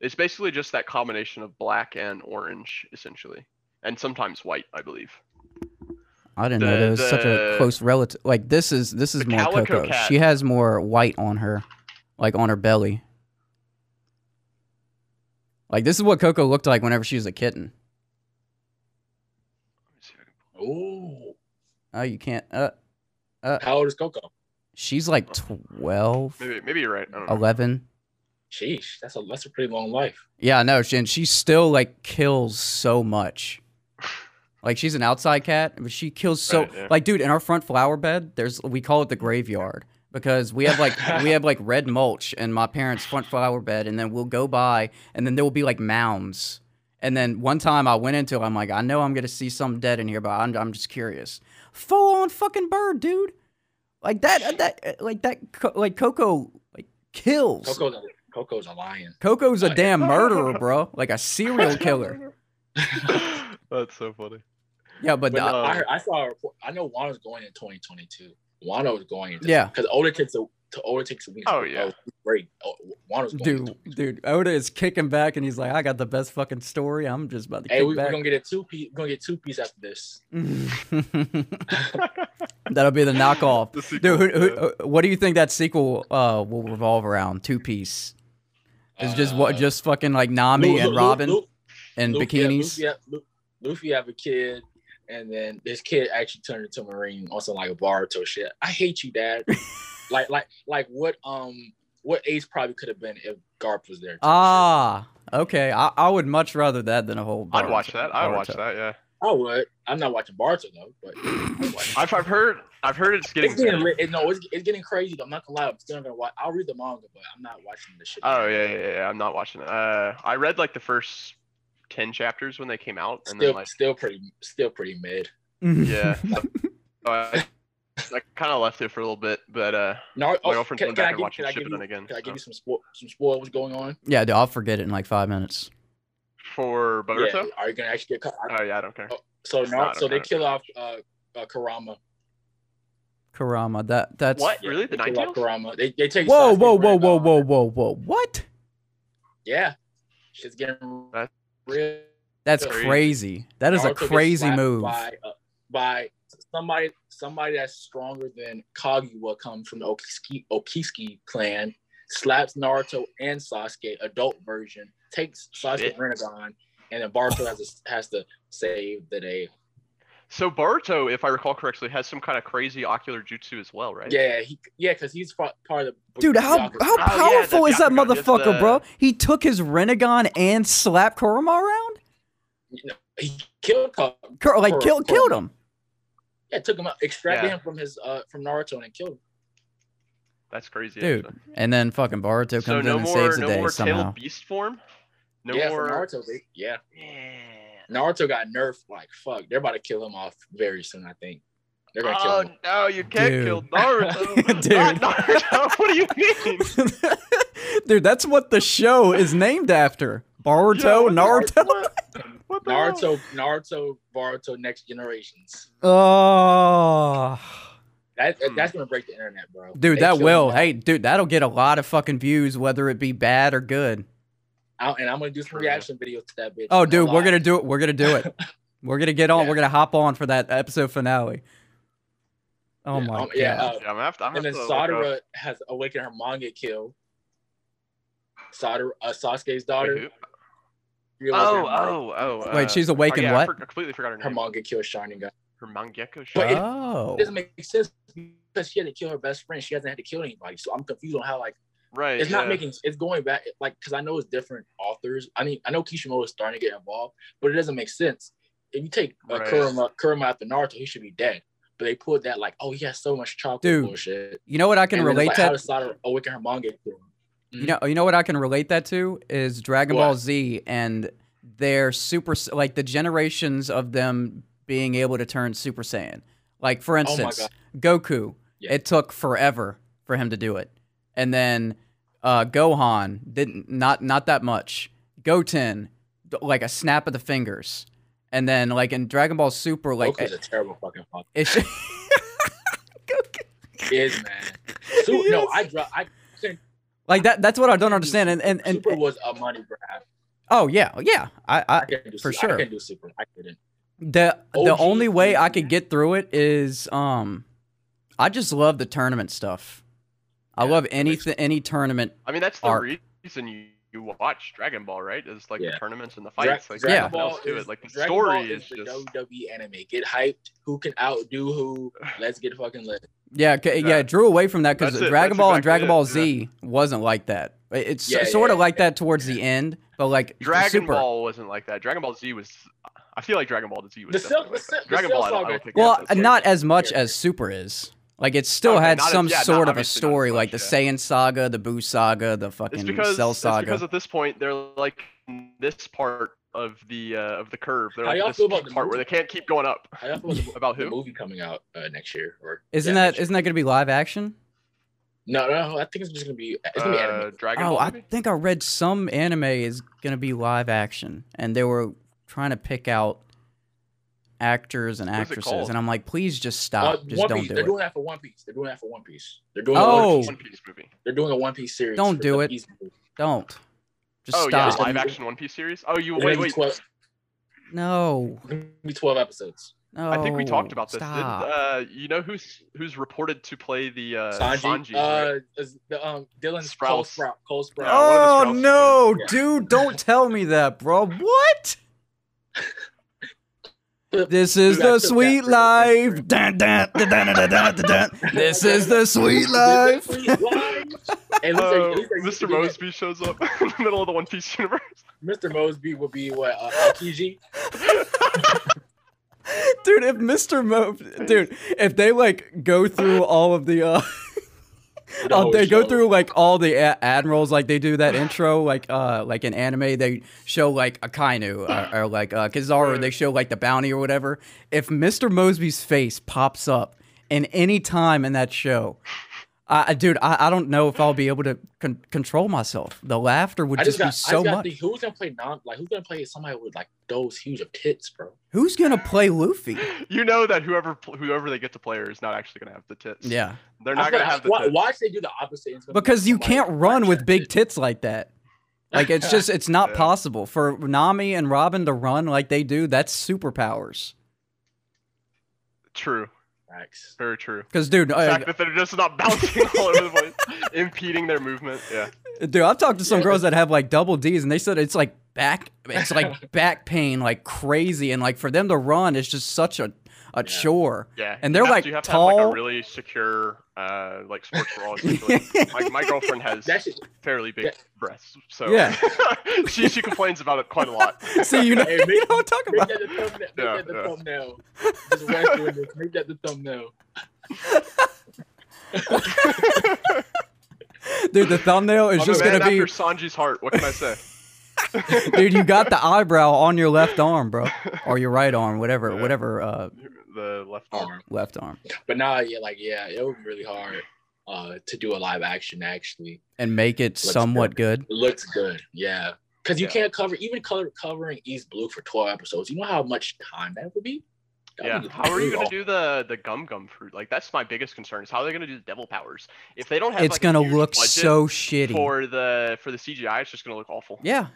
[SPEAKER 1] It's basically just that combination of black and orange, essentially, and sometimes white, I believe.
[SPEAKER 3] I didn't know
[SPEAKER 1] The-
[SPEAKER 3] there was such a close relative. Like this is this is more
[SPEAKER 1] calico
[SPEAKER 3] Coco.
[SPEAKER 1] cat.
[SPEAKER 3] She has more white on her, like on her belly. Like this is what Coco looked like whenever she was a kitten.
[SPEAKER 2] Ooh.
[SPEAKER 3] Oh, you can't. Uh, uh,
[SPEAKER 2] How old is Coco?
[SPEAKER 3] she's like 12,
[SPEAKER 1] Maybe maybe you're right. I don't know.
[SPEAKER 3] 11.
[SPEAKER 2] Sheesh, that's a that's a pretty long life.
[SPEAKER 3] Yeah, no, she, and she still like kills so much. Like she's an outside cat, but she kills so
[SPEAKER 1] Right, yeah.
[SPEAKER 3] like dude, in our front flower bed, there's we call it the graveyard because we have like we have like red mulch in my parents' front flower bed, and then we'll go by and then there will be like mounds. And then one time I went into it, I'm like, I know I'm gonna see something dead in here, but I'm, I'm just curious. Full on fucking bird, dude. Like that, that, like that, like Coco, like kills.
[SPEAKER 2] Coco's a, Coco's a lion.
[SPEAKER 3] Coco's a damn <laughs> murderer, bro. Like a serial <laughs> killer. <laughs>
[SPEAKER 1] That's so funny.
[SPEAKER 3] Yeah, but,
[SPEAKER 2] But
[SPEAKER 3] uh,
[SPEAKER 2] I, heard, I saw a. I know Wano's going in 2022. Wano was going into
[SPEAKER 3] Yeah.
[SPEAKER 2] because older kids a to Oda takes a week.
[SPEAKER 1] Oh, yeah.
[SPEAKER 2] break. Oh, Wano's
[SPEAKER 3] dude,
[SPEAKER 2] in
[SPEAKER 3] dude, Oda is kicking back and he's like, I got the best fucking story. I'm just about to
[SPEAKER 2] Hey,
[SPEAKER 3] kick
[SPEAKER 2] we, we're gonna get a two piece. We're gonna get two piece after this. <laughs>
[SPEAKER 3] That'll be the knockoff.
[SPEAKER 1] The sequel,
[SPEAKER 3] Dude, who, who,
[SPEAKER 1] yeah.
[SPEAKER 3] uh, what do you think that sequel uh, will revolve around? Two piece. It's just what,
[SPEAKER 2] Uh,
[SPEAKER 3] just fucking like Nami
[SPEAKER 2] Lu-
[SPEAKER 3] and
[SPEAKER 2] Lu-
[SPEAKER 3] Robin
[SPEAKER 2] Lu-
[SPEAKER 3] and
[SPEAKER 2] Luffy, yeah,
[SPEAKER 3] bikinis.
[SPEAKER 2] Luffy, have, Luffy have a kid, and then this kid actually turned into a marine on some like a Boruto shit. I hate you, dad. <laughs> like, like, like what? Um, what Ace probably could have been if Garp was there.
[SPEAKER 3] Ah, okay. I, I would much rather that than a whole.
[SPEAKER 1] I'd watch that. I'd watch
[SPEAKER 3] Boruto.
[SPEAKER 1] that. Yeah.
[SPEAKER 2] I would. I'm not watching Boruto though, but I'd watch it.
[SPEAKER 1] I've, I've heard I've heard it's getting.
[SPEAKER 2] it's getting. It, no, it's, it's getting crazy. Though. I'm not gonna lie. I'm still gonna watch. I'll read the manga, but I'm not watching the shit.
[SPEAKER 1] Oh yeah, yeah, yeah. I'm not watching it. Uh, I read like the first ten chapters when they came out, and
[SPEAKER 2] Still,
[SPEAKER 1] then like
[SPEAKER 2] still pretty, still pretty mid.
[SPEAKER 1] yeah. <laughs> so I, I kind of left it for a little bit, but uh,
[SPEAKER 2] No,
[SPEAKER 1] my
[SPEAKER 2] oh,
[SPEAKER 1] girlfriend's
[SPEAKER 2] can,
[SPEAKER 1] going back and watching
[SPEAKER 2] can I give
[SPEAKER 1] Shippuden
[SPEAKER 2] you,
[SPEAKER 1] again.
[SPEAKER 2] Can I
[SPEAKER 1] so.
[SPEAKER 2] give you some spo- some spoil what's going on?
[SPEAKER 3] Yeah, dude, I'll forget it in like five minutes.
[SPEAKER 1] For Boruto?
[SPEAKER 2] Yeah, are you gonna actually get caught?
[SPEAKER 1] Oh yeah, I don't care.
[SPEAKER 2] So
[SPEAKER 1] It's
[SPEAKER 2] Nar-
[SPEAKER 1] not,
[SPEAKER 2] so they kill off uh, uh Karama.
[SPEAKER 3] Kurama, that that's.
[SPEAKER 1] What?
[SPEAKER 2] Yeah,
[SPEAKER 1] Really? The
[SPEAKER 2] they kill
[SPEAKER 1] Nine-Tails?
[SPEAKER 2] Kurama. They they take.
[SPEAKER 3] Whoa,
[SPEAKER 2] Sasuke's
[SPEAKER 3] whoa, whoa, whoa, whoa, whoa, whoa! What?
[SPEAKER 2] Yeah, she's getting
[SPEAKER 1] That's-
[SPEAKER 2] real.
[SPEAKER 3] That's
[SPEAKER 1] Crazy.
[SPEAKER 3] crazy. That is a
[SPEAKER 2] Naruto gets
[SPEAKER 3] crazy move.
[SPEAKER 2] by, uh, by somebody somebody that's stronger than Kaguya comes from the Otsutsuki Otsutsuki clan, slaps Naruto and Sasuke, adult version, takes Sasuke
[SPEAKER 1] Shit.
[SPEAKER 2] Rinnegan, and then Boruto has to, has to save the day.
[SPEAKER 1] So Boruto, if I recall correctly, has some kind of crazy ocular jutsu as well, right?
[SPEAKER 2] Yeah, he yeah, because he's part of the
[SPEAKER 3] Dude, how
[SPEAKER 2] Byakuya.
[SPEAKER 3] how
[SPEAKER 1] Oh, yeah,
[SPEAKER 3] powerful is that motherfucker,
[SPEAKER 1] the-
[SPEAKER 3] bro? He took his Rinnegan and slapped Kurama around.
[SPEAKER 2] he killed Ka-
[SPEAKER 3] Kur- like
[SPEAKER 2] Kur-
[SPEAKER 3] killed killed
[SPEAKER 2] Kurama.
[SPEAKER 3] him.
[SPEAKER 2] Yeah, took him out, extracted
[SPEAKER 1] Yeah.
[SPEAKER 2] him from his uh from Naruto and killed him.
[SPEAKER 1] That's crazy,
[SPEAKER 3] Dude,
[SPEAKER 1] actually.
[SPEAKER 3] and then fucking Boruto comes
[SPEAKER 1] So
[SPEAKER 3] in and
[SPEAKER 1] more,
[SPEAKER 3] saves the
[SPEAKER 1] no
[SPEAKER 3] day
[SPEAKER 1] more
[SPEAKER 3] somehow.
[SPEAKER 1] tailed beast form. No
[SPEAKER 2] yeah,
[SPEAKER 1] more.
[SPEAKER 2] Naruto, yeah.
[SPEAKER 1] Yeah.
[SPEAKER 2] Naruto got nerfed like fuck. They're about to kill him off very soon, I think. They're gonna kill
[SPEAKER 1] Oh
[SPEAKER 2] him.
[SPEAKER 1] no, you can't
[SPEAKER 3] Dude.
[SPEAKER 1] kill <laughs> Naruto.
[SPEAKER 3] Dude.
[SPEAKER 1] Not Naruto. <laughs> What do you mean? <laughs>
[SPEAKER 3] Dude, that's what the show is named after. Boruto,
[SPEAKER 1] Yeah, what the-
[SPEAKER 3] Naruto.
[SPEAKER 1] What, what the hell?
[SPEAKER 2] Naruto, Naruto, Boruto, Next Generations.
[SPEAKER 3] Oh,
[SPEAKER 2] That
[SPEAKER 1] Hmm.
[SPEAKER 2] that's gonna break the internet, bro.
[SPEAKER 3] dude,
[SPEAKER 2] They
[SPEAKER 3] that will.
[SPEAKER 2] him.
[SPEAKER 3] Hey, dude, that'll get a lot of fucking views, whether it be bad or good.
[SPEAKER 2] I- and I'm gonna do some reaction videos to that bitch.
[SPEAKER 3] Oh, dude, we're
[SPEAKER 2] lie.
[SPEAKER 3] gonna do it. We're gonna do it. <laughs> We're gonna get on.
[SPEAKER 2] Yeah.
[SPEAKER 3] We're gonna hop on for that episode finale. Oh
[SPEAKER 2] Yeah,
[SPEAKER 3] my
[SPEAKER 2] um,
[SPEAKER 3] god.
[SPEAKER 2] yeah, uh,
[SPEAKER 1] Yeah, I'm gonna have to. I'm
[SPEAKER 2] and then
[SPEAKER 1] have to look up-
[SPEAKER 2] Sadara has awakened her mom get killed. Sadara, uh, Sasuke's daughter.
[SPEAKER 1] Wait, who?
[SPEAKER 2] she awakened
[SPEAKER 1] Oh,
[SPEAKER 2] her,
[SPEAKER 1] oh, oh.
[SPEAKER 3] Wait,
[SPEAKER 1] uh,
[SPEAKER 3] she's awakened
[SPEAKER 1] oh, yeah, I
[SPEAKER 3] what?
[SPEAKER 1] for- completely forgot her
[SPEAKER 2] Her
[SPEAKER 1] name.
[SPEAKER 2] mom get killed, Sharingan.
[SPEAKER 1] Her Mangekyo
[SPEAKER 2] But
[SPEAKER 1] shot.
[SPEAKER 2] it-
[SPEAKER 3] Oh,
[SPEAKER 2] It doesn't make sense because she had to kill her best friend. She hasn't had to kill anybody. So I'm confused on how like
[SPEAKER 1] right.
[SPEAKER 2] it's not
[SPEAKER 1] yeah.
[SPEAKER 2] making it's going back like because I know it's different authors. I mean I know Kishimoto is starting to get involved, but it doesn't make sense. If you take uh,
[SPEAKER 1] Right.
[SPEAKER 2] Kurama, Kurama after Naruto, he should be dead. But they put that like, oh, he has so much chocolate
[SPEAKER 3] Dude,
[SPEAKER 2] bullshit.
[SPEAKER 3] you know what I can
[SPEAKER 2] And then
[SPEAKER 3] relate
[SPEAKER 2] like,
[SPEAKER 3] to?
[SPEAKER 2] How does Sada awaken her mom killed?
[SPEAKER 3] You know, you know what I can relate that to is Dragon
[SPEAKER 2] What?
[SPEAKER 3] Ball Z and their super like the generations of them being able to turn Super Saiyan. Like for instance, Goku,
[SPEAKER 2] Yeah.
[SPEAKER 3] it took forever for him to do it, and then uh, Gohan didn't not not that much. Goten, like a snap of the fingers, and then like in Dragon Ball Super, like
[SPEAKER 2] Goku's a terrible fucking fuck.
[SPEAKER 3] it's <laughs>
[SPEAKER 2] He is man. <laughs> Super, No, I dro- I
[SPEAKER 3] like that. That's what I don't understand. And and, and
[SPEAKER 2] Super was a money grab.
[SPEAKER 3] oh yeah, yeah, I, I
[SPEAKER 2] I couldn't do
[SPEAKER 3] for
[SPEAKER 2] Super.
[SPEAKER 3] sure.
[SPEAKER 2] I couldn't do Super. I couldn't.
[SPEAKER 3] The the only way I could get through it is um I just love the tournament stuff. I
[SPEAKER 2] Yeah,
[SPEAKER 3] love
[SPEAKER 2] that makes
[SPEAKER 3] anything any tournament.
[SPEAKER 1] I mean, that's the
[SPEAKER 3] Arc.
[SPEAKER 1] reason you, you watch Dragon Ball, right? It's like
[SPEAKER 2] Yeah.
[SPEAKER 1] the tournaments and the
[SPEAKER 2] Dra-
[SPEAKER 1] fights. like
[SPEAKER 3] Yeah.
[SPEAKER 1] there's
[SPEAKER 2] Dragon
[SPEAKER 1] nothing
[SPEAKER 2] Ball
[SPEAKER 1] else to
[SPEAKER 2] is,
[SPEAKER 1] it. Like the
[SPEAKER 2] Dragon Ball
[SPEAKER 1] story
[SPEAKER 2] is
[SPEAKER 1] is
[SPEAKER 2] the
[SPEAKER 1] just.
[SPEAKER 2] WWE anime. Get hyped. Who can outdo who? <sighs> Let's get fucking lit.
[SPEAKER 3] Yeah, yeah,
[SPEAKER 1] Yeah.
[SPEAKER 3] drew away from that because Dragon
[SPEAKER 1] that's
[SPEAKER 3] Ball and
[SPEAKER 1] exactly
[SPEAKER 3] Dragon Ball
[SPEAKER 1] it,
[SPEAKER 3] Z wasn't like that. It's
[SPEAKER 2] Yeah,
[SPEAKER 3] sort of
[SPEAKER 2] yeah,
[SPEAKER 3] like that towards the end, but like
[SPEAKER 1] Dragon
[SPEAKER 3] super.
[SPEAKER 1] Ball wasn't like that. Dragon Ball Z was. I feel like Dragon Ball Z was
[SPEAKER 2] The Cell-
[SPEAKER 1] definitely like
[SPEAKER 2] the Cell-
[SPEAKER 1] that.
[SPEAKER 2] the
[SPEAKER 1] Dragon
[SPEAKER 2] Cell
[SPEAKER 1] Ball, I don't, I don't think.
[SPEAKER 3] Well,
[SPEAKER 1] uh,
[SPEAKER 3] not as much as Super is. Like it still
[SPEAKER 1] Okay,
[SPEAKER 3] had
[SPEAKER 1] not as-
[SPEAKER 3] some
[SPEAKER 1] yeah,
[SPEAKER 3] sort of a
[SPEAKER 1] obviously not as
[SPEAKER 3] story,
[SPEAKER 1] much,
[SPEAKER 3] like the
[SPEAKER 1] yeah.
[SPEAKER 3] Saiyan saga, the Boo saga, the fucking
[SPEAKER 1] It's because
[SPEAKER 3] Cell
[SPEAKER 1] it's
[SPEAKER 3] saga.
[SPEAKER 1] because at this point they're like this part of the uh, of the curve. They're
[SPEAKER 2] How
[SPEAKER 1] like
[SPEAKER 2] y'all
[SPEAKER 1] this
[SPEAKER 2] feel about the
[SPEAKER 1] part where they can't keep going up.
[SPEAKER 2] How y'all feel about the, <laughs> the
[SPEAKER 1] who?
[SPEAKER 2] movie coming out uh, next year? Or
[SPEAKER 3] isn't
[SPEAKER 2] yeah,
[SPEAKER 3] that
[SPEAKER 2] next year.
[SPEAKER 3] isn't that gonna be live action?
[SPEAKER 2] No, no, I think it's just gonna be. It's gonna be
[SPEAKER 1] Uh,
[SPEAKER 2] animated.
[SPEAKER 1] Dragon
[SPEAKER 3] Oh,
[SPEAKER 1] Ball.
[SPEAKER 3] I
[SPEAKER 1] maybe?
[SPEAKER 3] think I read some anime is gonna be live action, and they were trying to pick out actors and
[SPEAKER 1] What is it
[SPEAKER 3] actresses, and I'm like, please just
[SPEAKER 2] Uh,
[SPEAKER 3] stop, just
[SPEAKER 2] One
[SPEAKER 3] don't
[SPEAKER 2] Piece.
[SPEAKER 3] do
[SPEAKER 2] They're
[SPEAKER 3] it.
[SPEAKER 2] doing that for One Piece. They're doing that for One Piece. They're doing.
[SPEAKER 3] Oh.
[SPEAKER 2] A
[SPEAKER 1] One Piece movie.
[SPEAKER 2] they're doing a One Piece series.
[SPEAKER 3] Don't do it. Don't. Just
[SPEAKER 1] Oh yeah,
[SPEAKER 3] stop.
[SPEAKER 1] live action One Piece series. Oh, you wait
[SPEAKER 2] gonna
[SPEAKER 1] wait.
[SPEAKER 2] 12
[SPEAKER 3] No,
[SPEAKER 2] it's gonna be twelve episodes.
[SPEAKER 3] no.
[SPEAKER 1] I think we talked about this. Did, uh, you know who's who's reported to play the uh,
[SPEAKER 2] Sanji,
[SPEAKER 1] Sanji? right?
[SPEAKER 2] uh, is the um Dylan Cole
[SPEAKER 1] Sprouse.
[SPEAKER 2] Sprout, Cole Sprout.
[SPEAKER 1] Yeah, one of the
[SPEAKER 3] oh
[SPEAKER 1] Strauss
[SPEAKER 3] no,
[SPEAKER 2] brothers.
[SPEAKER 3] dude! Don't tell me that, bro. What? <laughs> This is the sweet
[SPEAKER 2] that for the
[SPEAKER 3] life. Dun, dun, dun. This is the sweet life.
[SPEAKER 2] And
[SPEAKER 1] Oh,
[SPEAKER 2] at least they- at least they
[SPEAKER 1] Mr. Moseby shows up <laughs> in the middle of the One Piece universe.
[SPEAKER 2] Mr. Moseby will be what uh, Aokiji.
[SPEAKER 3] dude if mr mo dude if they like go through all of the uh Uh,
[SPEAKER 2] whole
[SPEAKER 3] they go through like all the a- admirals like they do that <sighs> intro like uh like in anime they show like akainu or, <sighs> or like uh kizaru
[SPEAKER 1] Right.
[SPEAKER 3] they show like the bounty or whatever if mr moseby's face pops up in any time in that show I I- dude, I, I don't know if I'll be able to con- control myself. The laughter would
[SPEAKER 2] I
[SPEAKER 3] just,
[SPEAKER 2] just got,
[SPEAKER 3] be
[SPEAKER 2] I
[SPEAKER 3] so
[SPEAKER 2] just got
[SPEAKER 3] much.
[SPEAKER 2] to think who's gonna play non like who's gonna play somebody with like those huge of tits, bro.
[SPEAKER 3] Who's gonna play Luffy? <laughs>
[SPEAKER 1] You know that whoever whoever they get to play is not actually gonna have the tits.
[SPEAKER 3] Yeah,
[SPEAKER 1] they're
[SPEAKER 2] I
[SPEAKER 1] not
[SPEAKER 2] feel
[SPEAKER 1] gonna have the
[SPEAKER 2] why,
[SPEAKER 1] tits.
[SPEAKER 2] why should they do the opposite? It's be
[SPEAKER 3] because you can't
[SPEAKER 2] with
[SPEAKER 3] run with big
[SPEAKER 2] tits.
[SPEAKER 3] tits like that. Like it's <laughs> just it's not
[SPEAKER 1] Yeah.
[SPEAKER 3] possible for Nami and Robin to run like they do. That's superpowers.
[SPEAKER 1] True,
[SPEAKER 2] Facts.
[SPEAKER 1] very true.
[SPEAKER 3] Because dude,
[SPEAKER 1] The fact that they're just not bouncing all over the place, <laughs> impeding their movement. Yeah.
[SPEAKER 3] dude, I've talked to some
[SPEAKER 2] Yeah,
[SPEAKER 3] girls that have like double D's, and they said it's like back, it's like <laughs> back pain, like crazy, and like for them to run, it's just such a a
[SPEAKER 2] Yeah.
[SPEAKER 3] chore.
[SPEAKER 1] Yeah.
[SPEAKER 3] And they're,
[SPEAKER 1] have
[SPEAKER 3] like,
[SPEAKER 1] you have to have like
[SPEAKER 3] tall.
[SPEAKER 1] a really secure uh like sports <laughs> bra. essentially. my, my girlfriend has
[SPEAKER 2] That shit,
[SPEAKER 1] fairly big
[SPEAKER 2] that-
[SPEAKER 1] breasts, so
[SPEAKER 3] Yeah. <laughs>
[SPEAKER 1] she she complains about it quite a lot. <laughs>
[SPEAKER 3] See, you know,
[SPEAKER 2] Hey,
[SPEAKER 3] you
[SPEAKER 2] make-
[SPEAKER 3] know what I'm talking
[SPEAKER 2] make
[SPEAKER 3] about.
[SPEAKER 2] that the thumbnail. Make
[SPEAKER 1] Yeah,
[SPEAKER 2] that the
[SPEAKER 1] yeah.
[SPEAKER 2] thumbnail. Just Wes doing this. Make that the thumbnail.
[SPEAKER 3] Dude, the thumbnail is
[SPEAKER 1] I'm
[SPEAKER 3] just
[SPEAKER 1] a man
[SPEAKER 3] gonna be,
[SPEAKER 1] after Sanji's heart. What can I say?
[SPEAKER 3] dude. You got the eyebrow on your left arm, bro, or your right arm, whatever,
[SPEAKER 1] Yeah.
[SPEAKER 3] whatever, uh,
[SPEAKER 1] the left arm.
[SPEAKER 2] Arm.
[SPEAKER 3] left arm,
[SPEAKER 2] But now, yeah, like yeah, it would be really hard uh to do a live action. Actually,
[SPEAKER 3] and make it
[SPEAKER 2] Looks
[SPEAKER 3] somewhat good.
[SPEAKER 2] it looks good. Yeah, because you
[SPEAKER 1] Yeah.
[SPEAKER 2] can't cover even color covering East Blue for twelve episodes. You know how much time that would be. That
[SPEAKER 1] Yeah,
[SPEAKER 2] would be
[SPEAKER 1] how are you gonna do the the gum gum fruit? Like that's my biggest concern is how are they gonna do the devil powers? If they don't have
[SPEAKER 3] It's
[SPEAKER 1] like,
[SPEAKER 3] gonna
[SPEAKER 1] huge
[SPEAKER 3] look so shitty.
[SPEAKER 1] for the for the CGI, it's just gonna look awful.
[SPEAKER 3] yeah,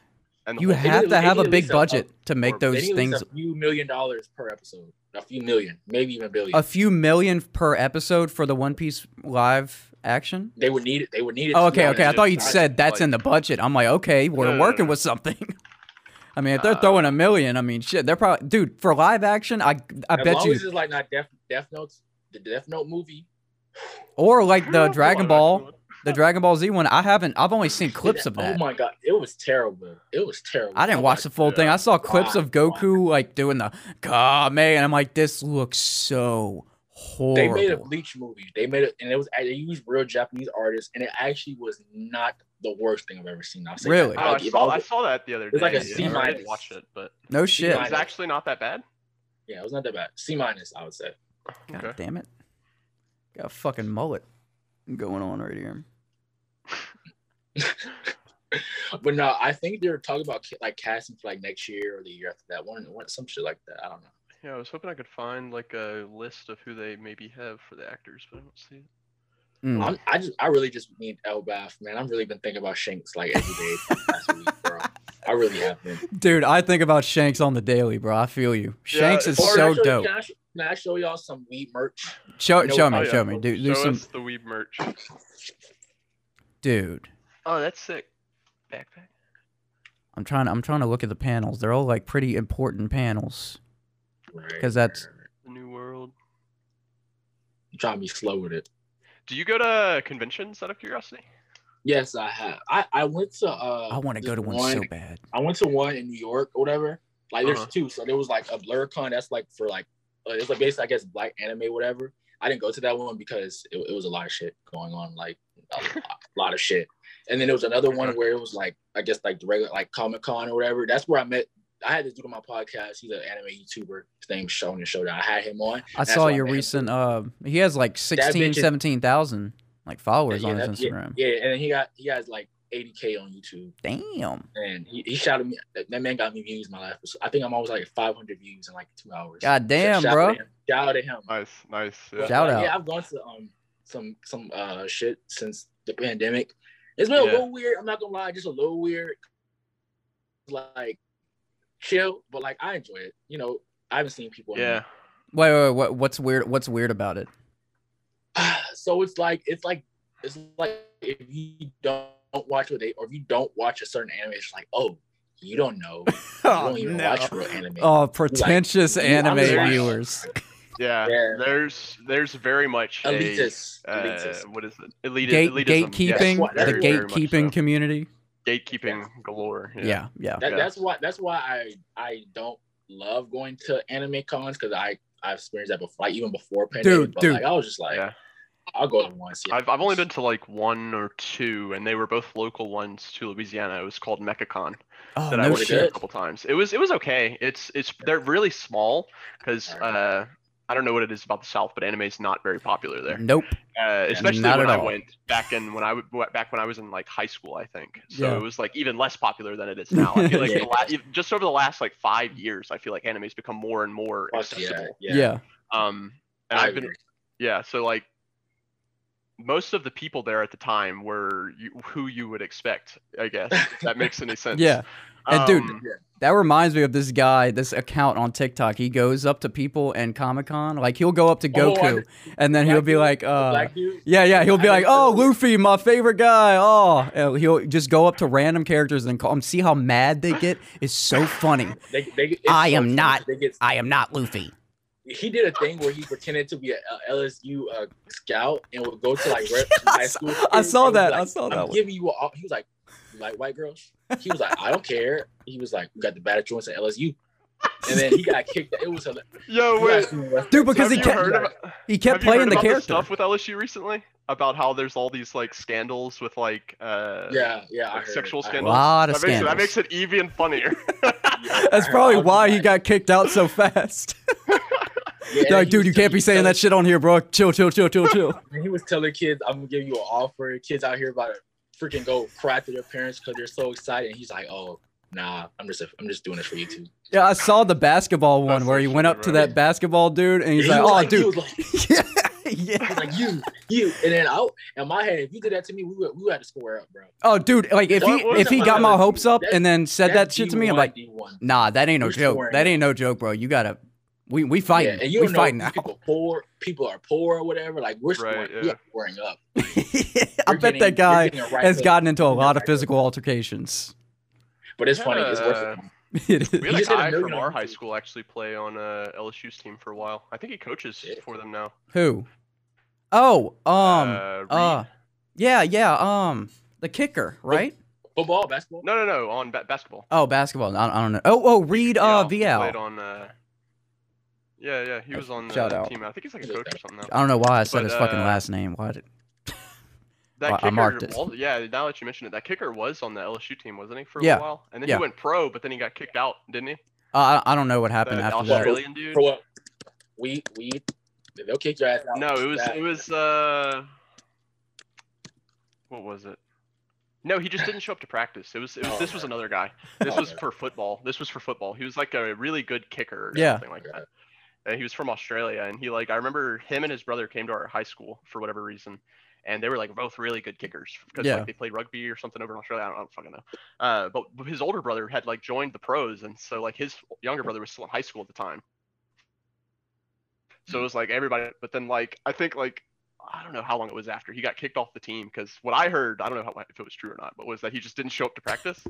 [SPEAKER 1] and
[SPEAKER 3] you
[SPEAKER 1] whole-
[SPEAKER 3] have to have a big
[SPEAKER 2] least a-
[SPEAKER 3] budget to make
[SPEAKER 1] they
[SPEAKER 2] They
[SPEAKER 3] those
[SPEAKER 2] need at least
[SPEAKER 3] things.
[SPEAKER 2] a few million dollars per episode. A few million, maybe even a billion.
[SPEAKER 3] A few million per episode for the One Piece live action.
[SPEAKER 2] they would need it. They would need it.
[SPEAKER 3] Oh, okay, okay. I thought you
[SPEAKER 1] I-
[SPEAKER 3] said that's in the budget. I'm like, okay, we're
[SPEAKER 1] No, no,
[SPEAKER 3] working
[SPEAKER 1] no.
[SPEAKER 3] with something. <laughs> I mean, if they're
[SPEAKER 1] Uh,
[SPEAKER 3] throwing a million, I mean, shit, they're probably, dude, for live action, I, I
[SPEAKER 2] As
[SPEAKER 3] bet
[SPEAKER 2] long
[SPEAKER 3] you,
[SPEAKER 2] as it's like not Death Death Notes, the Death Note movie. <sighs>
[SPEAKER 3] or like the Dragon Ball,
[SPEAKER 1] action one.
[SPEAKER 3] The Dragon Ball Z one. I haven't, I've only seen clips of
[SPEAKER 2] oh
[SPEAKER 3] that.
[SPEAKER 2] Oh my god, it was terrible. It was terrible.
[SPEAKER 3] I didn't
[SPEAKER 2] Oh
[SPEAKER 3] watch the full thing. I saw clips
[SPEAKER 2] God.
[SPEAKER 3] of Goku like doing the God man, and I'm like, this looks so horrible.
[SPEAKER 2] They made a Bleach movie. They made it, and it was they used real Japanese artists, and it actually was not the worst thing I've ever seen. I'll say that.
[SPEAKER 3] Really?
[SPEAKER 1] Oh, I saw,
[SPEAKER 2] I
[SPEAKER 1] I saw that the other day.
[SPEAKER 2] It's like a
[SPEAKER 1] yeah,
[SPEAKER 2] C
[SPEAKER 1] I didn't watch it, but
[SPEAKER 3] no shit.
[SPEAKER 2] minus.
[SPEAKER 1] it's actually not that bad.
[SPEAKER 2] yeah, it was not that bad. C minus, I would say.
[SPEAKER 3] God
[SPEAKER 1] Okay.
[SPEAKER 3] damn it. Got a fucking mullet going on right here. <laughs>
[SPEAKER 2] but no, I think they're talking about like casting for like next year or the year after that. One, one some shit like that. I don't know.
[SPEAKER 1] Yeah, I was hoping I could find like a list of who they maybe have for the actors, but I don't see it.
[SPEAKER 3] Mm.
[SPEAKER 2] I'm, I just, I really just need Elbaf, man. I've really been thinking about Shanks like every day for the past week, bro. I really have been.
[SPEAKER 3] Dude, I think about Shanks on the daily, bro. I feel you. Shanks is
[SPEAKER 2] Or can I
[SPEAKER 3] so
[SPEAKER 2] show-
[SPEAKER 3] dope.
[SPEAKER 2] Can I, sh- can I show y'all some weed merch?
[SPEAKER 3] Show,
[SPEAKER 2] You know
[SPEAKER 3] show me,
[SPEAKER 1] Oh, yeah.
[SPEAKER 3] show me. Do, do
[SPEAKER 1] Show
[SPEAKER 3] some,
[SPEAKER 1] us the weed merch.
[SPEAKER 3] dude.
[SPEAKER 1] Oh, that's sick. Backpack.
[SPEAKER 3] I'm trying. I'm trying to look at the panels. They're all like pretty important panels.
[SPEAKER 2] Right.
[SPEAKER 3] 'Cause that's-
[SPEAKER 1] The new world.
[SPEAKER 2] I'm trying to slow with it.
[SPEAKER 1] Do you go to conventions out of curiosity?
[SPEAKER 2] Yes, I have. I, I went to uh
[SPEAKER 3] I want to go
[SPEAKER 2] this
[SPEAKER 3] to one, so bad.
[SPEAKER 2] I went to one in New York or whatever. Like there's
[SPEAKER 1] Uh-huh.
[SPEAKER 2] two. So there was like a Blerdcon that's like for like uh, it's like basically I guess black anime whatever. I didn't go to that one because it, it was a lot of shit going on, like a lot, a lot of shit. And then there was another one where it was like I guess like the regular like Comic Con or whatever. That's where I met. I had this dude on my podcast. He's an anime YouTuber. His name's Shonen Showdown. I had him on.
[SPEAKER 3] I saw
[SPEAKER 2] why I
[SPEAKER 3] your
[SPEAKER 2] him.
[SPEAKER 3] recent. Uh, he has like 16, 17,000 like followers
[SPEAKER 2] Yeah,
[SPEAKER 3] on his
[SPEAKER 2] that- yeah,
[SPEAKER 3] Instagram.
[SPEAKER 2] Yeah, and he got he has like 80k on YouTube.
[SPEAKER 3] Damn.
[SPEAKER 2] and he, he shouted me. That, that man got me views in my life. I think I'm always like 500 views in like two hours.
[SPEAKER 3] God damn,
[SPEAKER 2] Shout
[SPEAKER 3] bro.
[SPEAKER 2] to him. Shout out to him.
[SPEAKER 1] Nice, nice. Yeah.
[SPEAKER 3] Shout
[SPEAKER 2] like,
[SPEAKER 3] out.
[SPEAKER 2] Yeah, I've gone to um some some uh shit since the pandemic. It's been a little weird. I'm not gonna lie, just a little weird. Like chill, but like I enjoy it. You know, I haven't seen people.
[SPEAKER 1] Yeah.
[SPEAKER 3] Wait, wait, wait, what, what's weird? What's weird about it? <sighs>
[SPEAKER 2] so it's like it's like it's like if you don't watch what they or if you don't watch a certain anime, it's like oh you don't know. <laughs> You don't oh, even watch real anime.
[SPEAKER 3] Oh, pretentious
[SPEAKER 2] you- I'm
[SPEAKER 3] anime viewers.
[SPEAKER 1] Yeah.
[SPEAKER 2] Yeah.
[SPEAKER 1] There's there's very much a,
[SPEAKER 2] elitist.
[SPEAKER 1] uh, what is it? Elite,
[SPEAKER 3] Gate,
[SPEAKER 1] elitism.
[SPEAKER 3] gatekeeping,
[SPEAKER 1] Yes,
[SPEAKER 2] what-
[SPEAKER 3] the
[SPEAKER 1] very, very
[SPEAKER 3] gatekeeping
[SPEAKER 1] so.
[SPEAKER 3] community.
[SPEAKER 1] Gatekeeping galore. Yeah.
[SPEAKER 3] Yeah, yeah.
[SPEAKER 2] That, That's why. That's why I I don't love going to anime cons because I I've experienced that before, like even before pandemic.
[SPEAKER 3] Dude,
[SPEAKER 2] but
[SPEAKER 3] dude.
[SPEAKER 2] like I was just like,
[SPEAKER 1] Yeah.
[SPEAKER 2] I'll go to once. Yeah.
[SPEAKER 1] I've, I've only been to like one or two, and they were both local ones to Louisiana. It was called MechaCon
[SPEAKER 3] Oh,
[SPEAKER 1] that I went to a couple times. It was it was okay. It's it's they're really small because uh, I don't know what it is about the South, but anime is not very popular there.
[SPEAKER 3] Nope.
[SPEAKER 1] Uh, especially
[SPEAKER 3] Not
[SPEAKER 1] when
[SPEAKER 3] at
[SPEAKER 1] I
[SPEAKER 3] all.
[SPEAKER 1] went back in when I w- w- back when I was in like high school, I think. So
[SPEAKER 3] Yeah.
[SPEAKER 1] it was like even less popular than it is now. I feel <laughs> like
[SPEAKER 2] Yeah.
[SPEAKER 1] the la- just over the last like five years, I feel like anime's become more and more
[SPEAKER 2] Fuck
[SPEAKER 1] accessible.
[SPEAKER 2] yeah,
[SPEAKER 3] Yeah.
[SPEAKER 2] yeah.
[SPEAKER 1] Um, and
[SPEAKER 2] I
[SPEAKER 1] I've been
[SPEAKER 2] agree.
[SPEAKER 1] yeah, so like most of the people there at the time were you, who you would expect, I guess. If that makes any <laughs> sense.
[SPEAKER 3] Yeah. And dude,
[SPEAKER 1] Um,
[SPEAKER 3] That reminds me of this guy, this account on TikTok. He goes up to people and Comic Con. Like he'll go up to
[SPEAKER 2] Oh,
[SPEAKER 3] Goku and then he'll be
[SPEAKER 2] dude?
[SPEAKER 3] like, uh. Yeah, yeah. He'll be like, "Oh. Luffy, my favorite guy." Oh, and he'll just go up to random characters and call them. See how mad they get? It's so funny. <laughs>
[SPEAKER 2] They, they, it's
[SPEAKER 3] I
[SPEAKER 2] so
[SPEAKER 3] am
[SPEAKER 2] funny.
[SPEAKER 3] not-
[SPEAKER 2] get,
[SPEAKER 3] I am not Luffy.
[SPEAKER 2] he did a thing where he pretended to be a, a LSU uh, scout and would go to like <laughs> rep high school.
[SPEAKER 3] I saw that. I saw that
[SPEAKER 2] I'm
[SPEAKER 3] one.
[SPEAKER 2] giving you all. He was like, "You like white girls?" He was like, "I don't care." He was like, "We got the baddest joints at LSU," and then he got kicked. It was hilarious.
[SPEAKER 1] Yo,
[SPEAKER 2] You
[SPEAKER 1] wait.
[SPEAKER 2] guys seen West-
[SPEAKER 3] Dude, because
[SPEAKER 1] have
[SPEAKER 3] he kept
[SPEAKER 1] heard about,
[SPEAKER 3] he kept
[SPEAKER 1] have you heard
[SPEAKER 3] playing the
[SPEAKER 1] about this
[SPEAKER 3] character.
[SPEAKER 1] stuff with LSU recently about how there's all these like scandals with like uh
[SPEAKER 2] Yeah, yeah, I
[SPEAKER 1] like,
[SPEAKER 2] heard.
[SPEAKER 1] sexual
[SPEAKER 2] I heard.
[SPEAKER 1] scandals.
[SPEAKER 3] Lot of
[SPEAKER 1] that, makes it, that
[SPEAKER 3] scandals.
[SPEAKER 1] makes it even funnier. <laughs>
[SPEAKER 3] That's
[SPEAKER 2] I
[SPEAKER 3] probably
[SPEAKER 2] heard-
[SPEAKER 3] why he got kicked out so fast. <laughs>
[SPEAKER 2] Yeah,
[SPEAKER 3] like, dude, you can't be saying
[SPEAKER 2] telling-
[SPEAKER 3] that shit on here, bro. Chill, chill, chill, chill, chill. <laughs>
[SPEAKER 2] He was telling kids, "I'm gonna give you an offer." Kids out here about to freaking go cry to their parents because they're so excited. And he's like, "Oh, nah, I'm just, I'm just doing this for you too."
[SPEAKER 3] Yeah, I saw the basketball one
[SPEAKER 1] That's
[SPEAKER 3] where he went
[SPEAKER 1] shitty,
[SPEAKER 3] up to that basketball dude and he's
[SPEAKER 2] He
[SPEAKER 3] like,
[SPEAKER 2] was
[SPEAKER 3] "Oh,
[SPEAKER 2] He
[SPEAKER 3] dude,
[SPEAKER 2] was like, <laughs>
[SPEAKER 3] yeah, yeah."
[SPEAKER 2] was like, you, you, and then I, in my head, if you did that to me, we would, we would have to square up, bro.
[SPEAKER 3] Oh, dude, like if he
[SPEAKER 1] What- what
[SPEAKER 3] if he got my hopes up
[SPEAKER 2] That's-
[SPEAKER 3] and then said that
[SPEAKER 2] That's
[SPEAKER 3] shit to me, I'm like,
[SPEAKER 2] D1.
[SPEAKER 3] nah, that ain't no
[SPEAKER 2] We're
[SPEAKER 3] joke.
[SPEAKER 2] scoring.
[SPEAKER 3] That ain't no joke, bro. You gotta, we we fighting,
[SPEAKER 2] Yeah, and you
[SPEAKER 3] we
[SPEAKER 2] don't know
[SPEAKER 3] fighting now.
[SPEAKER 2] people poor, people are poor or whatever. Like we're
[SPEAKER 1] Right,
[SPEAKER 2] scoring,
[SPEAKER 1] yeah.
[SPEAKER 2] we are scoring up. <laughs>
[SPEAKER 3] I bet
[SPEAKER 2] getting-
[SPEAKER 3] that guy
[SPEAKER 2] we're getting a right
[SPEAKER 3] has
[SPEAKER 2] hook.
[SPEAKER 3] gotten into a
[SPEAKER 2] We're
[SPEAKER 3] lot of
[SPEAKER 2] right hook.
[SPEAKER 3] physical altercations.
[SPEAKER 2] But it's funny. It's worth
[SPEAKER 1] Uh,
[SPEAKER 2] it. <laughs>
[SPEAKER 3] It is.
[SPEAKER 1] We had a
[SPEAKER 2] just a
[SPEAKER 1] guy from our high school actually play on uh, LSU's team for a while. I think he coaches
[SPEAKER 2] Yeah.
[SPEAKER 1] for them now.
[SPEAKER 3] Who? Oh, um,
[SPEAKER 1] uh,
[SPEAKER 3] uh, yeah, yeah, um, the kicker, right?
[SPEAKER 2] Football, basketball.
[SPEAKER 1] no, no, no, on ba- basketball.
[SPEAKER 3] Oh, basketball. I, I don't know. Oh, oh, Reed, uh,
[SPEAKER 1] he played
[SPEAKER 3] VL.
[SPEAKER 1] on. Uh, yeah, yeah, he was on the
[SPEAKER 3] Shout out.
[SPEAKER 1] team. I think he's like a coach or something now.
[SPEAKER 3] I don't know why I said
[SPEAKER 1] But,
[SPEAKER 3] his fucking
[SPEAKER 1] uh,
[SPEAKER 3] last name. Why did? <laughs>
[SPEAKER 1] That
[SPEAKER 3] Well, I
[SPEAKER 1] kicker,
[SPEAKER 3] marked it.
[SPEAKER 1] al- yeah, now that you mention it, that kicker was on the LSU team, wasn't he, for a
[SPEAKER 3] Yeah.
[SPEAKER 1] while? And then
[SPEAKER 3] Yeah.
[SPEAKER 1] he went pro, but then he got kicked out, didn't he?
[SPEAKER 3] Uh, I I don't know what
[SPEAKER 1] The
[SPEAKER 3] happened after that.
[SPEAKER 1] Australian dude.
[SPEAKER 2] Pro up. We, we, they'll kick your ass out.
[SPEAKER 1] No, it was
[SPEAKER 2] That-
[SPEAKER 1] it was uh, what was it? No, he just didn't show up to practice. It was, it was
[SPEAKER 2] Oh,
[SPEAKER 1] this was another guy. This was
[SPEAKER 2] Okay.
[SPEAKER 1] for football. This was for football. He was like a really good kicker or
[SPEAKER 3] Yeah.
[SPEAKER 1] something like that. And he was from Australia, and he like I remember him and his brother came to our high school for whatever reason, and they were like both really good kickers because
[SPEAKER 3] Yeah.
[SPEAKER 1] like they played rugby or something over in Australia. I don't, I don't fucking know. Uh, but his older brother had like joined the pros, and so like his younger brother was still in high school at the time. So it was like everybody, but then like I think like I don't know how long it was after he got kicked off the team because what I heard, I don't know how, if it was true or not, but was that he just didn't show up to practice.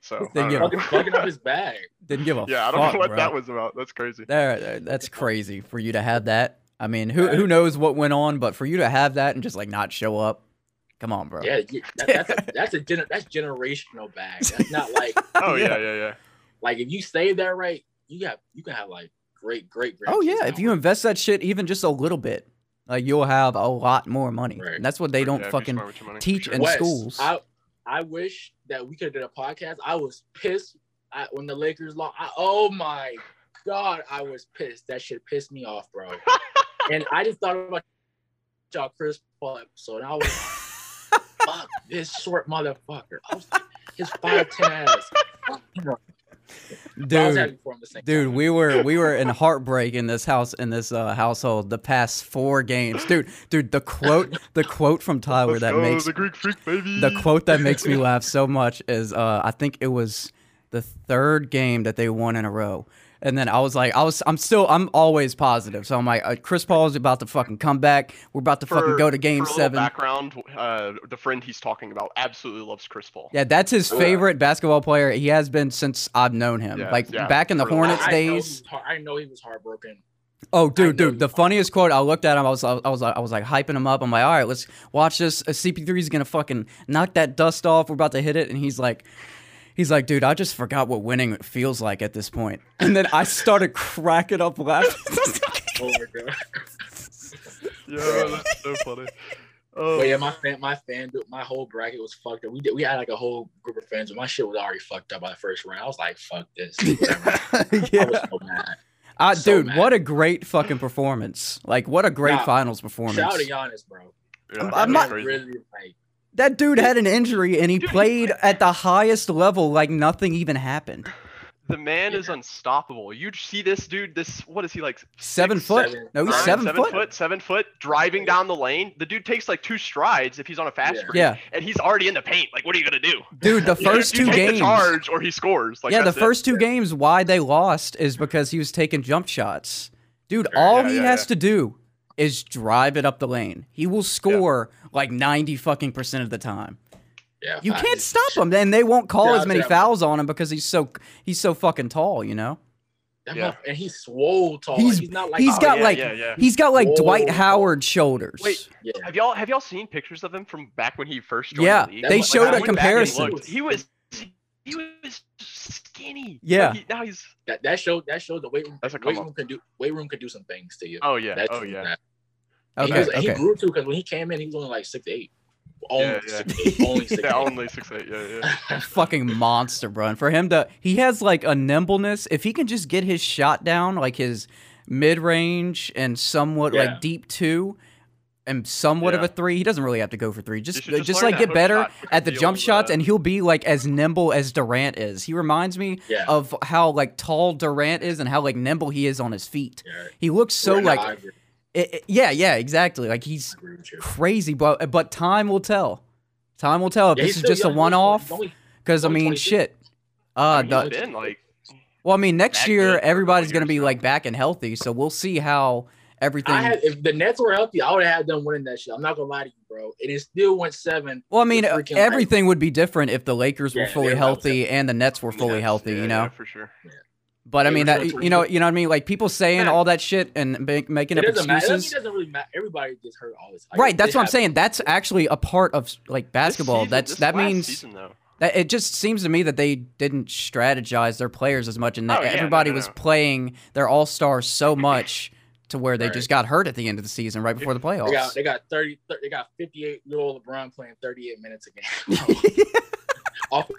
[SPEAKER 1] So I
[SPEAKER 3] They
[SPEAKER 1] don't
[SPEAKER 3] give
[SPEAKER 1] know.
[SPEAKER 3] a-
[SPEAKER 2] Fucking, fucking up his <laughs> bag.
[SPEAKER 3] Didn't give a
[SPEAKER 1] yeah, I don't
[SPEAKER 3] fuck,
[SPEAKER 1] know what
[SPEAKER 3] bro.
[SPEAKER 1] that was about. That's crazy.
[SPEAKER 3] There, there- that's crazy for you to have that. I mean, who who knows what went on, but for you to have that and just like not show up, come on, bro.
[SPEAKER 2] Yeah, that, that's a, <laughs> that's a gener- that's generational bag. <laughs> That's not like
[SPEAKER 1] Oh
[SPEAKER 3] Yeah.
[SPEAKER 1] yeah, yeah, yeah.
[SPEAKER 2] like if you say that right, you got you can have like great great great.
[SPEAKER 3] Oh
[SPEAKER 2] kids
[SPEAKER 3] yeah, if you invest that shit even just a little bit, like you'll have a lot more money.
[SPEAKER 2] Right.
[SPEAKER 3] And that's what they don't
[SPEAKER 1] Yeah,
[SPEAKER 3] fucking
[SPEAKER 1] smart with your money, for
[SPEAKER 3] teach
[SPEAKER 1] sure.
[SPEAKER 3] in
[SPEAKER 2] Wes,
[SPEAKER 3] schools.
[SPEAKER 2] I I wish that we could have did a podcast. I was pissed I, when the Lakers lost. I, oh my god, I was pissed. That shit pissed me off, bro. <laughs> and I just thought about y'all Chris Paul episode. I was <laughs> fuck this short motherfucker. I was his five ten ass. <laughs> Fuck him. But I was
[SPEAKER 3] dude,
[SPEAKER 2] happy for him the same
[SPEAKER 3] dude, we were we were in heartbreak in this house in this uh, household the past four games, dude. Dude, the quote the quote from Tyler
[SPEAKER 1] Let's
[SPEAKER 3] that
[SPEAKER 1] go,
[SPEAKER 3] makes
[SPEAKER 1] the Greek freak baby.
[SPEAKER 3] the quote that makes me laugh so much is uh, I think it was the third game that they won in a row. And then I was like, I was, I'm still, I'm always positive. So I'm like, uh, Chris Paul is about to fucking come back. We're about to fucking go to game
[SPEAKER 1] for
[SPEAKER 3] seven.
[SPEAKER 1] Background: uh, the friend he's talking about absolutely loves Chris Paul.
[SPEAKER 3] Yeah, that's his
[SPEAKER 2] Yeah.
[SPEAKER 3] favorite basketball player. He has been since I've known him.
[SPEAKER 1] Yeah,
[SPEAKER 3] like
[SPEAKER 1] yeah,
[SPEAKER 3] back in the Hornets
[SPEAKER 1] last-
[SPEAKER 2] I know, he
[SPEAKER 3] days.
[SPEAKER 2] was I know he was heartbroken.
[SPEAKER 3] Oh, dude, dude, the funniest quote. I looked at him. I was, I was, I was like hyping him up. I'm like, all right, let's watch this. Uh, CP3 is gonna fucking knock that dust off. We're about to hit it, and he's like, he's like, dude, I just forgot what winning feels like at this point. <laughs> And then I started cracking up laughing. <laughs> <laughs>
[SPEAKER 2] Oh my god.
[SPEAKER 1] Yeah, that's so funny. Oh,
[SPEAKER 2] But yeah, my fan, my fan, my whole bracket was fucked up. We did, we had like a whole group of fans, but my shit was already fucked up by the first round. I was like, fuck this. Whatever. I was
[SPEAKER 3] yeah,
[SPEAKER 2] so mad.
[SPEAKER 3] uh,
[SPEAKER 2] so
[SPEAKER 3] dude,
[SPEAKER 2] mad.
[SPEAKER 3] what a great fucking performance! Like, what a great
[SPEAKER 2] Nah,
[SPEAKER 3] finals performance.
[SPEAKER 2] Shout out to Giannis, bro.
[SPEAKER 1] yeah,
[SPEAKER 3] I'm- I'm not-
[SPEAKER 1] crazy.
[SPEAKER 2] really like
[SPEAKER 3] That dude had an injury and he
[SPEAKER 1] Dude, he-
[SPEAKER 3] played at the highest level like nothing even happened.
[SPEAKER 1] The man is unstoppable. You see this dude? This what is he like?
[SPEAKER 3] Seven
[SPEAKER 1] six,
[SPEAKER 3] foot?
[SPEAKER 2] seven,
[SPEAKER 3] no, he's
[SPEAKER 2] nine,
[SPEAKER 3] seven,
[SPEAKER 1] seven
[SPEAKER 3] foot.
[SPEAKER 1] foot, seven foot, driving down the lane. The dude takes like two strides if he's on a fast
[SPEAKER 2] Yeah.
[SPEAKER 1] break,
[SPEAKER 3] Yeah,
[SPEAKER 1] and he's already in the paint. Like, what are you gonna do?
[SPEAKER 3] dude, the <laughs> first
[SPEAKER 1] you
[SPEAKER 3] two
[SPEAKER 1] take
[SPEAKER 3] games.
[SPEAKER 1] the charge or he scores. Like,
[SPEAKER 3] yeah, the
[SPEAKER 1] that's it.
[SPEAKER 3] first two games, why they lost is because he was taking jump shots. Dude,
[SPEAKER 1] Sure,
[SPEAKER 3] all
[SPEAKER 1] yeah,
[SPEAKER 3] he
[SPEAKER 1] yeah,
[SPEAKER 3] has
[SPEAKER 1] yeah.
[SPEAKER 3] to do is drive it up the lane. He will score like ninety fucking percent of the time.
[SPEAKER 2] yeah.
[SPEAKER 3] You can't
[SPEAKER 2] just-
[SPEAKER 3] stop him, and they won't call
[SPEAKER 2] Shout
[SPEAKER 3] as many
[SPEAKER 2] to
[SPEAKER 3] fouls on him because he's so he's so fucking tall. You know,
[SPEAKER 1] Yeah.
[SPEAKER 2] and he's swole tall.
[SPEAKER 3] He's-
[SPEAKER 2] He's, he's not like
[SPEAKER 3] he's
[SPEAKER 1] Oh,
[SPEAKER 3] got
[SPEAKER 1] yeah,
[SPEAKER 3] like-
[SPEAKER 1] yeah, yeah.
[SPEAKER 3] he's got like
[SPEAKER 2] Whoa.
[SPEAKER 3] Dwight Howard shoulders.
[SPEAKER 1] Wait,
[SPEAKER 2] yeah.
[SPEAKER 1] have y'all have y'all seen pictures of him from back when he first joined
[SPEAKER 3] Yeah,
[SPEAKER 1] the league?
[SPEAKER 2] they
[SPEAKER 1] Like,
[SPEAKER 2] showed
[SPEAKER 1] I
[SPEAKER 2] a
[SPEAKER 1] went back and
[SPEAKER 3] comparison.
[SPEAKER 1] looked. He was he was skinny.
[SPEAKER 3] Yeah.
[SPEAKER 1] Like, he- now he's
[SPEAKER 2] That that showed that showed the weight room.
[SPEAKER 1] That's a
[SPEAKER 2] weight
[SPEAKER 1] come
[SPEAKER 2] room can do weight room can do some things to you.
[SPEAKER 1] oh yeah
[SPEAKER 2] That's
[SPEAKER 1] oh yeah
[SPEAKER 2] He,
[SPEAKER 3] okay,
[SPEAKER 2] he grew too because when he came in, he was only like six eight. Only
[SPEAKER 1] Yeah, yeah.
[SPEAKER 2] six eight. <laughs> Only six
[SPEAKER 1] yeah
[SPEAKER 2] eight.
[SPEAKER 1] only six eight yeah yeah. <laughs>
[SPEAKER 3] fucking monster, bro. And for him to, he has like a nimbleness. If he can just get his shot down, like his mid range and somewhat
[SPEAKER 2] Yeah.
[SPEAKER 3] like deep two, and somewhat of a three, he doesn't really have to go for three. Just,
[SPEAKER 1] just
[SPEAKER 3] just, like get better at the jump
[SPEAKER 1] he'll,
[SPEAKER 3] shots,
[SPEAKER 1] uh,
[SPEAKER 3] and he'll be like as nimble as Durant is. He reminds me
[SPEAKER 2] Yeah.
[SPEAKER 3] of how like tall Durant is and how like nimble he is on his feet.
[SPEAKER 2] Yeah.
[SPEAKER 3] He looks so
[SPEAKER 2] Yeah,
[SPEAKER 3] like, it- it- yeah, yeah, exactly. Like he's
[SPEAKER 2] agree with you.
[SPEAKER 3] crazy, but but time will tell. Time will tell if
[SPEAKER 2] Yeah,
[SPEAKER 3] this is just a
[SPEAKER 2] young. He's
[SPEAKER 3] one off. Because I mean,
[SPEAKER 2] 22.
[SPEAKER 3] shit. Uh,
[SPEAKER 1] I mean,
[SPEAKER 3] the,
[SPEAKER 1] been like
[SPEAKER 3] well, I mean, next year
[SPEAKER 1] a
[SPEAKER 3] everybody's gonna be like back and healthy, so we'll see how everything.
[SPEAKER 2] I had if the Nets were healthy, I would have had them winning that shit. I'm not gonna lie to you, bro. And it still went seven.
[SPEAKER 3] well, I mean,
[SPEAKER 2] with freaking, like-
[SPEAKER 3] everything would be different if the Lakers were fully
[SPEAKER 2] they're
[SPEAKER 3] healthy and the Nets were fully
[SPEAKER 2] Yes,
[SPEAKER 3] healthy.
[SPEAKER 1] yeah,
[SPEAKER 3] you know,
[SPEAKER 1] yeah, for sure
[SPEAKER 3] but I mean
[SPEAKER 2] were
[SPEAKER 3] that
[SPEAKER 2] doing
[SPEAKER 3] you know
[SPEAKER 2] 22.
[SPEAKER 3] you know what I mean. Like people saying
[SPEAKER 2] Yeah.
[SPEAKER 3] all that shit and make, making
[SPEAKER 2] It
[SPEAKER 3] up
[SPEAKER 2] doesn't matter.
[SPEAKER 3] Excuses.
[SPEAKER 2] It doesn't really matter. Everybody gets hurt all this time.
[SPEAKER 3] Right, that's
[SPEAKER 2] It
[SPEAKER 3] what I'm saying. That's actually a part of like basketball.
[SPEAKER 1] season-
[SPEAKER 3] that's that means
[SPEAKER 1] season, though.
[SPEAKER 3] that it just seems to me that they didn't strategize their players as much, and that
[SPEAKER 1] Oh, yeah, no,
[SPEAKER 3] everybody
[SPEAKER 1] no,
[SPEAKER 3] was playing their all stars so <laughs> much to where they
[SPEAKER 2] Right.
[SPEAKER 3] just got hurt at the end of the season, right before the playoffs.
[SPEAKER 2] They got they got 30 they got 58 year old LeBron playing 38 minutes a game. <laughs> <laughs> Off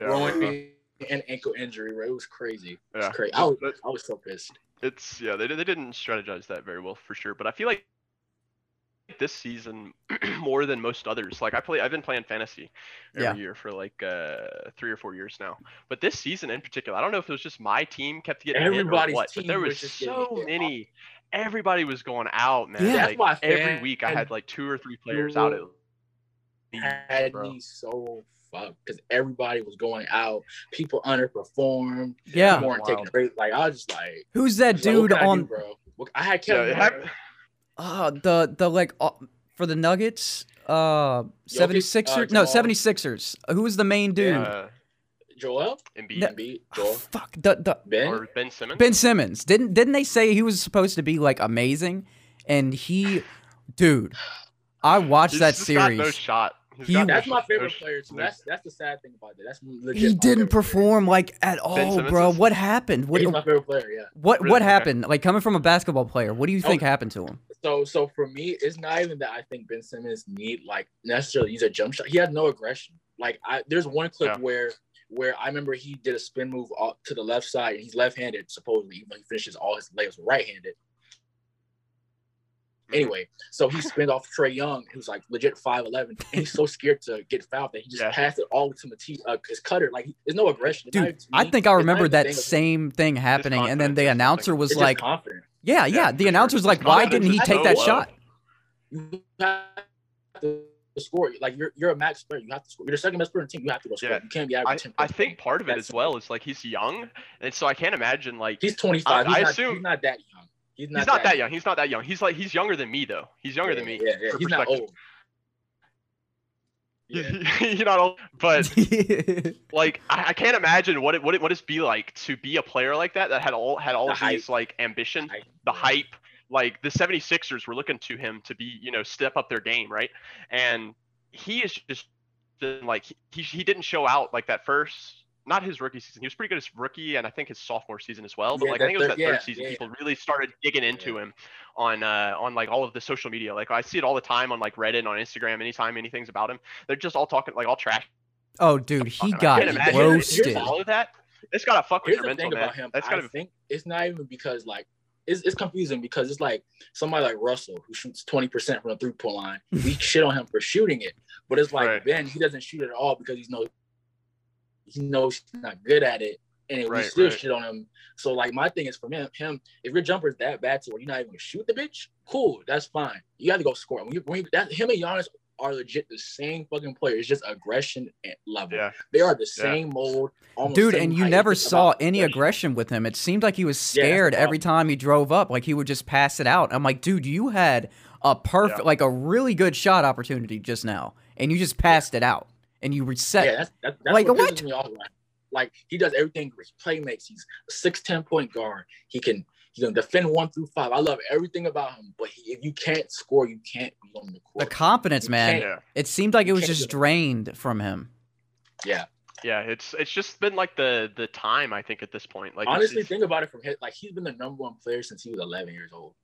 [SPEAKER 1] Yeah,
[SPEAKER 2] growing
[SPEAKER 1] uh,
[SPEAKER 2] and ankle injury, right? It was crazy. It was
[SPEAKER 1] Yeah.
[SPEAKER 2] crazy. I was, I was so pissed.
[SPEAKER 1] it's yeah they, they didn't strategize that very well for sure but i feel like this season <clears throat> more than most others like i play i've been playing fantasy every
[SPEAKER 3] Yeah.
[SPEAKER 1] year for like uh three or four years now but this season in particular i don't know if it was just my team kept getting hit or
[SPEAKER 2] Everybody's
[SPEAKER 1] what but there was
[SPEAKER 2] was
[SPEAKER 1] so many everybody was going out, man.
[SPEAKER 3] Yeah.
[SPEAKER 2] That's
[SPEAKER 1] like,
[SPEAKER 2] why
[SPEAKER 1] every week I had like two or three players out at least,
[SPEAKER 2] had
[SPEAKER 1] bro.
[SPEAKER 2] me so fucked because everybody was going out. People underperformed.
[SPEAKER 3] Yeah.
[SPEAKER 2] People weren't taking
[SPEAKER 1] Wild.
[SPEAKER 2] breaks. Like I was just like,
[SPEAKER 3] Who's that
[SPEAKER 2] I was like, what
[SPEAKER 3] dude
[SPEAKER 2] do,
[SPEAKER 3] on
[SPEAKER 2] bro? I had Kevin.
[SPEAKER 1] it
[SPEAKER 2] Durant.
[SPEAKER 1] happened-
[SPEAKER 3] uh, the the like uh, for the Nuggets? Uh, 76ers?
[SPEAKER 2] uh,
[SPEAKER 3] no,
[SPEAKER 2] Jamal.
[SPEAKER 3] 76ers. Who was the main dude?
[SPEAKER 1] uh,
[SPEAKER 2] Joel,
[SPEAKER 1] Embiid
[SPEAKER 3] No.
[SPEAKER 2] Embiid,
[SPEAKER 3] Oh,
[SPEAKER 2] Joel,
[SPEAKER 3] fuck. The the
[SPEAKER 2] Ben.
[SPEAKER 1] or Ben Simmons.
[SPEAKER 3] Ben Simmons. Didn't didn't they say he was supposed to be like amazing? And he dude, I watched
[SPEAKER 1] He's
[SPEAKER 3] that
[SPEAKER 1] just got
[SPEAKER 3] series.
[SPEAKER 1] no shot.
[SPEAKER 3] He-
[SPEAKER 2] That's my favorite player too. That's that's the sad thing about that. That's
[SPEAKER 3] he didn't
[SPEAKER 2] favorite player.
[SPEAKER 3] perform like at all, bro. What happened? What
[SPEAKER 2] He's my favorite player. Yeah.
[SPEAKER 3] what
[SPEAKER 1] Really?
[SPEAKER 3] what happened? Like coming from a basketball player, what do you think
[SPEAKER 2] Oh.
[SPEAKER 3] happened to him?
[SPEAKER 2] So so for me, it's not even that I think Ben Simmons need like necessarily use a jump shot. He had no aggression. Like I there's one clip
[SPEAKER 1] Yeah.
[SPEAKER 2] where where I remember he did a spin move to the left side and he's left-handed supposedly, even though he finishes all his legs right-handed.
[SPEAKER 1] Mhm.
[SPEAKER 2] Anyway, so he spins off Trae Young, who's like legit 5'11, and he's so scared to get fouled that he just
[SPEAKER 1] Yeah.
[SPEAKER 2] passed it all to Matisse, uh, his cutter. Like, there's no aggression. It's
[SPEAKER 3] Dude,
[SPEAKER 2] even-
[SPEAKER 3] I think I remember that
[SPEAKER 2] thing
[SPEAKER 3] same thing happening, and then the announcer was
[SPEAKER 2] It's
[SPEAKER 3] like,
[SPEAKER 2] just
[SPEAKER 3] "Yeah, yeah."
[SPEAKER 1] Yeah,
[SPEAKER 3] The
[SPEAKER 1] for sure.
[SPEAKER 3] announcer's like, "Why
[SPEAKER 1] confidence
[SPEAKER 3] didn't he take that
[SPEAKER 1] low.
[SPEAKER 3] shot?"
[SPEAKER 2] You have to score. Like you're you're a max player. You have to score. You're the second best player in the team. You have to go score.
[SPEAKER 1] Yeah.
[SPEAKER 2] You can't be
[SPEAKER 1] I,
[SPEAKER 2] averaging 10
[SPEAKER 1] I think part of it as well is like he's young, and so I can't imagine like
[SPEAKER 2] He's 25.
[SPEAKER 1] I-
[SPEAKER 2] he's,
[SPEAKER 1] I
[SPEAKER 2] not,
[SPEAKER 1] assume-
[SPEAKER 2] he's not that young. He's not,
[SPEAKER 1] he's not that young. He's not that young. He's like he's younger than me though. He's younger
[SPEAKER 2] yeah,
[SPEAKER 1] than me.
[SPEAKER 2] Yeah, yeah. He's not old. <laughs> Yeah.
[SPEAKER 1] He's not old, but <laughs> like I, I can't imagine what it what it would it be like to be a player like that that had all had all
[SPEAKER 2] The
[SPEAKER 1] of
[SPEAKER 2] hype.
[SPEAKER 1] these like ambition,
[SPEAKER 2] I-
[SPEAKER 1] the hype. Like the 76ers were looking to him to be, you know, step up their game, right? And he is just been, like he, he he didn't show out like that first not his rookie season. He was pretty good as rookie and I think his sophomore season as well. But
[SPEAKER 2] Yeah,
[SPEAKER 1] like I think it was
[SPEAKER 2] third-
[SPEAKER 1] that third
[SPEAKER 2] yeah,
[SPEAKER 1] season
[SPEAKER 2] yeah,
[SPEAKER 1] people really started digging into
[SPEAKER 2] Yeah.
[SPEAKER 1] him on uh on like all of the social media. Like I see it all the time on like Reddit on Instagram anytime anything's about him. They're just all talking like all trash
[SPEAKER 3] oh, dude, he got
[SPEAKER 1] can't imagine.
[SPEAKER 3] roasted.
[SPEAKER 2] Here's
[SPEAKER 1] All of that, it's gotta fuck with
[SPEAKER 2] Here's
[SPEAKER 1] your
[SPEAKER 2] the thing
[SPEAKER 1] mental, man.
[SPEAKER 2] about him.
[SPEAKER 1] That's
[SPEAKER 2] I
[SPEAKER 1] gotta.
[SPEAKER 2] think it's not even because like it's, it's confusing because it's like somebody like Russell who shoots 20% from the three point line. We <laughs> shit on him for shooting it. But it's like
[SPEAKER 1] Right.
[SPEAKER 2] Ben, he doesn't shoot it at all because he's no he knows he's not good at it. And we
[SPEAKER 1] Right,
[SPEAKER 2] still
[SPEAKER 1] right.
[SPEAKER 2] shit on him. So like my thing is for him, him, if your jumper is that bad to where you're not even gonna shoot the bitch, cool, that's fine. You got to go score. When you, when you, that, him and Giannis are legit the same fucking player. It's just aggression level.
[SPEAKER 1] Yeah,
[SPEAKER 2] They are the
[SPEAKER 1] Yeah.
[SPEAKER 2] same mold. almost
[SPEAKER 3] Dude,
[SPEAKER 2] same
[SPEAKER 3] and you never saw any aggression with him. It seemed like he was
[SPEAKER 2] Yeah,
[SPEAKER 3] scared every time he drove up. Like he would just pass it out. I'm like, dude, you had a perfect,
[SPEAKER 1] Yeah.
[SPEAKER 3] like a really good shot opportunity just now, and you just passed it out, and you reset.
[SPEAKER 2] Yeah, that's, that's, that's
[SPEAKER 3] Like,
[SPEAKER 2] what,
[SPEAKER 3] what?
[SPEAKER 2] pisses me off. Like, like he does everything. He play makes. He's a six ten point guard. He can he can defend one through five. I love everything about him. But he, if you can't score, you can't be on the court.
[SPEAKER 3] the confidence,
[SPEAKER 2] You
[SPEAKER 3] man.
[SPEAKER 1] yeah,
[SPEAKER 3] It seemed like it was just drained from him.
[SPEAKER 2] yeah.
[SPEAKER 1] yeah. It's it's just been like the the time I think at this point. Like it's-
[SPEAKER 2] Honestly,
[SPEAKER 1] it's,
[SPEAKER 2] think about it from his like he's been the number one player since he was 11 years old.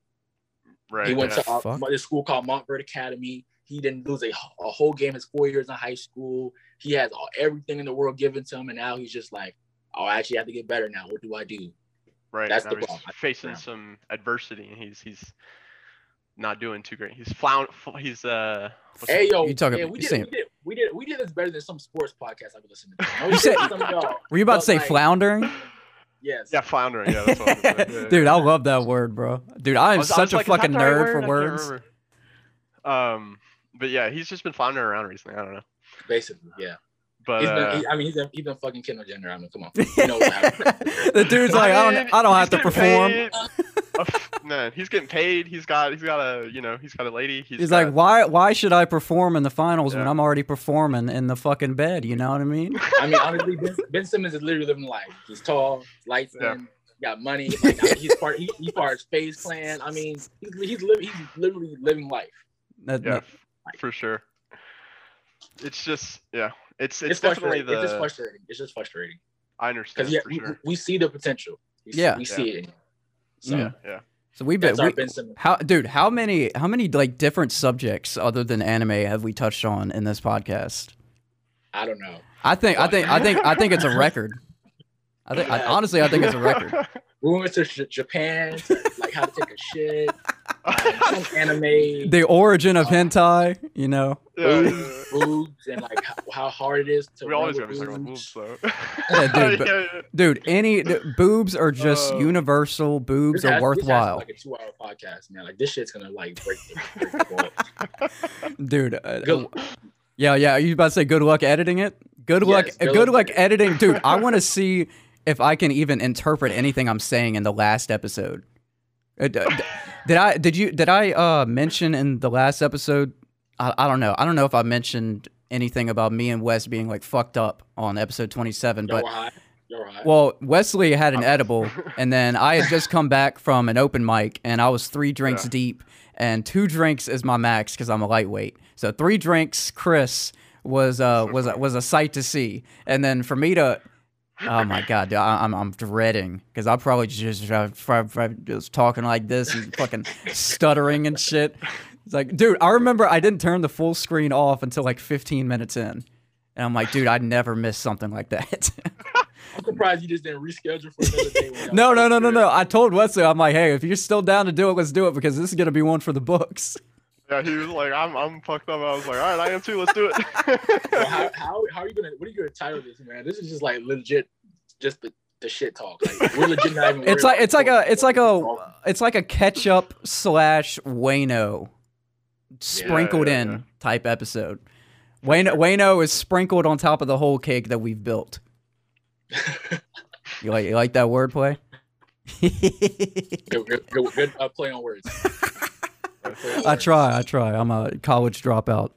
[SPEAKER 1] Right.
[SPEAKER 2] he went
[SPEAKER 1] yeah.
[SPEAKER 2] to uh, this school called Montverde Academy. He didn't lose a, a whole game his four years in high school. He has all, everything in the world given to him, and now he's just like, "Oh, I actually have to get better now. What do I do?"
[SPEAKER 1] right.
[SPEAKER 2] that's
[SPEAKER 1] now
[SPEAKER 2] the
[SPEAKER 1] he's
[SPEAKER 2] problem.
[SPEAKER 1] facing
[SPEAKER 2] Yeah.
[SPEAKER 1] some adversity, and he's he's not doing too great. He's flound. He's uh. what's
[SPEAKER 2] Hey yo,
[SPEAKER 3] You talking-
[SPEAKER 2] yeah, we did,
[SPEAKER 3] saying-
[SPEAKER 2] we did we did we did this better than some sports podcasts I've been listening to. <laughs> No
[SPEAKER 3] You said-
[SPEAKER 2] shit, some of y'all.
[SPEAKER 3] Were you about to say
[SPEAKER 2] like,
[SPEAKER 3] floundering?
[SPEAKER 2] Yes.
[SPEAKER 1] Yeah, floundering. Yeah, that's what I was. <laughs> Yeah,
[SPEAKER 3] Dude,
[SPEAKER 1] yeah.
[SPEAKER 3] I love that word, bro. Dude, I am
[SPEAKER 1] I was
[SPEAKER 3] such a
[SPEAKER 1] like,
[SPEAKER 3] fucking nerd
[SPEAKER 1] word?
[SPEAKER 3] For words.
[SPEAKER 1] Um, but yeah, he's just been floundering around recently. I don't know.
[SPEAKER 2] Basically, yeah.
[SPEAKER 1] But
[SPEAKER 2] He's
[SPEAKER 1] uh,
[SPEAKER 2] been, he, I mean, he's been, he's been fucking Kendall Jenner. I mean, come on. <laughs> You know what
[SPEAKER 3] the dude's like, I don't, I don't have to perform.
[SPEAKER 1] A f- Man, he's getting paid. He's got, he's got a, you know, he's got a lady. He's,
[SPEAKER 3] He's
[SPEAKER 1] got,
[SPEAKER 3] like, why, why should I perform in the finals when I'm already performing in the fucking bed? You know what I mean? <laughs>
[SPEAKER 2] I mean, honestly, ben, ben Simmons is literally living life. He's tall, lights
[SPEAKER 1] Yeah.
[SPEAKER 2] in, got money. Like, he's part. He, he's part of Space Clan. I mean, he's he's, living, he's literally living life.
[SPEAKER 3] That-
[SPEAKER 1] yeah,
[SPEAKER 3] that-
[SPEAKER 1] for sure. It's just, yeah, it's, it's,
[SPEAKER 2] It's,
[SPEAKER 1] definitely the.
[SPEAKER 2] It's just frustrating. It's just frustrating
[SPEAKER 1] I understand
[SPEAKER 2] because yeah,
[SPEAKER 1] for
[SPEAKER 2] we,
[SPEAKER 1] sure.
[SPEAKER 2] we see the potential. We see,
[SPEAKER 3] Yeah.
[SPEAKER 2] we see it. So
[SPEAKER 3] Mm.
[SPEAKER 1] Yeah,
[SPEAKER 3] so we've been, we,
[SPEAKER 2] Ben
[SPEAKER 3] how, dude, how many, how many like different subjects other than anime have we touched on in this podcast?
[SPEAKER 2] I don't know.
[SPEAKER 3] I think, I think, I think, I think it's a <laughs> record. I think, I, honestly, I think it's a record. <laughs>
[SPEAKER 2] we went to J- Japan, like how to take a shit, <laughs> um, some anime,
[SPEAKER 3] The origin of
[SPEAKER 2] Uh,
[SPEAKER 3] hentai, you know.
[SPEAKER 1] Yeah, yeah,
[SPEAKER 2] boobs, boobs, and like how, how hard it is to.
[SPEAKER 1] We always
[SPEAKER 2] run
[SPEAKER 1] gotta
[SPEAKER 2] with
[SPEAKER 1] be talking about boobs,
[SPEAKER 2] boobs.
[SPEAKER 1] though.
[SPEAKER 3] Yeah, dude, <laughs> but-
[SPEAKER 1] yeah, yeah.
[SPEAKER 3] Dude, any the, boobs are just
[SPEAKER 1] Uh,
[SPEAKER 3] universal. Boobs
[SPEAKER 2] This
[SPEAKER 3] are
[SPEAKER 2] this has to
[SPEAKER 3] worthwhile,
[SPEAKER 2] like a two-hour podcast, man. Like this shit's gonna like break the, break the <laughs>
[SPEAKER 3] dude. Uh,
[SPEAKER 2] Good-
[SPEAKER 3] yeah, yeah. Are you about to say good luck editing it? Good luck.
[SPEAKER 2] Yes,
[SPEAKER 3] good,
[SPEAKER 2] good
[SPEAKER 3] luck
[SPEAKER 2] luck.
[SPEAKER 3] editing, dude. I want to see if I can even interpret anything I'm saying in the last episode. Uh, did I? Did you? Did I uh, mention in the last episode? I, I don't know. I don't know if I mentioned anything about me and Wes being like fucked up on episode 27,
[SPEAKER 2] Y'all
[SPEAKER 3] but
[SPEAKER 2] were high.
[SPEAKER 3] Well, Wesley had an edible, <laughs> and then I had just come back from an open mic, and I was three drinks
[SPEAKER 1] Yeah.
[SPEAKER 3] deep, and two drinks is my max because I'm a lightweight. So three drinks, Chris was uh was was a sight to see, and then for me to. Oh my god, dude, I, I'm I'm dreading because I'll probably just uh, fr- just talking like this and fucking stuttering and shit. It's like, dude, I remember I didn't turn the full screen off until like 15 minutes in, and I'm like, dude, I'd never miss something like that.
[SPEAKER 2] I'm surprised you just didn't reschedule for another day. <laughs>
[SPEAKER 3] No, no, no, no, no. I told Wesley, I'm like, hey, if you're still down to do it, let's do it because this is gonna be one for the books.
[SPEAKER 1] Yeah, he was like, I'm, I'm fucked up. I was like, all right, I am too. Let's do
[SPEAKER 2] Well,
[SPEAKER 1] it.
[SPEAKER 2] how, <laughs> how how are you gonna what are you gonna title this, man? This is just like legit, just the, the shit talk. Like we're legit not even. <laughs>
[SPEAKER 3] It's like it's like a it's like a it's like a ketchup slash Wano sprinkled
[SPEAKER 1] yeah,
[SPEAKER 3] in
[SPEAKER 1] yeah.
[SPEAKER 3] type episode. Wano Wano is sprinkled on top of the whole cake that we've built. <laughs> You like you like that wordplay?
[SPEAKER 2] good, good, good, good uh, play on words. <laughs>
[SPEAKER 3] I try, I try. I'm a college dropout.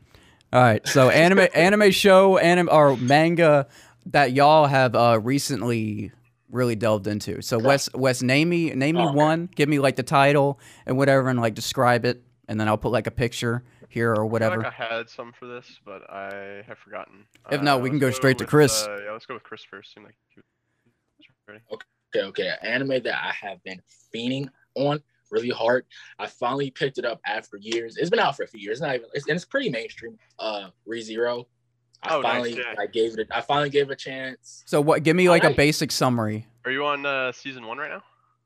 [SPEAKER 3] All right, so anime, <laughs> anime show, anime or manga that y'all have uh, recently really delved into. So Wes, Wes, name me, name me
[SPEAKER 2] Oh, okay.
[SPEAKER 3] one. Give me like the title and whatever, and like describe it, and then I'll put like a picture here or
[SPEAKER 1] I feel
[SPEAKER 3] whatever.
[SPEAKER 1] like I had some for this, but I have forgotten.
[SPEAKER 3] If not, we can
[SPEAKER 1] let's
[SPEAKER 3] go straight to Chris.
[SPEAKER 1] Uh, yeah, let's go with Chris first. Seemed like he was ready.
[SPEAKER 2] Okay, okay. An anime that I have been fiending on really hard. I finally picked it up after years. It's been out for a few years. It's not even. It's, and it's pretty mainstream. Uh, ReZero. I
[SPEAKER 1] Oh, nice,
[SPEAKER 2] finally,
[SPEAKER 1] yeah.
[SPEAKER 2] I gave it. I finally gave it a chance.
[SPEAKER 3] So what? Give me like a basic summary.
[SPEAKER 1] Are you on uh, season one right now?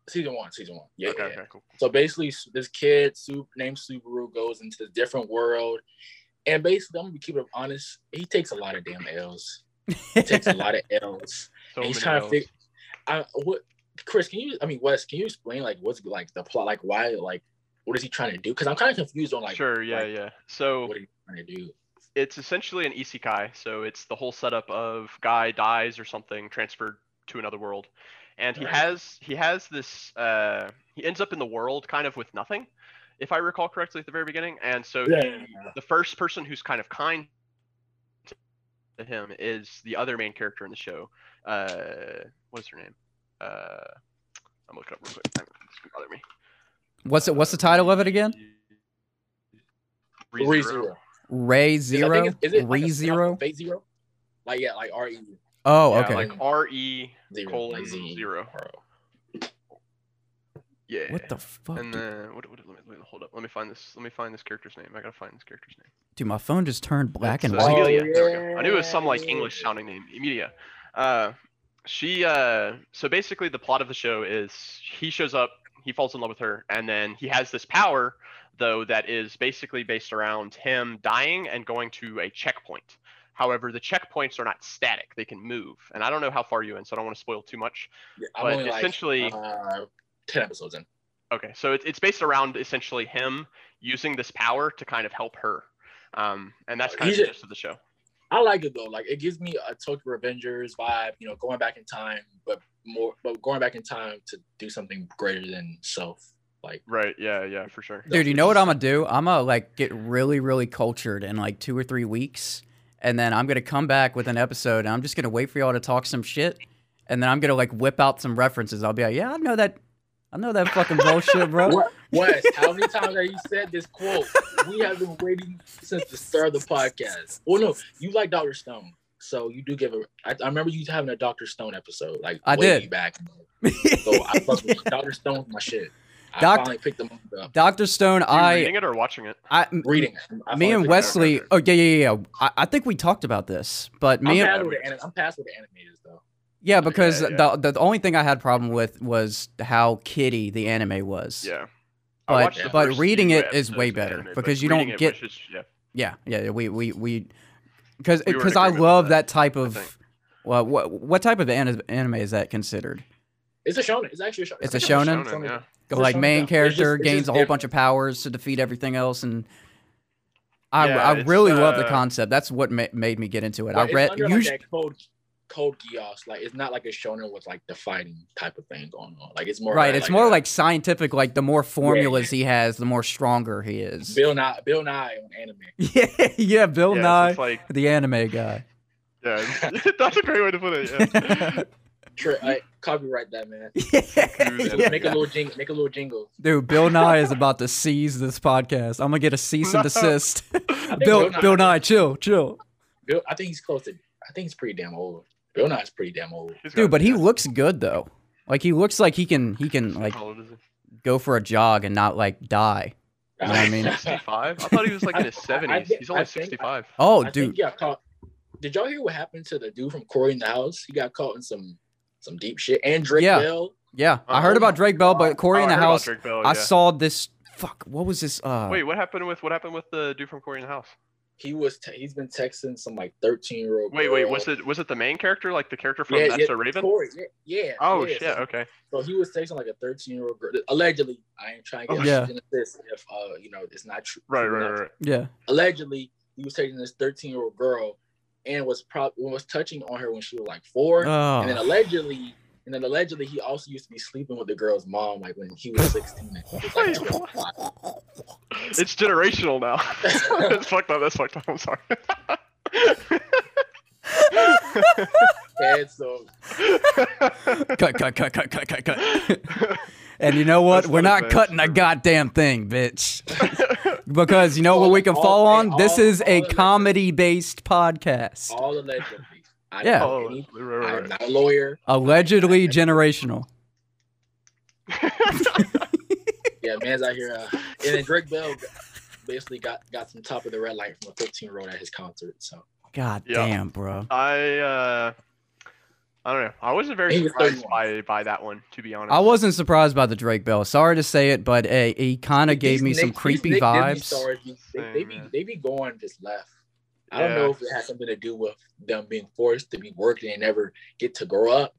[SPEAKER 2] Season one. Season one. Yeah.
[SPEAKER 1] okay,
[SPEAKER 2] yeah, yeah.
[SPEAKER 1] okay, cool.
[SPEAKER 2] So basically, s- this kid Su- named Subaru goes into a different world, and basically, I'm gonna be keep it honest. He takes a lot of damn L's. He takes a lot of <laughs> L's.
[SPEAKER 1] So
[SPEAKER 2] and he's
[SPEAKER 1] many
[SPEAKER 2] trying to figure. I what Chris? Can you? I mean, Wes, can you explain like what's like the plot? Like why? Like what is he trying to do? Because I'm kind of confused on like
[SPEAKER 1] sure, yeah,
[SPEAKER 2] like,
[SPEAKER 1] yeah. So
[SPEAKER 2] what are you trying to do?
[SPEAKER 1] it's essentially an isekai. So it's the whole setup of guy dies or something, transferred to another world, and he
[SPEAKER 2] Right.
[SPEAKER 1] has he has this. Uh, he ends up in the world kind of with nothing, if I recall correctly at the very beginning. And so
[SPEAKER 2] Yeah,
[SPEAKER 1] he-
[SPEAKER 2] yeah, yeah.
[SPEAKER 1] the first person who's kind of kind to him is the other main character in the show. Uh, what's her name? Uh, I'm looking up real quick. This can bother me.
[SPEAKER 3] What's it? What's the title of it again?
[SPEAKER 1] ReZero.
[SPEAKER 2] ReZero.
[SPEAKER 3] Ray
[SPEAKER 2] Is- I
[SPEAKER 3] Zero.
[SPEAKER 2] think it's- Is it like
[SPEAKER 3] Re
[SPEAKER 2] a spin-off
[SPEAKER 3] Zero.
[SPEAKER 2] of Fate Zero? Like yeah, like R E
[SPEAKER 3] Oh,
[SPEAKER 1] Yeah,
[SPEAKER 3] okay.
[SPEAKER 1] Like R E
[SPEAKER 2] zero,
[SPEAKER 1] colon
[SPEAKER 2] like Z
[SPEAKER 1] zero. Yeah.
[SPEAKER 3] what the fuck?
[SPEAKER 1] And then what, what, let, me, let me hold up. Let me find this. Let me find this character's name. I gotta find this character's name.
[SPEAKER 3] Dude, my phone just turned black and
[SPEAKER 1] It's, uh,
[SPEAKER 3] white.
[SPEAKER 2] Oh,
[SPEAKER 1] Emilia. There we go. I knew it was some like. English sounding name. Emilia. Uh, she. Uh, so basically, the plot of the show is he shows up, he falls in love with her, and then he has this power, though, that is basically based around him dying and going to a checkpoint. However, the checkpoints are not static; they can move. And I don't know how far you in, so I don't want to spoil too much.
[SPEAKER 2] Yeah,
[SPEAKER 1] But
[SPEAKER 2] only like
[SPEAKER 1] essentially-
[SPEAKER 2] uh, ten episodes in.
[SPEAKER 1] Okay, so it's it's based around essentially him using this power to kind of help her, um, and that's kind of the gist of the show.
[SPEAKER 2] I like it though. Like it gives me a Tokyo Revengers vibe. You know, going back in time, but more, but going back in time to do something greater than self. Like
[SPEAKER 1] Right? Yeah, yeah, for sure.
[SPEAKER 3] Dude, you know what I'm gonna do? I'm gonna like get really, really cultured in like two or three weeks, and then I'm gonna come back with an episode, and I'm just gonna wait for y'all to talk some shit, and then I'm gonna like whip out some references. I'll be like, yeah, I know that, I know that fucking bullshit, bro.
[SPEAKER 2] what? Wes, how many times have you said this quote? We have been waiting since the start of the podcast. Well, no, you like Doctor Stone, so you do give a. I, I remember you having a Doctor Stone episode, like
[SPEAKER 3] I
[SPEAKER 2] way
[SPEAKER 3] did.
[SPEAKER 2] back. <laughs> So I fuck with Doctor Stone, my shit. I finally picked them up.
[SPEAKER 3] Doctor Stone,
[SPEAKER 1] Are you
[SPEAKER 3] I,
[SPEAKER 1] reading it or watching it?
[SPEAKER 3] I,
[SPEAKER 2] Reading. I
[SPEAKER 3] me and
[SPEAKER 2] picked it up.
[SPEAKER 3] Wesley. Oh yeah, yeah, yeah. I, I think we talked about this, but
[SPEAKER 2] I'm
[SPEAKER 3] me
[SPEAKER 2] past, with the, anim- I'm past with the animators though.
[SPEAKER 3] Yeah, because
[SPEAKER 1] Yeah, yeah.
[SPEAKER 3] the the only thing I had problem with was how kiddie the anime was.
[SPEAKER 1] Yeah.
[SPEAKER 3] But but reading it is way better
[SPEAKER 1] anime,
[SPEAKER 3] because you don't get
[SPEAKER 1] was just- yeah.
[SPEAKER 3] yeah yeah we we we because
[SPEAKER 1] We
[SPEAKER 3] because I love
[SPEAKER 1] that,
[SPEAKER 3] that type of well what what type of anime is that considered?
[SPEAKER 2] It's a shonen. It's actually a shonen.
[SPEAKER 3] It's a
[SPEAKER 2] like
[SPEAKER 3] shonen?
[SPEAKER 1] Shonen, yeah.
[SPEAKER 2] It's a
[SPEAKER 3] like
[SPEAKER 2] shonen,
[SPEAKER 3] main
[SPEAKER 2] yeah. It's
[SPEAKER 3] character
[SPEAKER 2] just- it's
[SPEAKER 3] gains
[SPEAKER 2] just
[SPEAKER 3] a whole bunch of powers to defeat everything else and I,
[SPEAKER 1] Yeah,
[SPEAKER 3] I
[SPEAKER 1] it's,
[SPEAKER 3] really love the
[SPEAKER 1] uh,
[SPEAKER 3] concept. That's what ma- made me get into it. I read
[SPEAKER 2] under, like,
[SPEAKER 3] usually
[SPEAKER 2] that code code geass. Like it's not like a shonen with like the fighting type of thing going on. Like it's more
[SPEAKER 3] right.
[SPEAKER 2] of,
[SPEAKER 3] It's more
[SPEAKER 2] uh,
[SPEAKER 3] like scientific. Like the more formulas he has, the more stronger he is.
[SPEAKER 2] Bill Nye Bill Nye on anime. <laughs>
[SPEAKER 3] Yeah, yeah. Bill
[SPEAKER 1] Yeah,
[SPEAKER 3] Nye,
[SPEAKER 1] it's like
[SPEAKER 3] the anime guy. <laughs>
[SPEAKER 1] yeah, <laughs> that's a great way to put it. Yeah.
[SPEAKER 2] Sure, I copyright that man.
[SPEAKER 3] Yeah.
[SPEAKER 2] Make a little jingle. Make a little jingle.
[SPEAKER 3] Dude, Bill Nye is about to seize this podcast. I'm gonna get a cease and desist. Bill,
[SPEAKER 2] Bill Nye-
[SPEAKER 3] Bill Nye, chill, chill,
[SPEAKER 2] Bill, I think he's close to. I think he's pretty damn old. Bill Nye's pretty damn old.
[SPEAKER 1] He's
[SPEAKER 3] dude. But he
[SPEAKER 1] yeah.
[SPEAKER 3] looks good though. Like he looks like he can he can like
[SPEAKER 1] How old is he?
[SPEAKER 3] go for a jog and not like die. You know what I mean? <laughs>
[SPEAKER 1] 65? I thought he was like in his <laughs>
[SPEAKER 2] I- I
[SPEAKER 1] 70s. He's only
[SPEAKER 2] I think-
[SPEAKER 1] 65.
[SPEAKER 3] Oh,
[SPEAKER 2] I
[SPEAKER 3] dude.
[SPEAKER 2] think he got caught. Did y'all hear what happened to the dude from Cory in the House? He got caught in some some deep shit. And Drake
[SPEAKER 3] Yeah.
[SPEAKER 2] Bell.
[SPEAKER 3] Yeah, I
[SPEAKER 1] Oh
[SPEAKER 3] heard about Drake Bell, but
[SPEAKER 2] God.
[SPEAKER 3] Cory
[SPEAKER 1] Oh,
[SPEAKER 3] in the house.
[SPEAKER 1] Drake Bell,
[SPEAKER 3] I saw this. Fuck, what was this? Uh,
[SPEAKER 1] Wait, what happened with what happened with the dude from Cory in the House?
[SPEAKER 2] He was. Te- he's been texting some like thirteen year old.
[SPEAKER 1] Wait, wait, was it was it the main character, like the character from
[SPEAKER 2] Yeah,
[SPEAKER 1] That's
[SPEAKER 2] yeah,
[SPEAKER 1] So Raven?
[SPEAKER 2] Cory. Yeah. yeah
[SPEAKER 1] Oh
[SPEAKER 2] yeah.
[SPEAKER 1] shit,
[SPEAKER 2] So,
[SPEAKER 1] okay.
[SPEAKER 2] so he was texting like a thirteen year old girl. Allegedly, I ain't trying to get
[SPEAKER 3] Oh, yeah.
[SPEAKER 2] this if uh you know it's not true.
[SPEAKER 1] Right,
[SPEAKER 2] true
[SPEAKER 1] right, right.
[SPEAKER 3] yeah.
[SPEAKER 2] Allegedly, he was texting this thirteen year old girl, and was probably was touching on her when she was like four. And then
[SPEAKER 3] Oh,
[SPEAKER 2] allegedly, and then allegedly, he also used to be sleeping with the girl's mom, like when he was 16. and he was, like,
[SPEAKER 1] It's generational now. <laughs> That's fucked up. That's fucked up. I'm sorry.
[SPEAKER 2] And so,
[SPEAKER 3] cut, cut, cut, cut, cut, cut, cut. And you know what?
[SPEAKER 1] That's
[SPEAKER 3] We're
[SPEAKER 1] not
[SPEAKER 3] not
[SPEAKER 1] bad.
[SPEAKER 3] cutting a goddamn thing, bitch. Because you know what we can
[SPEAKER 2] all-
[SPEAKER 3] fall
[SPEAKER 2] hey,
[SPEAKER 3] on? This
[SPEAKER 2] all-
[SPEAKER 3] is a comedy-based podcast.
[SPEAKER 2] all allegedly. I
[SPEAKER 3] Yeah.
[SPEAKER 2] Don't
[SPEAKER 1] oh,
[SPEAKER 2] know
[SPEAKER 1] right, right,
[SPEAKER 2] I'm not a lawyer.
[SPEAKER 3] Allegedly generational. <laughs>
[SPEAKER 2] Yeah, man's out here. Uh, and then Drake Bell basically got got some top of the red light from a 15 year old at his concert. So
[SPEAKER 3] God
[SPEAKER 1] Yeah.
[SPEAKER 3] damn, bro.
[SPEAKER 1] I uh I don't know. I wasn't very
[SPEAKER 2] was
[SPEAKER 1] surprised by by that one, to be honest.
[SPEAKER 3] I wasn't surprised by the Drake Bell. Sorry to say it, but uh, he kind of gave me some
[SPEAKER 2] Nick- these
[SPEAKER 3] creepy
[SPEAKER 2] Nick Disney
[SPEAKER 3] vibes.
[SPEAKER 2] stars, they, they, be they be going just left. I don't
[SPEAKER 1] Yeah.
[SPEAKER 2] know if it has something to do with them being forced to be working and never get to grow up.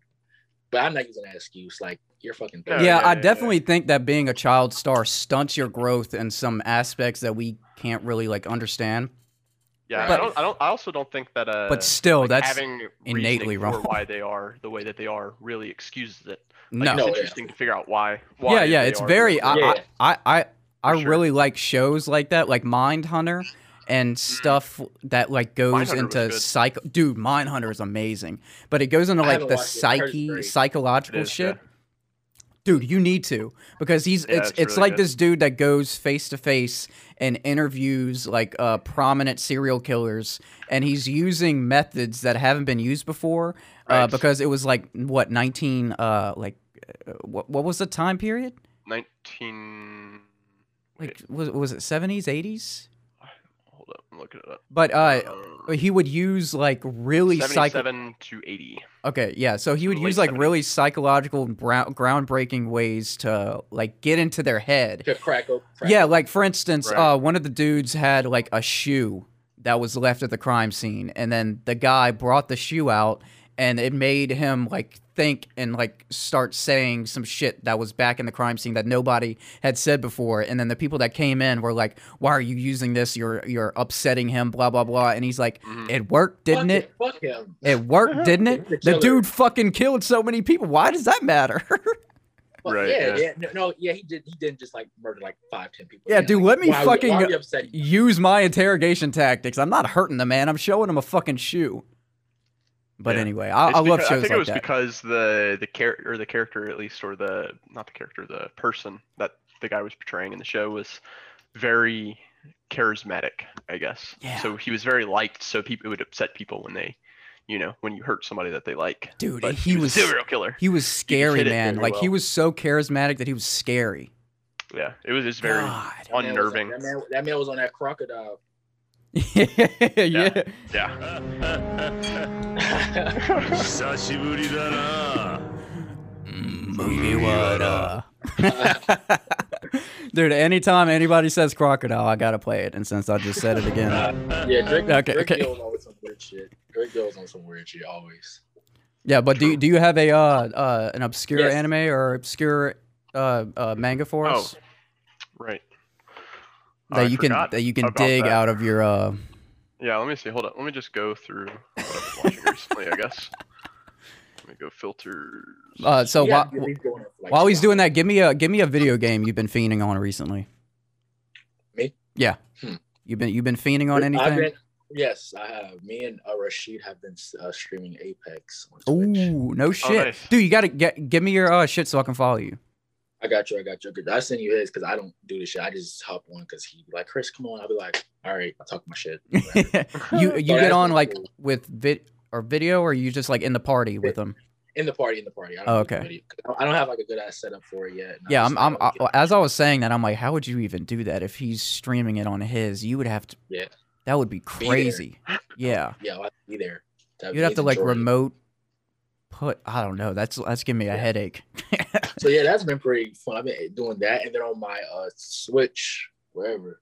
[SPEAKER 2] But I'm not using that excuse. Like you're fucking.
[SPEAKER 1] Yeah,
[SPEAKER 3] Yeah,
[SPEAKER 1] yeah,
[SPEAKER 3] I definitely think that being a child star stunts your growth in some aspects that we can't really like understand.
[SPEAKER 1] Yeah,
[SPEAKER 3] But-
[SPEAKER 1] I don't I don't I also don't think that uh
[SPEAKER 3] But still,
[SPEAKER 1] like,
[SPEAKER 3] that's
[SPEAKER 1] having
[SPEAKER 3] innately wrong.
[SPEAKER 1] for why they are the way that they are really excuses it. Like,
[SPEAKER 3] no.
[SPEAKER 1] it's
[SPEAKER 2] No, yeah.
[SPEAKER 1] interesting to figure out why. why
[SPEAKER 3] yeah, yeah, it's very. I,
[SPEAKER 2] Yeah.
[SPEAKER 3] I, I, I, I
[SPEAKER 1] sure.
[SPEAKER 3] really like shows like that, like Mind Hunter and stuff that like goes into psycho. Dude, Mind Hunter is amazing, but it goes into like the
[SPEAKER 2] watched it. I heard it's
[SPEAKER 3] psyche, psychological shit. Dude, you need to because he's
[SPEAKER 1] Yeah,
[SPEAKER 3] it's
[SPEAKER 1] it's really
[SPEAKER 3] like
[SPEAKER 1] good.
[SPEAKER 3] this dude that goes face to face and interviews like uh prominent serial killers and he's using methods that haven't been used before uh because it was like what 19 uh like uh, what what was the time period?
[SPEAKER 1] 19
[SPEAKER 3] Like was was it 70s, 80s?
[SPEAKER 1] Hold up, I'm looking it up.
[SPEAKER 3] But uh
[SPEAKER 1] Uh,
[SPEAKER 3] he would use like really psycho
[SPEAKER 1] 77 to 80.
[SPEAKER 3] Okay, yeah. So he would
[SPEAKER 1] Late
[SPEAKER 3] use like
[SPEAKER 1] 70s.
[SPEAKER 3] really psychological brou- groundbreaking ways to like get into their head.
[SPEAKER 2] To crack up. Crack
[SPEAKER 3] Yeah, like for instance,
[SPEAKER 1] Right.
[SPEAKER 3] uh, one of the dudes had like a shoe that was left at the crime scene, and then the guy brought the shoe out, and it made him like think and like start saying some shit that was back in the crime scene that nobody had said before. And then the people that came in were like, "Why are you using this? You're you're upsetting him." Blah blah blah. And he's like,
[SPEAKER 1] Mhm.
[SPEAKER 3] "It worked, didn't
[SPEAKER 2] Fuck
[SPEAKER 3] it?
[SPEAKER 2] Fuck him.
[SPEAKER 3] It worked, didn't it?
[SPEAKER 2] the
[SPEAKER 3] The dude fucking killed so many people. Why does that matter?" <laughs>
[SPEAKER 2] Fuck,
[SPEAKER 1] Right,
[SPEAKER 2] Yeah,
[SPEAKER 1] yeah.
[SPEAKER 2] yeah. No, no, yeah. He did. He didn't just like murder like five, ten people.
[SPEAKER 3] Yeah,
[SPEAKER 2] Man,
[SPEAKER 3] dude,
[SPEAKER 2] like,
[SPEAKER 3] let me fucking-
[SPEAKER 2] Why are we upsetting? you?
[SPEAKER 3] use my interrogation tactics. I'm not hurting the man. I'm showing him a fucking shoe. But
[SPEAKER 1] Yeah.
[SPEAKER 3] anyway, I,
[SPEAKER 1] It's
[SPEAKER 3] I love
[SPEAKER 1] because-
[SPEAKER 3] shows
[SPEAKER 1] I think
[SPEAKER 3] like
[SPEAKER 1] it was
[SPEAKER 3] that.
[SPEAKER 1] because the the character or the character at least or the not the character the person that the guy was portraying in the show was very charismatic, I guess.
[SPEAKER 3] Yeah.
[SPEAKER 1] So he was very liked. So people it would upset people when they, you know, when you hurt somebody that they like.
[SPEAKER 3] Dude,
[SPEAKER 1] But
[SPEAKER 3] he
[SPEAKER 1] he was
[SPEAKER 3] was
[SPEAKER 1] a serial killer.
[SPEAKER 3] he was scary,
[SPEAKER 1] hit it
[SPEAKER 3] man.
[SPEAKER 1] very
[SPEAKER 3] Like he was so charismatic that he was scary.
[SPEAKER 1] Yeah, it was just very
[SPEAKER 3] God.
[SPEAKER 2] That man was-
[SPEAKER 1] unnerving.
[SPEAKER 2] That man, that man was on that crocodile
[SPEAKER 3] yeah.
[SPEAKER 1] Yeah.
[SPEAKER 4] 久しぶりだな
[SPEAKER 3] Mugiwara. <laughs> Dude, anytime anybody says crocodile, I gotta play it. And since I just said it again,
[SPEAKER 2] yeah, Drake,
[SPEAKER 3] Okay,
[SPEAKER 2] Drake
[SPEAKER 3] okay.
[SPEAKER 2] goes on with some weird shit. Drake goes on some weird shit always.
[SPEAKER 3] yeah. But do you, do you have a uh, uh an obscure
[SPEAKER 2] Yes.
[SPEAKER 3] anime or obscure uh, uh manga for
[SPEAKER 1] Oh,
[SPEAKER 3] us
[SPEAKER 1] right.
[SPEAKER 3] that
[SPEAKER 1] I
[SPEAKER 3] you can that you can dig
[SPEAKER 1] that.
[SPEAKER 3] out of your uh?
[SPEAKER 1] Yeah, let me see. Hold up. Let me just go through what I've been watching recently, I guess. Let me go filters.
[SPEAKER 3] Uh, so
[SPEAKER 2] Yeah,
[SPEAKER 3] while
[SPEAKER 2] he's going on for, like,
[SPEAKER 3] while he's doing that, give me a give me a video game you've been fiending on recently.
[SPEAKER 2] Me?
[SPEAKER 3] Yeah.
[SPEAKER 2] Hmm.
[SPEAKER 3] You've been you've been fiending on
[SPEAKER 2] I've
[SPEAKER 3] anything?
[SPEAKER 2] been- yes, I have. Me and uh, Rashid have been uh, streaming Apex on
[SPEAKER 3] Ooh, no shit,
[SPEAKER 1] Oh, nice.
[SPEAKER 3] dude. You gotta get give me your uh shit so I can follow you.
[SPEAKER 2] I got you. I got you. I send you his because I don't do this shit. I just hop on because he be like, Chris, come on. I'll be like, all right, I'll talk my shit. <laughs>
[SPEAKER 3] you <laughs> you get on like
[SPEAKER 2] cool.
[SPEAKER 3] with vid or video, or you just like in the party with them?
[SPEAKER 2] in the party, in the party. I don't
[SPEAKER 3] Oh, okay.
[SPEAKER 2] I don't have like a good ass setup for it yet.
[SPEAKER 3] Yeah, I'm. I'm I, as I was saying that, I'm like, how would you even do that if he's streaming it on his? You would have to.
[SPEAKER 2] Yeah.
[SPEAKER 3] That would be crazy. <gasps> Yeah,
[SPEAKER 2] yeah, I'll have to be there. That
[SPEAKER 3] you'd have to like remote. Put. I don't know. That's that's giving me a
[SPEAKER 2] Yeah.
[SPEAKER 3] headache. <laughs>
[SPEAKER 2] So yeah, that's been pretty fun. I've been doing that, and then on my uh Switch, wherever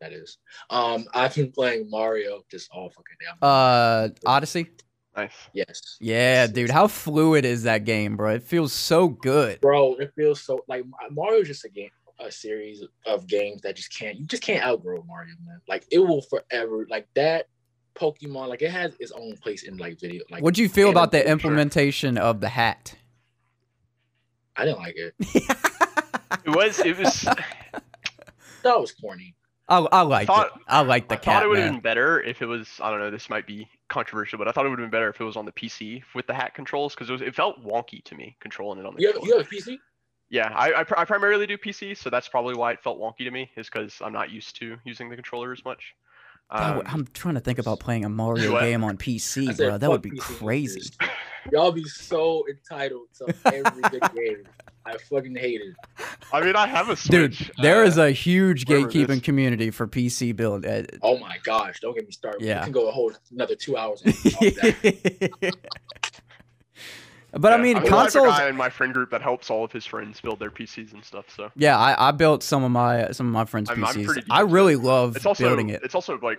[SPEAKER 2] that is, um, I've been playing Mario just all fucking day.
[SPEAKER 3] Uh, Odyssey.
[SPEAKER 1] Nice.
[SPEAKER 2] yes,
[SPEAKER 3] Yeah, dude. How fluid is that game, bro? It feels so good.
[SPEAKER 2] bro, it feels so like Mario's just a game, a series of games that just can't you just can't outgrow Mario, man. Like it will forever like that. Pokemon, like it has its own place in like video. Like
[SPEAKER 3] What'd you feel about the
[SPEAKER 2] animation.
[SPEAKER 3] implementation of the hat?
[SPEAKER 2] I didn't like it. <laughs>
[SPEAKER 1] It was. It was. <laughs>
[SPEAKER 2] That was corny.
[SPEAKER 3] I I like
[SPEAKER 1] thought-
[SPEAKER 3] it. I like the
[SPEAKER 1] I thought
[SPEAKER 3] cat
[SPEAKER 1] it would have been better if it was. I don't know. This might be controversial, but I thought it would have been better if it was on the PC with the hat controls because it was. It felt wonky to me controlling it on the.
[SPEAKER 2] You have, you have a PC?
[SPEAKER 1] Yeah, I, I, pr- I primarily do PC, so that's probably why it felt wonky to me. Is because I'm not used to using the controller as much.
[SPEAKER 3] That
[SPEAKER 1] Um,
[SPEAKER 3] would- I'm trying to think about playing a Mario
[SPEAKER 1] What?
[SPEAKER 3] game on <laughs> PC,
[SPEAKER 2] said,
[SPEAKER 3] bro. That would be
[SPEAKER 2] PC
[SPEAKER 3] crazy.
[SPEAKER 2] users. Y'all be so entitled to every good <laughs> game. I fucking hate it.
[SPEAKER 1] I mean, I have a Switch.
[SPEAKER 3] Dude,
[SPEAKER 1] Switch.
[SPEAKER 3] there is
[SPEAKER 1] uh,
[SPEAKER 3] a huge gatekeeping
[SPEAKER 1] is.
[SPEAKER 3] community for PC build. uh,
[SPEAKER 2] Oh my gosh, don't get me started.
[SPEAKER 3] Yeah.
[SPEAKER 2] We can go a whole another two hours <laughs> on, on that.
[SPEAKER 3] but I mean,
[SPEAKER 1] I'm the type of
[SPEAKER 3] consoles.
[SPEAKER 1] guy in my friend group that helps all of his friends build their PCs and stuff. So
[SPEAKER 3] Yeah, I, I built some of my some of my friends'
[SPEAKER 1] I'm- I'm
[SPEAKER 3] PCs. I really love
[SPEAKER 1] it's also
[SPEAKER 3] building it.
[SPEAKER 1] it's also like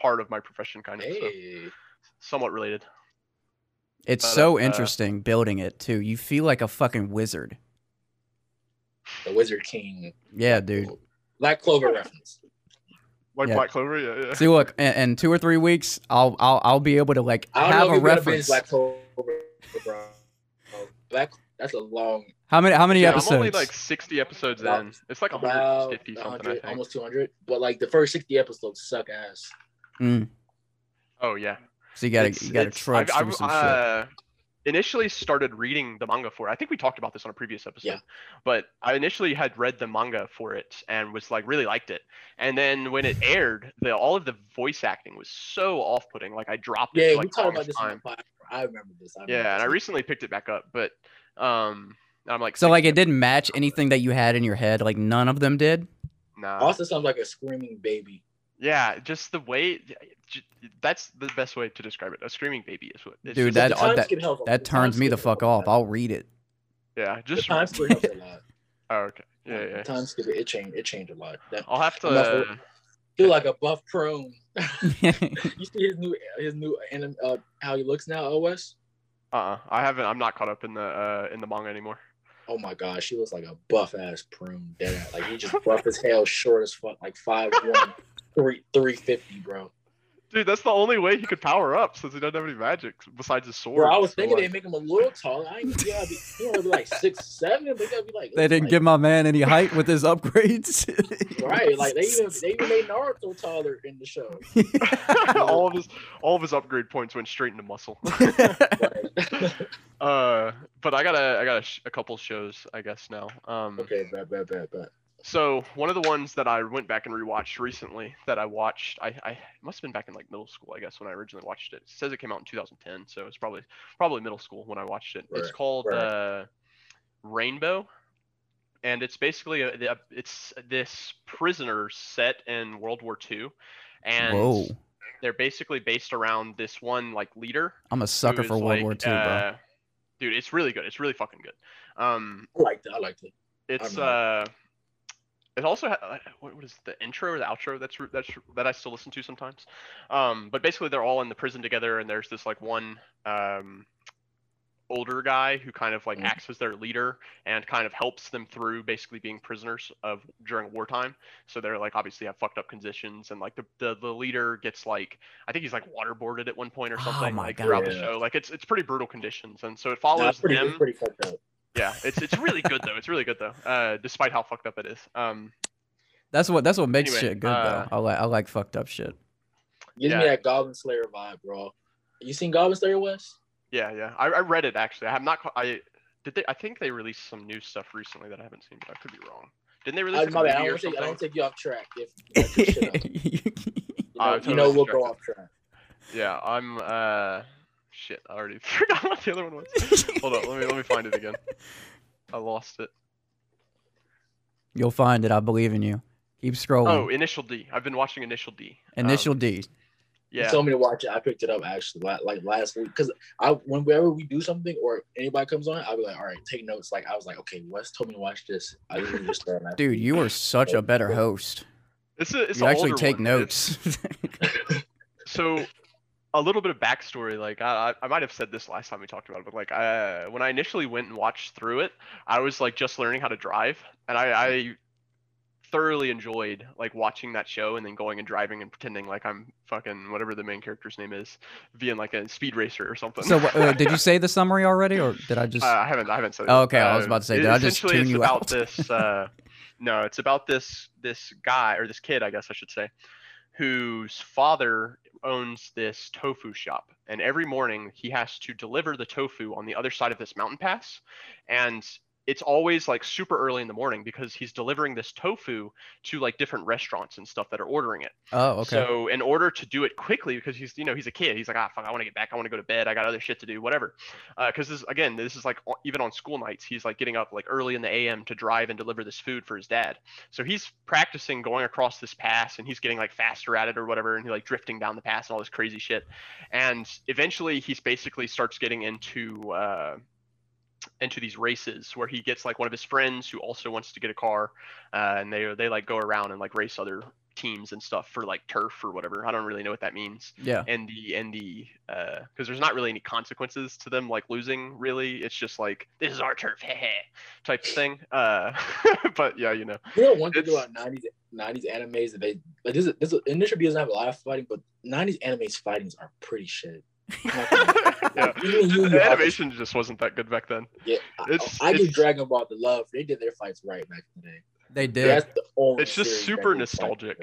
[SPEAKER 1] part of my profession, kind of. So
[SPEAKER 2] Hey,
[SPEAKER 1] somewhat related.
[SPEAKER 3] It's
[SPEAKER 1] but,
[SPEAKER 3] so
[SPEAKER 1] uh,
[SPEAKER 3] interesting building it too. You feel like a fucking wizard.
[SPEAKER 2] the Wizard King.
[SPEAKER 3] Yeah, dude.
[SPEAKER 2] Black Clover reference.
[SPEAKER 1] Like
[SPEAKER 3] Yeah.
[SPEAKER 1] Black Clover, yeah, yeah.
[SPEAKER 3] See, look, in, in two or three weeks, I'll I'll I'll be able to like
[SPEAKER 2] I don't
[SPEAKER 3] have
[SPEAKER 2] know
[SPEAKER 3] a
[SPEAKER 2] if you're gonna binge
[SPEAKER 3] reference.
[SPEAKER 2] Black Clover, bro. Black. That's a long.
[SPEAKER 3] How many how many
[SPEAKER 1] Yeah,
[SPEAKER 3] episodes?
[SPEAKER 1] I'm only like 60 episodes
[SPEAKER 2] About-
[SPEAKER 1] in. It's like
[SPEAKER 2] About
[SPEAKER 1] 150 something, I think.
[SPEAKER 2] almost 200. But like the first 60 episodes suck ass.
[SPEAKER 3] Mm,
[SPEAKER 1] Oh yeah.
[SPEAKER 3] so you gotta
[SPEAKER 1] It's-
[SPEAKER 3] you gotta
[SPEAKER 1] it's-
[SPEAKER 3] trudge
[SPEAKER 1] I've-
[SPEAKER 3] through
[SPEAKER 1] I've,
[SPEAKER 3] some shit.
[SPEAKER 1] Initially started reading the manga for it. I think we talked about this on a previous episode.
[SPEAKER 2] Yeah.
[SPEAKER 1] But I initially had read the manga for it and was like really liked it. And then when it aired, the all of the voice acting was so off-putting. Like I dropped it
[SPEAKER 2] Yeah,
[SPEAKER 1] for
[SPEAKER 2] we talked about
[SPEAKER 1] longest
[SPEAKER 2] this on
[SPEAKER 1] time.
[SPEAKER 2] the podcast. I remember this. I remember
[SPEAKER 1] Yeah, and I recently picked it back up, but um, I'm like.
[SPEAKER 3] So like it didn't match anything that you had in your head. Like none of them did.
[SPEAKER 1] Nah.
[SPEAKER 2] Also sounds like a screaming baby.
[SPEAKER 1] Yeah, just the way. That's the best way to describe it. A screaming baby is what. it's
[SPEAKER 3] Dude, that- uh,
[SPEAKER 2] time
[SPEAKER 3] that- That turns me the fuck off.
[SPEAKER 2] a lot.
[SPEAKER 3] I'll read it.
[SPEAKER 1] Yeah,
[SPEAKER 2] The
[SPEAKER 1] just.
[SPEAKER 2] time skip helps a lot.
[SPEAKER 1] Oh, okay. Yeah, yeah.
[SPEAKER 2] Time skip it changed. It changed a lot. That
[SPEAKER 1] I'll have to.
[SPEAKER 2] I'm
[SPEAKER 1] Uh,
[SPEAKER 2] feel like a buff prone. <laughs> <laughs> you see his new his new anim, uh, how he looks now. OS.
[SPEAKER 1] uh, I haven't. I'm not caught up in the uh in the manga anymore.
[SPEAKER 2] Oh my gosh, he looks like a buff ass prune. Dead ass. Like he just <laughs> buff as hell, short as fuck, like five one, three three fifty, bro.
[SPEAKER 1] Dude, that's the only way he could power up since he doesn't have any magic besides his sword.
[SPEAKER 2] Bro, I was
[SPEAKER 1] So,
[SPEAKER 2] thinking
[SPEAKER 1] like,
[SPEAKER 2] they make him a little taller. I ain't, he gotta be, he gotta be like six seven, but he gotta be like
[SPEAKER 3] They didn't
[SPEAKER 2] like,
[SPEAKER 3] give my man any height with his upgrades. <laughs>
[SPEAKER 2] right. Like they even they even made Naruto taller in the show. <laughs>
[SPEAKER 1] all of his all of his upgrade points went straight into muscle. <laughs> Uh, but I got a I got a, sh- a couple shows I guess now. Um,
[SPEAKER 2] okay, bad, bad, bad, bad.
[SPEAKER 1] So one of the ones that I went back and rewatched recently that I watched, I, I must have been back in like middle school, I guess, when I originally watched it. It says it came out in 2010, so it's probably probably middle school when I watched it. it's called
[SPEAKER 2] right.
[SPEAKER 1] uh, Rainbow, and it's basically a, a- it's this prisoner set in World War II, and
[SPEAKER 3] Whoa.
[SPEAKER 1] they're basically based around this one like leader.
[SPEAKER 3] I'm a sucker for World
[SPEAKER 1] like,
[SPEAKER 3] War II, bro.
[SPEAKER 1] uh, Dude, it's really good. It's really fucking good. Um,
[SPEAKER 2] I liked it. I liked it.
[SPEAKER 1] it's uh, it also ha- uh, what what is the intro or the outro that's re- that's that I still listen to sometimes. Um, but basically they're all in the prison together, and there's this like one um older guy who kind of like
[SPEAKER 2] Mhm.
[SPEAKER 1] acts as their leader and kind of helps them through basically being prisoners of during wartime. So they're like obviously have fucked up conditions and like the the, the leader gets like i think he's like waterboarded at one point or
[SPEAKER 3] Oh
[SPEAKER 1] something
[SPEAKER 3] my
[SPEAKER 1] like throughout the show. Like it's it's pretty brutal conditions. And so it follows
[SPEAKER 2] it's pretty,
[SPEAKER 1] them
[SPEAKER 2] it's pretty fucked up.
[SPEAKER 1] yeah it's it's really good though it's really good though uh despite how fucked up it is um
[SPEAKER 3] That's what that's what makes
[SPEAKER 1] Anyway,
[SPEAKER 3] shit good
[SPEAKER 1] uh,
[SPEAKER 3] though. I like I like fucked up shit.
[SPEAKER 2] Gives
[SPEAKER 1] Yeah.
[SPEAKER 2] me that Goblin Slayer vibe, bro. You seen Goblin Slayer, Wes?
[SPEAKER 1] yeah yeah i, I read it actually i have not i did they i think they released some new stuff recently that i haven't seen but i could be wrong didn't they release
[SPEAKER 2] I,
[SPEAKER 1] like, a
[SPEAKER 2] my bad. I don't,
[SPEAKER 1] or
[SPEAKER 2] take, I don't take you off track. If <laughs> you shit up. You know,
[SPEAKER 1] Uh,
[SPEAKER 2] you know we'll go off track.
[SPEAKER 1] Yeah, I'm uh shit, I already <laughs> forgot what the other one was. Hold on, let me let me find it again. <laughs> I lost it.
[SPEAKER 3] You'll find it. I believe in you. Keep scrolling.
[SPEAKER 1] Oh, Initial D. I've been watching Initial D. Um,
[SPEAKER 3] Initial D.
[SPEAKER 2] You
[SPEAKER 1] yeah.
[SPEAKER 2] told me to watch it. I picked it up actually like last week because I whenever we do something or anybody comes on, I'll be like, all right, take notes. Like I was like, okay, Wes told me to watch this. I literally just started. last
[SPEAKER 3] Dude, you are such a better <laughs> host.
[SPEAKER 1] It's a it's
[SPEAKER 3] you actually take
[SPEAKER 1] one.
[SPEAKER 3] notes.
[SPEAKER 1] So a little bit of backstory, like I, I might have said this last time we talked about it, but like uh, when I initially went and watched through it, I was like just learning how to drive, and I, I thoroughly enjoyed like watching that show and then going and driving and pretending like I'm fucking whatever the main character's name is, being like a speed racer or something.
[SPEAKER 3] so, uh, did you <laughs> say the summary already, or did I just?
[SPEAKER 1] Uh, I haven't. I haven't said.
[SPEAKER 3] Oh, okay, I was
[SPEAKER 1] Uh,
[SPEAKER 3] about to say, did I just tune
[SPEAKER 1] it's
[SPEAKER 3] you
[SPEAKER 1] about
[SPEAKER 3] out?
[SPEAKER 1] this. <laughs> Uh, no, it's about this this guy or this kid, I guess I should say, whose father owns this tofu shop, and every morning he has to deliver the tofu on the other side of this mountain pass, and it's always like super early in the morning because he's delivering this tofu to like different restaurants and stuff that are ordering it.
[SPEAKER 3] oh, okay.
[SPEAKER 1] So in order to do it quickly, because he's you know he's a kid, he's like ah fuck, I want to get back, I want to go to bed, I got other shit to do, whatever. Because this again, this is like even on school nights, he's like getting up like early in the a.m. to drive and deliver this food for his dad. So he's practicing going across this pass, and he's getting like faster at it or whatever, and he like drifting down the pass and all this crazy shit. And eventually, he's basically starts getting into. Uh, into these races where he gets like one of his friends who also wants to get a car uh, and they they like go around and like race other teams and stuff for like turf or whatever. I don't really know what that means.
[SPEAKER 3] yeah.
[SPEAKER 1] And the and the uh because there's not really any consequences to them like losing really. It's just like this is our turf, heh type of thing. Uh <laughs> but yeah, you know.
[SPEAKER 2] You know one thing
[SPEAKER 1] It's-
[SPEAKER 2] about nineties nineties animes that they like this is this is, and this should be doesn't have a lot of fighting, but nineties animes fightings are pretty shit. <laughs>
[SPEAKER 1] yeah. The animation just wasn't that good back then.
[SPEAKER 2] Yeah, I,
[SPEAKER 1] It's-
[SPEAKER 2] I give
[SPEAKER 1] it's-
[SPEAKER 2] Dragon Ball the love. They did their fights right back in the day.
[SPEAKER 3] They did.
[SPEAKER 2] That's the only.
[SPEAKER 1] It's just super nostalgic.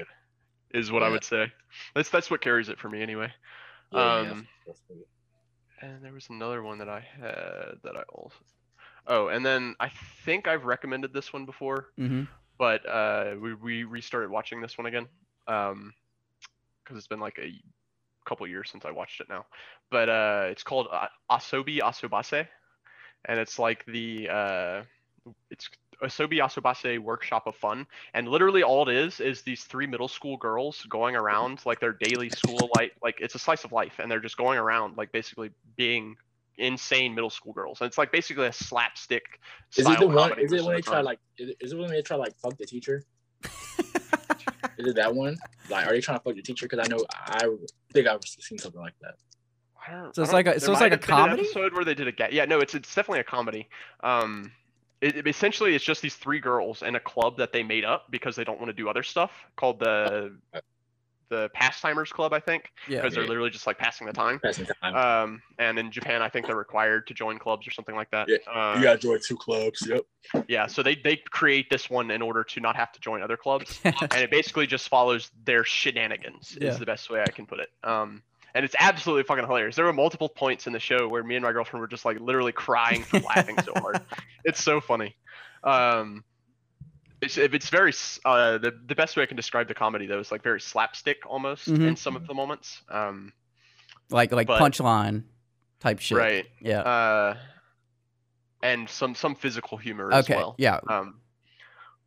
[SPEAKER 1] Is what I would say. That's that's what carries it for me anyway.
[SPEAKER 2] Yeah, yeah,
[SPEAKER 1] Um,
[SPEAKER 2] that's- that's.
[SPEAKER 1] And there was another one that I had that I also. Oh, and then I think I've recommended this one before,
[SPEAKER 3] hmm
[SPEAKER 1] but uh, we we restarted watching this one again, um, because it's been like a couple years since I watched it now. But uh, it's called uh, Asobi Asobase, and it's like the uh, it's Asobi Asobase Workshop of Fun, and literally all it is is these three middle school girls going around like their daily school life, like it's a slice of life, and they're just going around like basically being insane middle school girls, and it's like basically a slapstick.
[SPEAKER 2] Is it the one? Is it when they try like? Is it when they try like fuck the teacher? <laughs> is it that one? Like, are they trying to fuck the teacher? Because I know I think I've seen something like that.
[SPEAKER 3] So it's like a- so it's like a
[SPEAKER 1] have an
[SPEAKER 3] comedy?
[SPEAKER 1] episode where they did a ga- yeah no it's it's definitely a comedy. Um, it, it- essentially it's just these three girls in a club that they made up because they don't want to do other stuff called the the Pastimers Club I think
[SPEAKER 3] Yeah.
[SPEAKER 1] because they're literally just like passing the time.
[SPEAKER 2] Passing time.
[SPEAKER 1] Um, and in Japan I think they're required to join clubs or something like that.
[SPEAKER 2] Yeah,
[SPEAKER 1] Uh,
[SPEAKER 2] you got to join two clubs. Yep.
[SPEAKER 1] yeah, so they they create this one in order to not have to join other clubs <laughs> and it basically just follows their shenanigans
[SPEAKER 3] Yeah.
[SPEAKER 1] is the best way I can put it. Um, and it's absolutely fucking hilarious. There were multiple points in the show where me and my girlfriend were just like literally crying from laughing so hard. <laughs> It's so funny. Um, it's it's very uh, the the best way I can describe the comedy though is like very slapstick almost
[SPEAKER 3] Mhm.
[SPEAKER 1] in some of the moments. Um,
[SPEAKER 3] like like
[SPEAKER 1] but-
[SPEAKER 3] punchline type shit.
[SPEAKER 1] right.
[SPEAKER 3] Yeah.
[SPEAKER 1] Uh, and some some physical humor as well.
[SPEAKER 3] Yeah.
[SPEAKER 1] Um,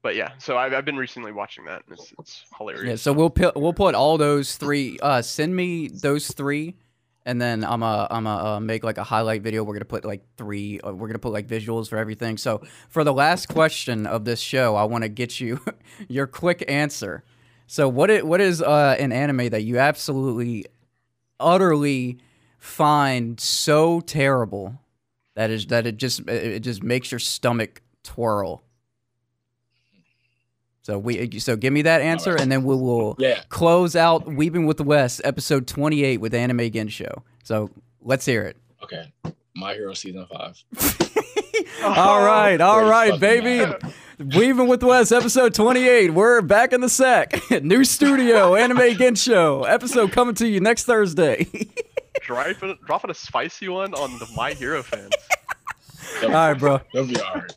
[SPEAKER 1] but yeah, so I've, I've been recently watching that. And it's, it's hilarious.
[SPEAKER 3] Yeah, so we'll we'll put all those three. Uh, send me those three, and then I'm a I'm a uh, make like a highlight video. We're gonna put like three. Uh, we're gonna put like visuals for everything. So for the last question of this show, I want to get you <laughs> your quick answer. So what it what is uh, an anime that you absolutely, utterly find so terrible that is that it just it just makes your stomach twirl. So we so give me that answer,
[SPEAKER 2] right.
[SPEAKER 3] and then we will
[SPEAKER 2] Yeah.
[SPEAKER 3] close out Weebing with the Wes, episode 28 with Anime Gensho. So let's hear it.
[SPEAKER 2] Okay. My Hero season five. <laughs>
[SPEAKER 3] all right, all
[SPEAKER 2] Great
[SPEAKER 3] right, baby.
[SPEAKER 2] man.
[SPEAKER 3] Weebing with the Wes, episode 28. We're back in the sack. <laughs> New studio, Anime Gensho. Episode coming to you next Thursday. <laughs>
[SPEAKER 1] Dropping, dropping a spicy one on the My Hero fans.
[SPEAKER 3] all right, bro.
[SPEAKER 2] That'll be alright.